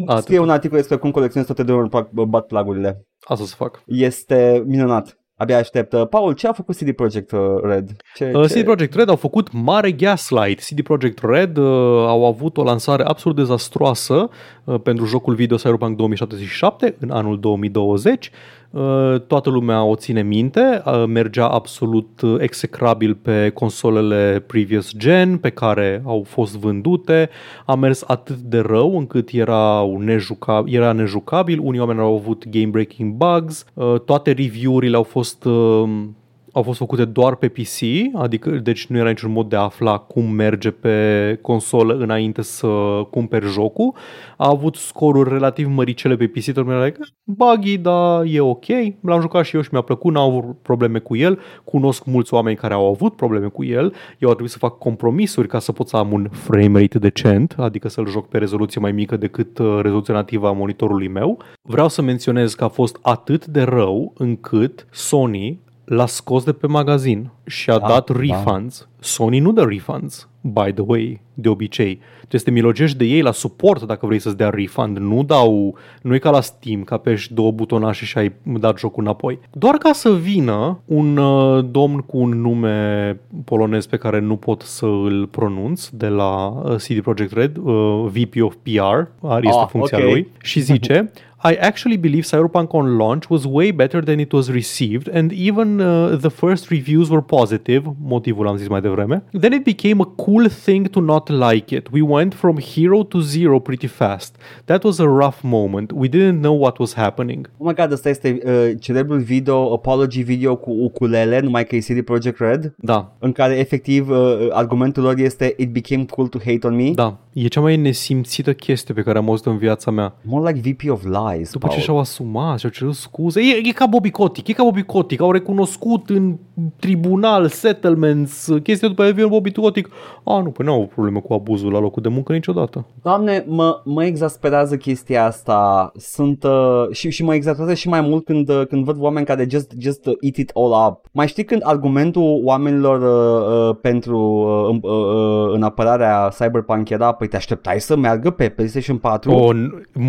A: A, Scrie un articol despre cum colecționez toate de ori bat plagurile.
B: Asta o să fac.
A: Este minunat. Abia aștept. Uh, Paul, ce a făcut CD Projekt uh, Red? Ce,
B: uh,
A: ce...
B: CD Projekt Red au făcut mare gaslight. CD Projekt Red uh, au avut o lansare absolut dezastroasă uh, pentru jocul video Cyberpunk 2077 în anul 2020. Eh, toată lumea o ține minte, eh, mergea absolut eh, execrabil pe consolele previous gen pe care au fost vândute, a mers atât de rău încât era, nejuca, era nejucabil, unii oameni au avut game breaking bugs, toate review-urile au fost au fost făcute doar pe PC, adică deci nu era niciun mod de a afla cum merge pe consolă înainte să cumperi jocul. A avut scoruri relativ măricele pe PC, tot mi like, buggy, da, e ok, l-am jucat și eu și mi-a plăcut, n-au avut probleme cu el, cunosc mulți oameni care au avut probleme cu el, eu a trebuit să fac compromisuri ca să pot să am un frame rate decent, adică să-l joc pe rezoluție mai mică decât uh, rezoluția nativă a monitorului meu. Vreau să menționez că a fost atât de rău încât Sony l-a scos de pe magazin și a da, dat da. refunds. Da. Sony nu dă refunds, by the way, de obicei. Trebuie să te milogești de ei la suport dacă vrei să-ți dea refund. Nu dau, nu e ca la Steam, că apeși două butonașe și ai dat jocul înapoi. Doar ca să vină un uh, domn cu un nume polonez pe care nu pot să îl pronunț de la uh, CD Projekt Red, uh, VP of PR, are este ah, funcția okay. lui, și zice I actually believe Cyberpunk on launch was way better than it was received, and even uh, the first reviews were positive, motivul am zis mai devreme. Then it became a cool thing to not like it. We went from hero to zero pretty fast. That was a rough moment. We didn't know what was happening.
A: Oh my god, asta este uh, celebrul video, apology video cu ukulele, numai că e CD Project Red?
B: Da.
A: În care efectiv uh, argumentul lor este it became cool to hate on me?
B: Da. E cea mai nesimțită chestie pe care am auzit în viața mea.
A: More like VP of Life mai
B: După ce și-au asumat și-au cerut scuze, e, e ca Bobby Kotick, e ca Bobby Kotick, au recunoscut în tribunal, settlements, uh, chestia după aia Bobby Kotick, a, nu, păi n-au probleme cu abuzul la locul de muncă niciodată.
A: Doamne, mă, mă exasperează chestia asta, sunt uh, și, și mă exasperează și mai mult când, uh, când văd oameni care just, just eat it all up. Mai știi când argumentul oamenilor uh, uh, pentru uh, uh, uh, în apărarea Cyberpunk era, păi te așteptai să meargă pe PlayStation 4?
B: O, n-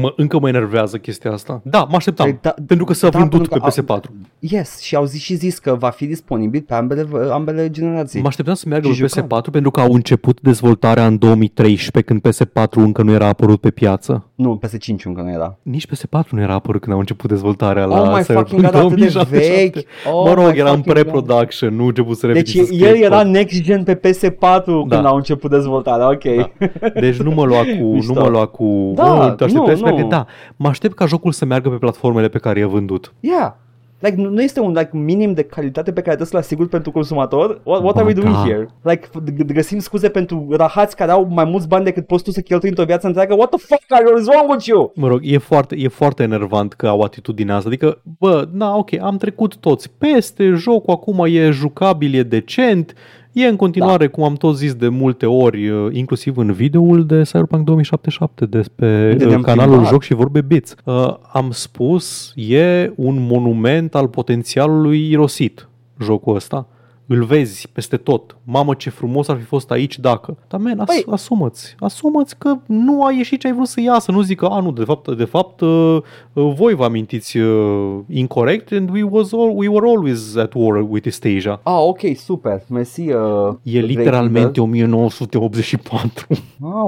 B: mă, încă mă enervează chestia chestia asta. Da, mă așteptam. Păi da, pentru că s-a da, vândut pe PS4. A,
A: Yes, și au zis și zis că va fi disponibil pe ambele, ambele generații.
B: Mă așteptam să meargă pe PS4 pentru că au început dezvoltarea în 2013 când PS4 încă nu era apărut pe piață.
A: Nu, PS5 încă nu era.
B: Nici PS4 nu era apărut când au început dezvoltarea la Oh my fucking god, atât de vechi. Oh mă rog, oh era în pre-production, god. nu început să
A: Deci el era next gen pe PS4 când da. au început dezvoltarea, ok.
B: Da. Deci nu mă lua cu... Nu mă lua cu... Da, nu, nu, așteptai da, mă aștept ca ca jocul să meargă pe platformele pe care i-a vândut.
A: Yeah. Like, nu este un like, minim de calitate pe care trebuie să-l asiguri pentru consumator? What, what are we doing da. here? Like, găsim scuze pentru rahați care au mai mulți bani decât poți tu să cheltui într-o viață întreagă? What the fuck are you wrong with you?
B: Mă rog, e foarte, e foarte enervant că au atitudinea asta. Adică, bă, na, ok, am trecut toți peste, jocul acum e jucabil, e decent, E în continuare, da. cum am tot zis de multe ori, uh, inclusiv în videoul de Cyberpunk 2077 despre de uh, canalul filmat. Joc și Vorbe Bits, uh, am spus, e un monument al potențialului irosit jocul ăsta îl vezi peste tot. Mamă, ce frumos ar fi fost aici dacă. Dar, men, as- păi- asumă-ți. Asumă-ți că nu a ieșit ce ai vrut să iasă. Nu zic că, a, nu, de fapt, de fapt uh, uh, voi vă amintiți uh, incorrect and we, was all, we were always at war with East Asia.
A: Ah, ok, super. Mersi. Uh,
B: e literalmente
A: 1984. la,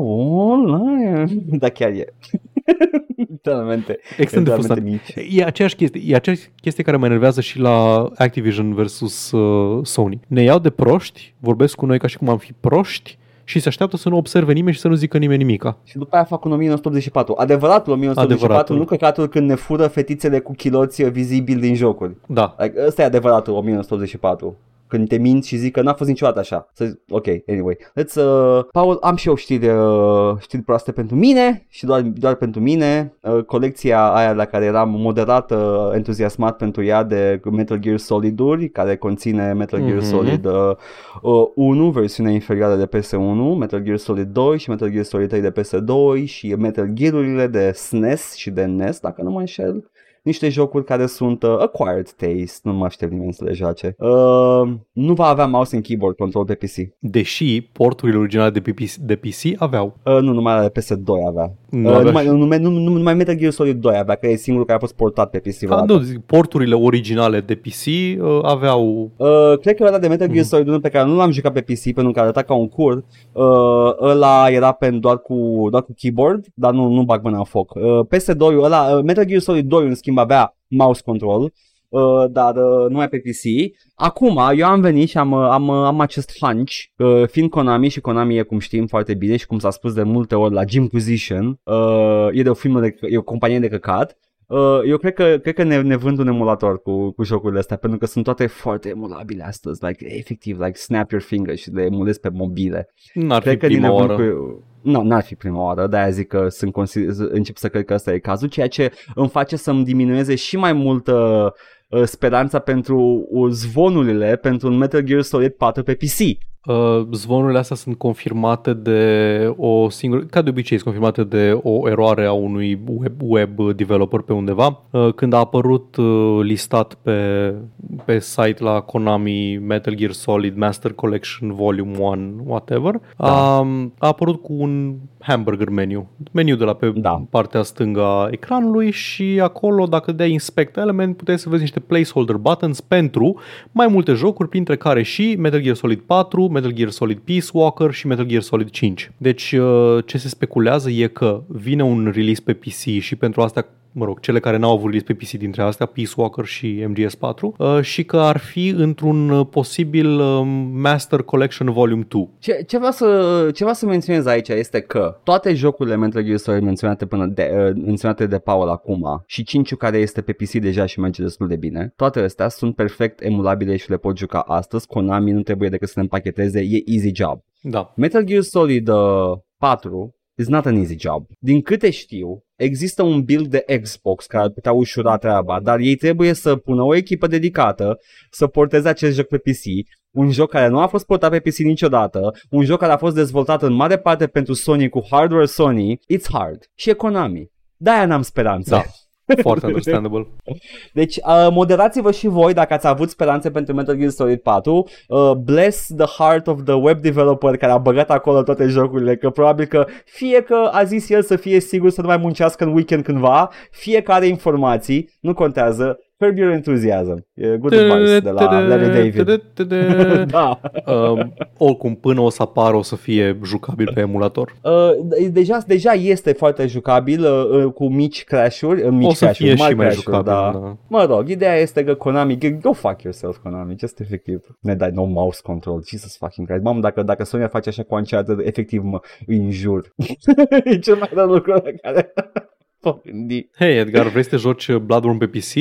A: da,
B: chiar e. Totalmente. Extrem de frustrant. E
A: aceeași
B: chestie, e aceeași chestie care mă enervează și la Activision versus uh, Sony Sony. Ne iau de proști, vorbesc cu noi ca și cum am fi proști, și se așteaptă să nu observe nimeni și să nu zică nimeni nimica.
A: Și după aia fac un 1984. Adevăratul 1984, nu că atunci când ne fură fetițele cu chiloții vizibili din jocuri.
B: Da. Like,
A: adică ăsta e adevăratul 1984 când te mint și zic că n-a fost niciodată așa. Să zic, ok, anyway. Let's, uh, Paul, am și eu știri, uh, știri proaste pentru mine și doar, doar pentru mine. Uh, colecția aia la care eram moderat uh, entuziasmat pentru ea de Metal Gear Solid-uri, care conține Metal Gear mm-hmm. Solid uh, uh, 1, versiunea inferioară de PS1, Metal Gear Solid 2 și Metal Gear Solid 3 de PS2 și Metal Gear-urile de SNES și de NES, dacă nu mă înșel niște jocuri care sunt uh, acquired taste, nu mă aștept nimeni să le joace. Uh, nu va avea mouse and keyboard control de PC.
B: Deși porturile originale de, PC, de PC aveau.
A: Uh, nu, numai la PS2 avea. Nu, uh, avea numai, numai, numai, numai Metal Gear Solid 2 avea, că e singurul care a fost portat pe PC. Ah, nu,
B: zic, porturile originale de PC uh, aveau... Uh,
A: cred că era de Metal Gear mm. Solid 1 pe care nu l-am jucat pe PC pentru că arăta ca un cur. Uh, ăla era pe, doar, cu, doar cu keyboard, dar nu, nu bag mâna în foc. Uh, PS2-ul ăla, uh, Metal Gear Solid 2 în schimb schimb avea mouse control, Uh, dar uh, e pe PC. Acum, eu am venit și am, uh, am, uh, am acest hunch, uh, fiind Konami și Konami e cum știm foarte bine și cum s-a spus de multe ori la Position, uh, e de o filmă de, e o companie de căcat, Uh, eu cred că, cred că ne, ne vând un emulator cu, cu jocurile astea, pentru că sunt toate foarte emulabile astăzi, like, efectiv, like, snap your finger și le emulezi pe mobile.
B: N-ar cred fi că prima oră. Cu,
A: nu, n-ar fi prima oară, de-aia zic că sunt consider, încep să cred că ăsta e cazul, ceea ce îmi face să-mi diminueze și mai mult uh, speranța pentru uh, zvonurile pentru un Metal Gear Solid 4 pe PC.
B: Uh, zvonurile astea sunt confirmate de o singură, ca de obicei sunt confirmate de o eroare a unui web, web developer pe undeva. Uh, când a apărut uh, listat pe, pe site la Konami Metal Gear Solid Master Collection Volume 1, whatever, da. a, um, a apărut cu un hamburger menu. Meniu de la pe da. partea stângă a ecranului și acolo, dacă dai Inspect Element, puteai să vezi niște placeholder buttons pentru mai multe jocuri, printre care și Metal Gear Solid 4, Metal Gear Solid Peace Walker și Metal Gear Solid 5. Deci uh, ce se speculează e că vine un release pe PC și pentru asta mă rog, cele care n-au avut list dintre astea, Peace Walker și MGS4, uh, și că ar fi într-un uh, posibil uh, Master Collection Volume 2. Ce, ce, vreau să,
A: ce vreau să menționez aici este că toate jocurile Metal Gear Solid menționate, până de, uh, menționate de Paul acum și 5 care este pe PC deja și merge destul de bine, toate astea sunt perfect emulabile și le pot juca astăzi. Konami nu trebuie decât să le împacheteze, e easy job.
B: Da.
A: Metal Gear Solid uh, 4 It's not an easy job. Din câte știu, există un build de Xbox care ar putea ușura treaba, dar ei trebuie să pună o echipă dedicată să porteze acest joc pe PC, un joc care nu a fost portat pe PC niciodată, un joc care a fost dezvoltat în mare parte pentru Sony cu hardware Sony, it's hard. Și e Da, De-aia n-am speranță. Da.
B: Foarte understandable.
A: Deci, uh, moderați-vă și voi dacă ați avut speranțe pentru Metal Gear Solid 4. Uh, bless the heart of the web developer care a băgat acolo toate jocurile, că probabil că fie că a zis el să fie sigur să nu mai muncească în weekend cândva, fie că are informații, nu contează, Curb Your Enthusiasm. E good advice de la Larry David.
B: da. Uh, oricum, până o să apară, o să fie jucabil pe emulator.
A: Uh, deja, deja este foarte jucabil uh, uh cu mici crash-uri. Uh, mici o să fie și mai jucabil. Da. da. Mă rog, ideea este că Konami, go fuck yourself, Konami, just efectiv. Ne dai no mouse control, Jesus fucking Christ. Mamă, dacă, dacă Sony face așa cu Uncharted, efectiv mă înjur. e cel mai rău lucru la care...
B: Hei Edgar, vrei să te joci Bloodborne pe PC?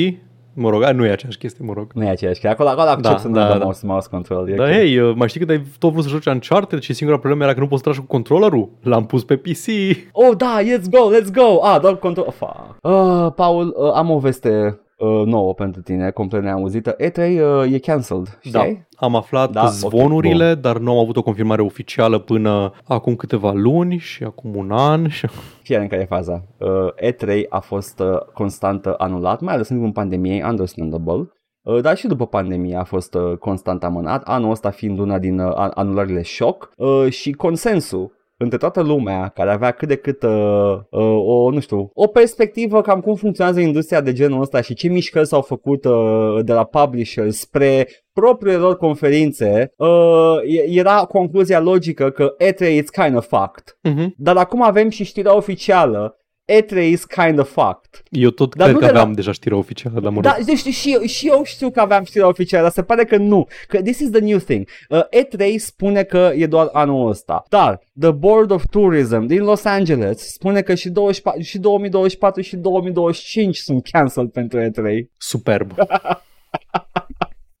B: Mă rog, nu e aceeași chestie, mă rog. Nu e aceeași chestie. Acolo,
A: acolo da, să da, nu da, da, da. mouse, mouse control.
B: Da, okay. hei, uh, mai știi că ai tot vrut să joci Uncharted și singura problemă era că nu poți să tragi cu controllerul? L-am pus pe PC.
A: Oh, da, let's go, let's go. Ah, doar control... Oh, fuck. Uh, Paul, uh, am o veste uh, nouă pentru tine, complet neauzită. E3 uh, e cancelled,
B: știi? Da, am aflat da, zvonurile, okay, dar nu am avut o confirmare oficială până acum câteva luni și acum un an. Și...
A: Fie în care e faza. Uh, E3 a fost uh, anulat, mai ales în timpul pandemiei, understandable. Uh, dar și după pandemie a fost uh, constant amânat, anul ăsta fiind una din uh, anulările șoc uh, și consensul între toată lumea care avea cât de cât uh, uh, o, nu știu, o perspectivă cam cum funcționează industria de genul ăsta și ce mișcări s-au făcut uh, de la publisher spre propriile lor conferințe, uh, era concluzia logică că E3 it's kind of fact Uh-huh. Mhm. Dar acum avem și știrea oficială E3 is kind of fucked.
B: Eu tot dar cred că aveam la... deja știrea oficială, dar
A: mă da, rog. Da, deci și, eu, și eu știu că aveam știrea oficială, dar se pare că nu. Că this is the new thing. Uh, E3 spune că e doar anul ăsta. Dar The Board of Tourism din Los Angeles spune că și, 24, și 2024 și 2025 sunt cancel pentru E3.
B: Superb.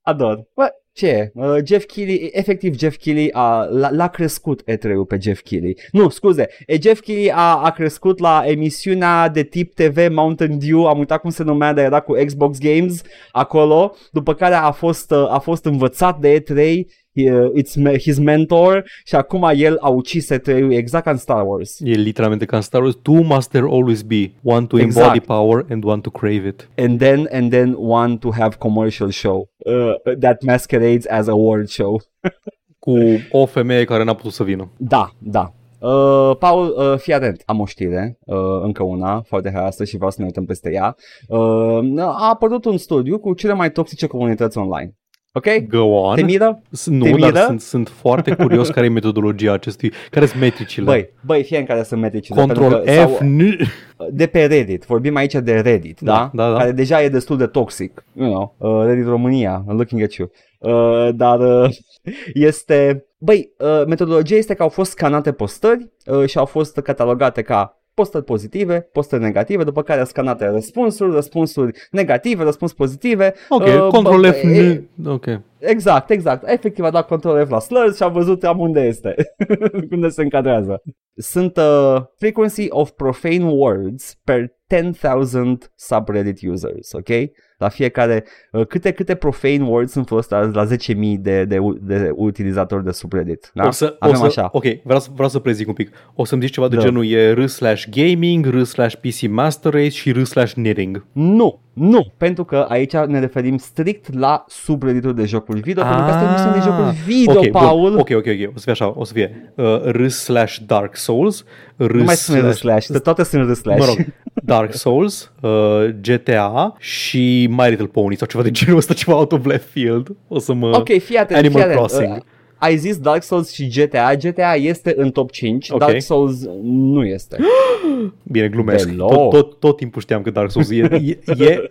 A: Ador. Bă, ce Uh, Jeff Keighley, efectiv Jeff Keighley a, l-a, crescut e 3 pe Jeff Keighley. Nu, scuze, e, Jeff Keighley a, a crescut la emisiunea de tip TV Mountain Dew, am uitat cum se numea, dar era cu Xbox Games acolo, după care a fost, uh, a fost învățat de E3 Uh, it's his mentor și acum el a ucis e exact ca în Star Wars.
B: E literalmente ca în Star Wars. Two must there always be. One to exact. embody power and one to crave it.
A: And then, and then one to have commercial show uh, that masquerades as a world show.
B: Cu o femeie care n-a putut să vină.
A: Da, da. Uh, Paul, uh, fii atent, am o știre, uh, încă una, foarte harastă și vreau să ne uităm peste ea. Uh, a apărut un studiu cu cele mai toxice comunități online. Ok?
B: Go on.
A: Te
B: Nu,
A: Temida?
B: dar sunt, sunt foarte curios care e metodologia acestui, care sunt metricile.
A: Băi, băi, fie în care sunt metricile.
B: Control că, F, sau,
A: De pe Reddit, vorbim aici de Reddit, da? da? da, da. Care deja e destul de toxic, you know, uh, Reddit România, I'm looking at you. Uh, dar uh, este Băi, uh, metodologia este că au fost scanate postări uh, și au fost catalogate ca postări pozitive, postări negative, după care scanate răspunsuri, răspunsuri negative, răspunsuri pozitive.
B: Ok, uh, control F. E, ok.
A: Exact, exact. Efectiv a dat control F la slurs și a văzut am unde este, unde se încadrează sunt uh, frequency of profane words per 10,000 subreddit users, ok? La fiecare, uh, câte, câte profane words sunt fost la 10.000 de, de, de utilizatori de subreddit,
B: da? O să, Avem o să, așa. Ok, vreau să, vreau să prezic un pic. O să-mi zici ceva de da. genul e r slash gaming, r slash pc master race și r slash knitting.
A: Nu, nu, pentru că aici ne referim strict la subredditul de jocuri video, ah. pentru că asta nu sunt de ah. jocuri video, okay, Paul. Bun.
B: Ok, ok, ok, o să fie așa, o să fie uh, r slash Dark Souls, Râs Nu mai
A: sunt r slash, toate
B: sunt r slash. Mă
A: rog,
B: Dark Souls, uh, GTA și My Little Pony sau ceva de genul ăsta, ceva out of left field. O să mă...
A: Ok, fii atent, Animal fii atent. Crossing. Uh, ai zis Dark Souls și GTA. GTA este în top 5, okay. Dark Souls nu este.
B: Bine, glumesc. Tot, tot, tot timpul știam că Dark Souls e, e, e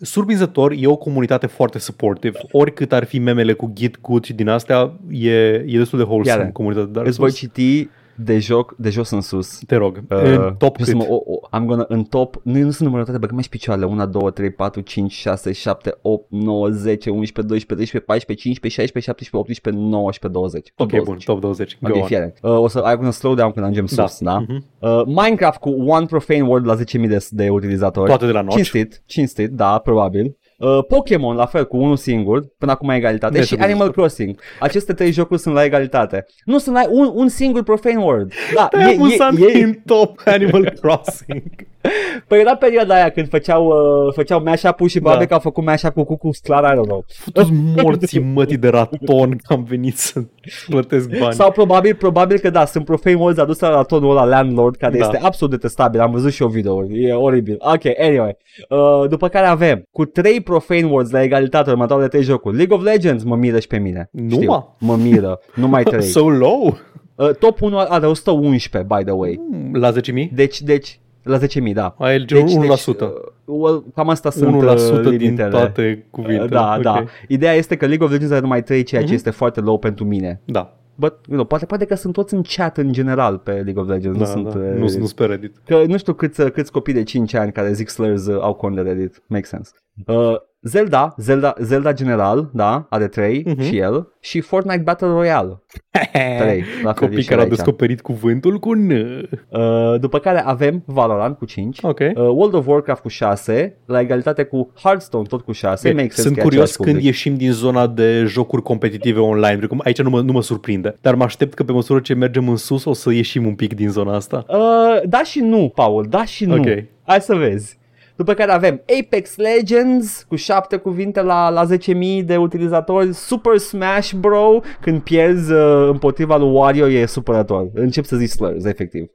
B: surprinzător, e o comunitate foarte supportive. Oricât ar fi memele cu Git Good și din astea, e, e destul de wholesome Iară, comunitatea
A: Dark Souls. Îți voi citi de, joc, de jos în sus.
B: Te rog, uh, în top cât? Mă, o, o, am
A: gonna, în
B: top,
A: nu, nu sunt numărătate, băgăm mai picioarele. 1, 2, 3, 4, 5, 6, 7, 8, 9, 10, 11, 12, 13, 14, 15, 16, 17, 18, 19, 20.
B: ok, 20. bun, top 20. Go ok, fiare.
A: Uh, o să ai un slow down când ajungem da. sus, da? Uh-huh. Uh, Minecraft cu One Profane World la 10.000 de, de utilizatori.
B: Toate de la notch. Cinstit,
A: cinstit, da, probabil. Uh, Pokémon la fel cu unul singur, până acum egalitate, de deci și Animal Crossing. Aceste trei jocuri sunt la egalitate. Nu sunt la un, un singur profane word. Da, e, ai e,
B: e, e, în top Animal Crossing.
A: Păi era perioada aia când făceau, uh, făceau mashup-ul și da. probabil da. că au făcut mashup cu Cucus clar, I don't
B: know. Toți morții mătii de raton că am venit să plătesc
A: bani. Sau probabil, probabil că da, sunt profei mulți adus la ratonul ăla Landlord, care da. este absolut detestabil, am văzut și eu video e oribil. Ok, anyway. Uh, după care avem cu trei profane words la egalitate următoarele trei jocuri. League of Legends mă miră și pe mine. Nu Știu, mă miră, numai trei.
B: so low?
A: Uh, top 1 are 111, by the way.
B: Hmm, la 10.000?
A: Deci, deci la 10.000, da. LG deci, 1%.
B: Deci, uh,
A: well, cam asta sunt 1% uh, limitele. din toate cuvintele. Uh, Da, okay. da. Ideea este că League of Legends are numai 3, ceea mm-hmm. ce mhm. este foarte low pentru mine.
B: Da.
A: But, you know, poate, poate că sunt toți în chat în general pe League of Legends. Da, nu, sunt, da. Uh,
B: nu, nu sunt pe Reddit.
A: Că nu știu câți, câți copii de 5 ani care zic slurs uh, au cont de Reddit. Make sense. Uh, Zelda, Zelda, Zelda general, da, are 3 uh-huh. Mhm. și el, și Fortnite Battle Royale.
B: 3, la Copii care au descoperit cuvântul cu N. Uh,
A: după care avem Valorant cu 5, okay. uh, World of Warcraft cu 6, la egalitate cu Hearthstone tot cu 6. Bine,
B: sunt curios când public. ieșim din zona de jocuri competitive online, precum aici nu mă, nu mă surprinde, dar mă aștept că pe măsură ce mergem în sus o să ieșim un pic din zona asta.
A: Uh, da și nu, Paul, da și nu. Okay. Hai să vezi. După care avem Apex Legends cu 7 cuvinte la, la 10.000 de utilizatori, Super Smash Bro, când pierzi uh, împotriva lui Wario e supărător, încep să zici slurs, efectiv.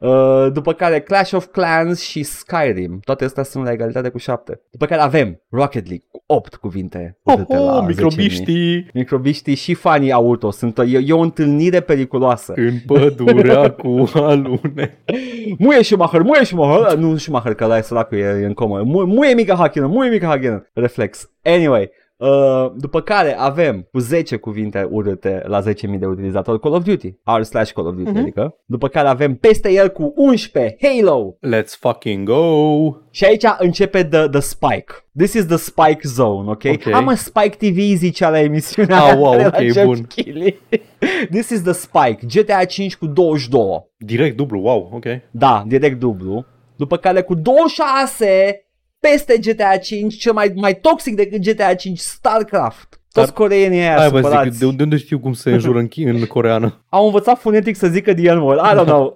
A: Uh, după care Clash of Clans și Skyrim, toate astea sunt la egalitate cu 7. După care avem Rocket League cu 8 cuvinte. Oh, oh, microbiștii! Microbiștii și fanii auto, sunt o, e, e o întâlnire periculoasă.
B: În pădurea cu alune. Muie
A: Schumacher, muie Schumacher! Nu și Schumacher, că la e săracul, e e în comă. mică mica Hakinen, e mică Hakinen. Reflex. Anyway, Uh, după care avem cu 10 cuvinte urâte la 10.000 de utilizatori Call of Duty, R slash Call of Duty, uh-huh. adică. După care avem peste el cu 11 Halo.
B: Let's fucking go!
A: Și aici începe the, the spike. This is the spike zone, ok? okay. Am a Spike TV, zicea la emisiunea ah, wow, ok, la bun. This is the spike. GTA 5 cu 22.
B: Direct dublu, wow, ok.
A: Da, direct dublu. După care cu 26 peste GTA 5, cel mai, mai toxic decât GTA 5, StarCraft. Toți Dar, coreenii aia Hai supărați. Zic, de,
B: de unde știu cum se înjură în, în coreană?
A: Au învățat fonetic să zică Dianul. I don't know.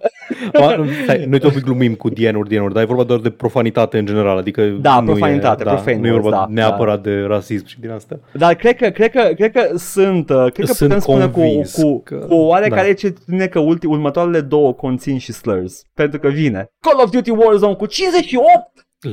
A: Ma,
B: Hai, noi tot glumim cu Dianuri, Dianuri, dar e vorba doar de profanitate în general. Adică da, nu profanitate, e, da, profane, Nu e vorba da, neapărat da. de rasism și din asta.
A: Da. Dar cred că, cred că, cred că sunt, uh, cred că sunt putem spune cu, cu, că... cu o oarecare da. ce tine că ulti, următoarele două conțin și slurs. Pentru că vine Call of Duty Warzone cu 58!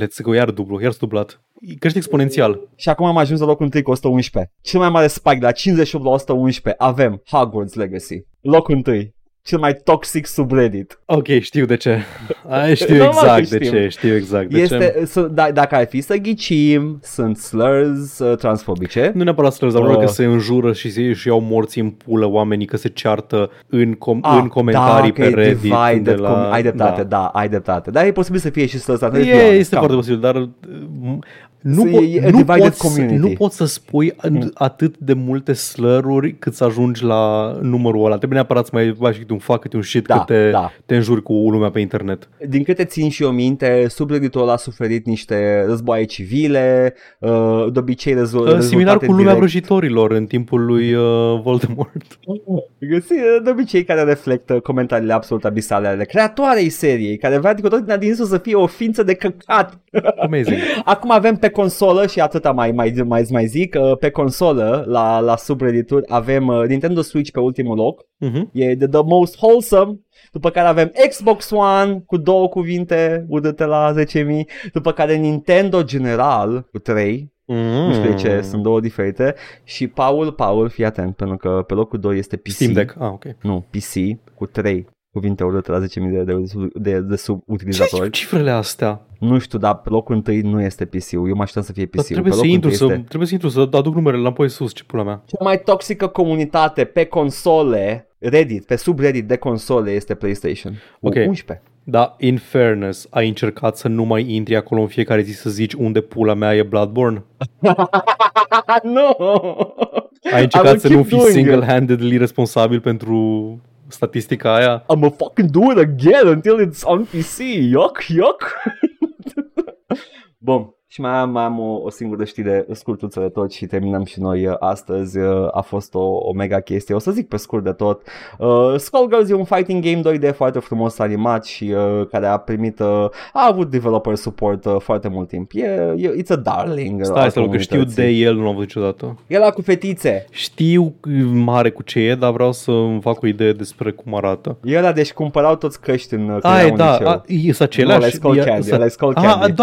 B: Let's go, iar dublu, iar dublat crește exponențial.
A: Și acum am ajuns la locul 1 cu 111. Cel mai mare spike de la 58 la 111 avem Hogwarts Legacy. Locul 1 cel mai toxic subreddit.
B: Ok, știu de ce. Ai, știu no, exact de ce, știu exact de
A: este,
B: ce. S- d-
A: da, dacă ai fi să ghicim, sunt slurs uh, transfobice.
B: Nu neapărat slurs, dar uh. că se înjură și se și iau morții în pulă oamenii că se ceartă în, com- ah, în comentarii da, pe Reddit. Divided,
A: de la... com- ai dreptate, da. da. ai dreptate. Dar e posibil să fie și slurs. E,
B: este foarte posibil, dar uh, nu, po- nu, poți, nu poți să spui mm. atât de multe slăruri cât să ajungi la numărul ăla. Trebuie neapărat să mai faci un fac, câte un shit, da, câte da. te înjuri cu lumea pe internet.
A: Din câte țin și eu minte, subreditul a suferit niște războaie civile, uh, de obicei rezol-
B: Similar cu
A: lumea
B: direct. vrăjitorilor în timpul lui uh, Voldemort. Uh,
A: de obicei care reflectă comentariile absolut abisale ale creatoarei seriei, care vrea cu tot din adinsul să fie o ființă de căcat. Amazing. Acum avem pe consolă și atâta mai, mai, mai, mai zic, uh, pe consolă la, la subredituri avem uh, Nintendo Switch pe ultimul loc, uh-huh. e the, the most wholesome, după care avem Xbox One cu două cuvinte, udă-te la 10.000, după care Nintendo General cu 3, Mm. Nu știu de ce, mm. sunt două diferite Și Paul, Paul, fii atent Pentru că pe locul 2 este PC Steam Deck,
B: ah, ok
A: Nu, PC cu 3 cuvinte urâte la 10.000 de, de, de, de subutilizatori. Ce
B: cifrele astea?
A: Nu știu, dar pe locul întâi nu este PC. Eu mă așteptam să fie PC.
B: Trebuie să, intru, să, este... trebuie să intru, să aduc numerele înapoi sus, ce pula mea.
A: Cea mai toxică comunitate pe console, Reddit, pe subreddit de console este PlayStation. Ok. 11.
B: Da, in fairness, ai încercat să nu mai intri acolo în fiecare zi să zici unde pula mea e Bloodborne?
A: nu! No!
B: Ai încercat să nu fii single-handedly responsabil pentru statistika aia. I'm
A: gonna fucking do it again until it's on PC. Yuck, yuck. Boom. Și mai am, mai am o, o singură știre scurtuță de tot și terminăm și noi uh, astăzi. Uh, a fost o, o mega chestie. O să zic pe scurt de tot. Uh, Skullgirls e un fighting game 2D foarte frumos animat și uh, care a primit, uh, a avut developer support uh, foarte mult timp. E, e it's a darling. Uh,
B: Stai să că știu de el, nu l-am văzut niciodată.
A: El la cu fetițe.
B: Știu mare cu ce e, dar vreau să îmi fac o idee despre cum arată.
A: E ăla, deci cumpărau toți căști în
B: Ai, da, a, e e, e, e,
A: e e, e,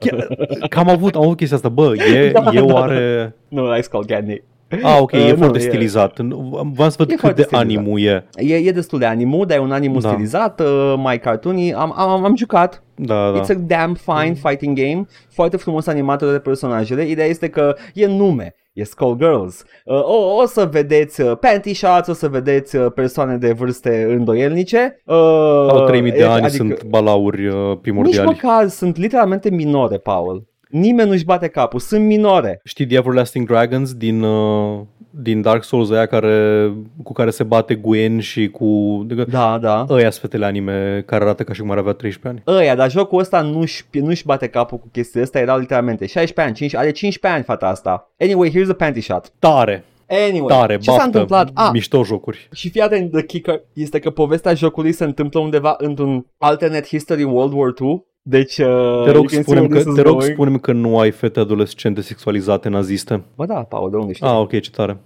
A: e,
B: e, Că am avut, am avut chestia asta, bă, e, da, e oare...
A: Nu, Cold scalgani.
B: Ah, ok, uh, e nu, foarte e... stilizat. V-am să văd e cât de animu
A: e. e. E destul de animu, dar e un animu da. stilizat, uh, mai cartoony. Am, am, am jucat, da, da. It's a damn fine mm. fighting game, foarte frumos animată de personajele. Ideea este că e nume, e Girls. Uh, o, o să vedeți uh, panty shots, o să vedeți uh, persoane de vârste îndoielnice.
B: Uh, Au 3000 de ani adică, sunt balauri uh, primordiali.
A: Nici măcar sunt literalmente minore, Paul. Nimeni nu-și bate capul, sunt minore.
B: Știi The Everlasting Dragons din, uh, din Dark Souls aia care, cu care se bate Gwen și cu... Adică
A: da, da.
B: Ăia fetele anime care arată ca și cum ar avea 13
A: ani. Ăia, dar jocul ăsta nu-și, nu-și bate capul cu chestia asta, era literalmente 16 ani, 5, are 15 ani fata asta. Anyway, here's a panty shot.
B: Tare. Anyway, Tare, ce baftă, s-a întâmplat? A, ah. mișto jocuri.
A: Și fii atent, the kicker este că povestea jocului se întâmplă undeva într-un alternate history World War II deci, uh,
B: te rog, spune că, te rog spune că nu ai fete adolescente sexualizate naziste.
A: Bă da, Paul, de unde știi? Ah,
B: ok, ce tare.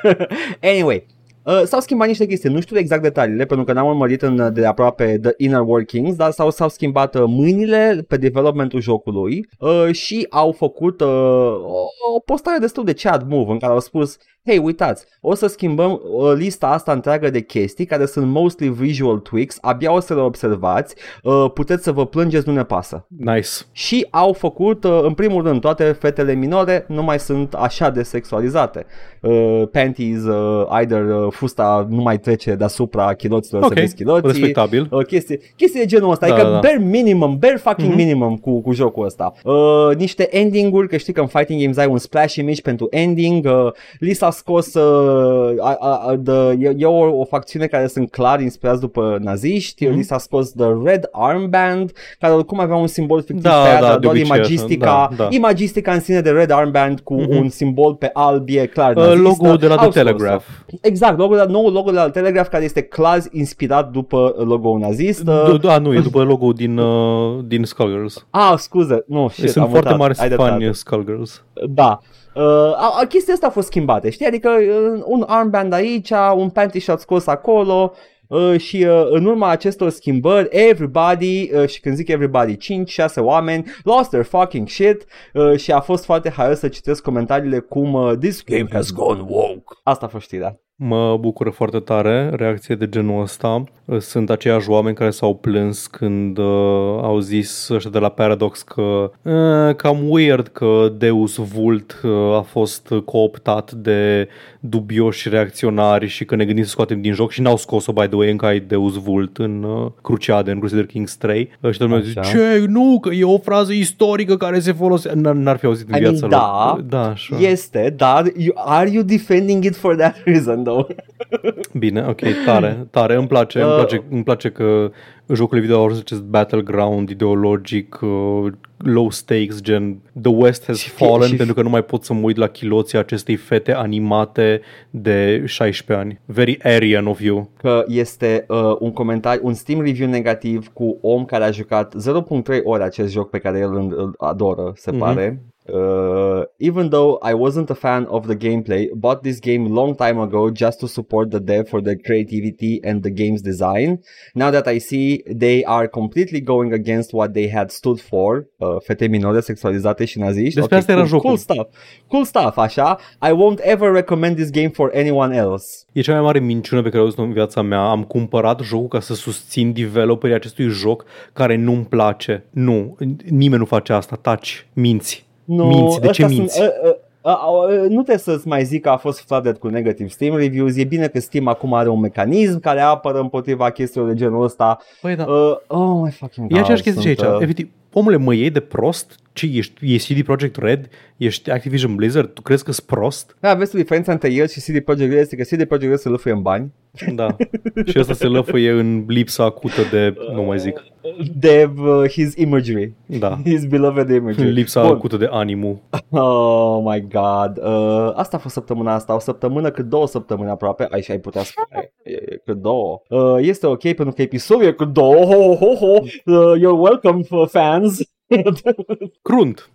A: anyway, Uh, s-au schimbat niște chestii, nu știu exact detaliile pentru că n-am urmărit în, de aproape The Inner Workings, dar s-au, s-au schimbat uh, mâinile pe developmentul jocului uh, și au făcut uh, o, o postare destul de chat move în care au spus hei, uitați, o să schimbăm uh, lista asta întreagă de chestii care sunt mostly visual tweaks, abia o să le observați, uh, puteți să vă plângeți, nu ne pasă.
B: Nice.
A: Și au făcut, uh, în primul rând, toate fetele minore nu mai sunt așa de sexualizate. Uh, panties, uh, either uh, fusta nu mai trece deasupra chiloților okay. să vezi chiloții.
B: respectabil. Uh,
A: chestii, chestii de genul ăsta, da, adică da, da. bare minimum, bare fucking mm-hmm. minimum cu, cu jocul ăsta. Uh, niște ending-uri, că știi că în fighting games ai un splash image pentru ending, uh, lista scos uh, a, a, the, e, e o, o facțiune care sunt clar inspirați după naziști, mm-hmm. li s-a scos The Red Armband, care oricum avea un simbol
B: fictiv da, pe da, doar
A: imagistica, da, da. imagistica în sine de Red Armband cu mm-hmm. un simbol pe alb e clar Uh,
B: logo-ul de la The Telegraph.
A: Exact,
B: logo,
A: nou logo de la Telegraph care este clar inspirat după logo-ul nazist. Da,
B: da, nu, e după logo din, uh, din Skullgirls.
A: Ah, scuze, nu, shit,
B: Sunt foarte mari fani Skullgirls.
A: Da. Uh, a, chestia asta a fost schimbată, știi? Adică uh, un armband aici, un panty shot scos acolo uh, și uh, în urma acestor schimbări, everybody, uh, și când zic everybody, 5-6 oameni, lost their fucking shit uh, și a fost foarte haios să citesc comentariile cum uh, This game has gone woke. Asta a fost știrea.
B: Mă bucură foarte tare reacție de genul ăsta. Sunt aceiași oameni care s-au plâns când uh, au zis așa de la Paradox că uh, cam weird că Deus Vult uh, a fost cooptat de dubioși reacționari și că ne gândim să scoatem din joc și n-au scos-o, by the way, încă ai Deus Vult în uh, Cruciade, în Crusader Kings 3. Uh, și și lumea zice, ce, nu, că e o frază istorică care se folosește. N-ar fi auzit în viața
A: lor. Da, da este, dar are you defending it for that reason? dau.
B: Bine, ok, tare, tare, îmi place, uh, îmi place, îmi place că jocurile video au ajuns acest battleground ideologic, uh, low stakes, gen The West has și fallen, și pentru că nu mai pot să mă uit la chiloții acestei fete animate de 16 ani. Very Aryan of you.
A: Că este uh, un comentariu, un Steam review negativ cu om care a jucat 0.3 ore acest joc pe care el îl adoră, se mm-hmm. pare. Uh, even though I wasn't a fan of the gameplay, bought this game long time ago just to support the dev for their creativity and the game's design. Now that I see they are completely going against what they had stood for, uh, Uh, fete minore sexualizate și naziști. Despre okay, asta cool, era jocul. Cool stuff. Cool stuff, așa. I won't ever recommend this game for anyone else.
B: E cea mai mare minciună pe care o auzit în viața mea. Am cumpărat jocul ca să susțin developerii acestui joc care nu-mi place. Nu, nimeni nu face asta. Taci, minți. No, minți, de ce minți?
A: Sunt, uh, uh, nu trebuie să-ți mai zic că a fost flooded cu negative Steam reviews, e bine că Steam acum are un mecanism care apără împotriva chestiilor de genul ăsta.
B: Păi da. Uh, oh my fucking god. E aceeași chestie aici, uh... efectiv omule, mă iei de prost? ce ești, ești CD Project Red? Ești Activision Blizzard? Tu crezi că sunt prost?
A: Da, vezi diferența între el și CD Project Red este că CD Project Red se lăfăie în bani.
B: Da. și ăsta se lăfăie în lipsa acută de, nu mai zic.
A: De uh, his imagery. Da. His beloved imagery.
B: Lipsa Bun. acută de animu.
A: Oh my god. Uh, asta a fost săptămâna asta. O săptămână cât două săptămâni aproape. Aici ai putea spune că două. Uh, este ok pentru că episodul e cât două. Ho, ho, ho. Uh, you're welcome fans. Крунт.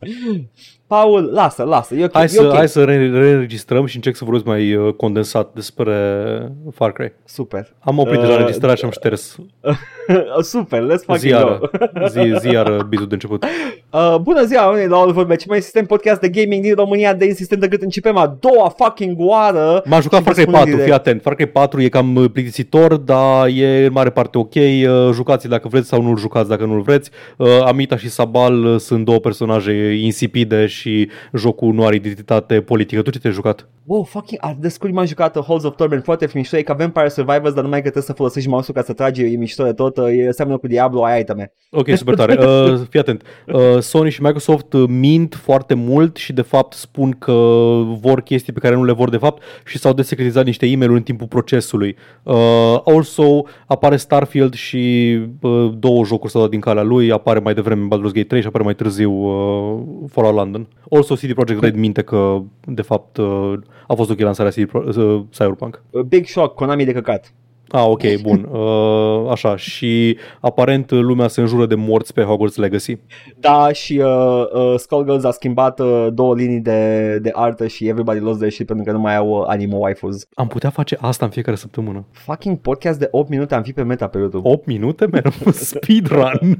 A: Paul, lasă, lasă, e ok.
B: Hai, e
A: să, okay.
B: hai să reînregistrăm și încerc să vorbesc mai uh, condensat despre Far Cry.
A: Super.
B: Am oprit uh, deja înregistrarea și am uh, șters. Uh,
A: super, let's fucking it go.
B: zi, iară, bizu de început. Uh,
A: bună ziua, oameni, la Oliver Ce mai sistem podcast de gaming din România de insistent decât începem a doua fucking oară.
B: M-am jucat Far Cry 4, fii atent. Far Cry 4 e cam uh, plictisitor, dar e în mare parte ok. Jucați dacă vreți sau nu-l jucați dacă nu-l vreți. Uh, Amita și Sabal sunt două personaje insipide și și jocul nu are identitate politică. Tu ce te-ai jucat?
A: Wow, fucking, descul m-am jucat Halls of Torment, foarte mișto, e că Vampire Survivors, dar numai că trebuie să folosești mouse-ul ca să tragi, e mișto de tot, e seamănă cu Diablo, ai iteme.
B: Ok, super tare. Uh, fii atent. Uh, Sony și Microsoft uh, mint foarte mult și de fapt spun că vor chestii pe care nu le vor de fapt și s-au desecretizat niște e mail în timpul procesului. Uh, also, apare Starfield și uh, două jocuri s-au dat din calea lui, apare mai devreme Baldur's Gate 3 și apare mai târziu uh, Fallout London. Also CD Projekt Red minte că, de fapt, uh, a fost okay lansarea CD Pro- uh, Cyberpunk.
A: Uh, Big Shock, Konami de căcat.
B: Ah, ok, bun. Uh, așa, și aparent lumea se înjură de morți pe Hogwarts Legacy.
A: Da, și uh, uh, Skullgirls a schimbat uh, două linii de, de artă și Everybody Loves Their Shit pentru că nu mai au uh, anime waifus.
B: Am putea face asta în fiecare săptămână.
A: Fucking podcast de 8 minute am fi pe meta pe YouTube.
B: 8 minute? Merg speedrun!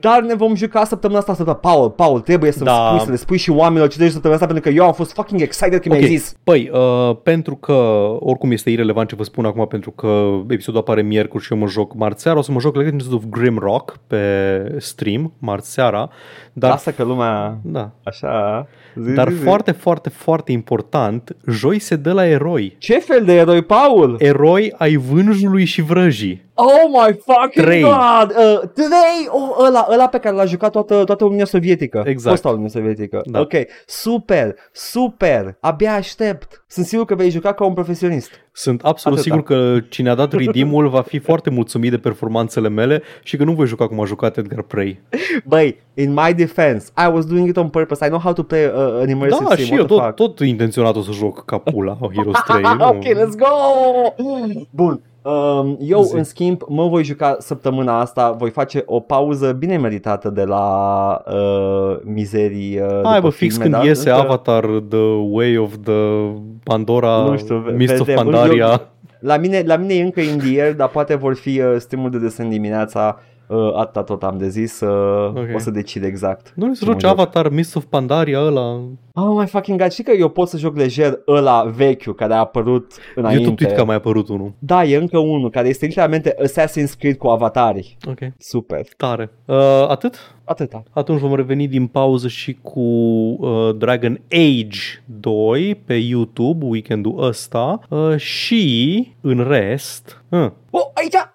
A: Dar ne vom juca săptămâna asta, săptămâna. Paul, Paul, trebuie să-mi da. spui, să le spui și oamenilor ce trebuie săptămâna asta, pentru că eu am fost fucking excited când okay. mi-ai zis.
B: Păi, uh, pentru că oricum este irrelevant ce vă spun acum, pentru că episodul apare miercuri și eu mă joc marți o să mă joc Legends of Rock pe stream marți Dar...
A: Lasă că lumea da. așa...
B: Zi, dar zi, zi. foarte, foarte, foarte important, joi se dă la eroi.
A: Ce fel de eroi, Paul?
B: Eroi ai vânjului și vrăjii.
A: Oh my fucking 3. god! Uh, 3! Oh, ăla, ăla pe care l-a jucat toată, toată Uniunea Sovietică. Exact. Posta Uniunea Sovietică. Da. Ok. Super! Super! Abia aștept! Sunt sigur că vei juca ca un profesionist.
B: Sunt absolut Atâta. sigur că cine a dat ridimul va fi foarte mulțumit de performanțele mele și că nu voi juca cum a jucat Edgar Prey.
A: Băi, in my defense, I was doing it on purpose. I know how to play uh, an da, immersive
B: da, sim. și eu tot, tot intenționat o să joc ca pula Heroes 3.
A: ok, let's go! Bun, eu, în schimb, mă voi juca săptămâna asta, voi face o pauză bine meritată de la uh, mizerii.
B: Uh, Hai, bă, fix când da? iese Încă... Avatar, The Way of the Pandora, nu știu, Mist vedem. of Pandaria.
A: La mine, la mine e încă in the air, dar poate vor fi uh, streamul de desen dimineața Uh, atâta tot am de zis, uh, okay. o să decid exact.
B: Nu i rogi Avatar, Mist of Pandaria ăla?
A: Oh my fucking god, știi că eu pot să joc lejer ăla vechiul care a apărut înainte. Eu tot că a
B: mai apărut unul.
A: Da, e încă unul care este literalmente Assassin's Creed cu avatari.
B: Ok.
A: Super. Tare.
B: Uh, atât?
A: Atâta.
B: Atunci vom reveni din pauză și cu uh, Dragon Age 2 pe YouTube weekendul ăsta uh, și în rest... Uh.
A: Oh, aici!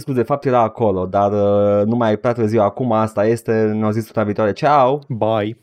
A: Franciscus de fapt era acolo, dar uh, nu mai e prea târziu acum, asta este, ne-au zis până viitoare, ceau!
B: Bye!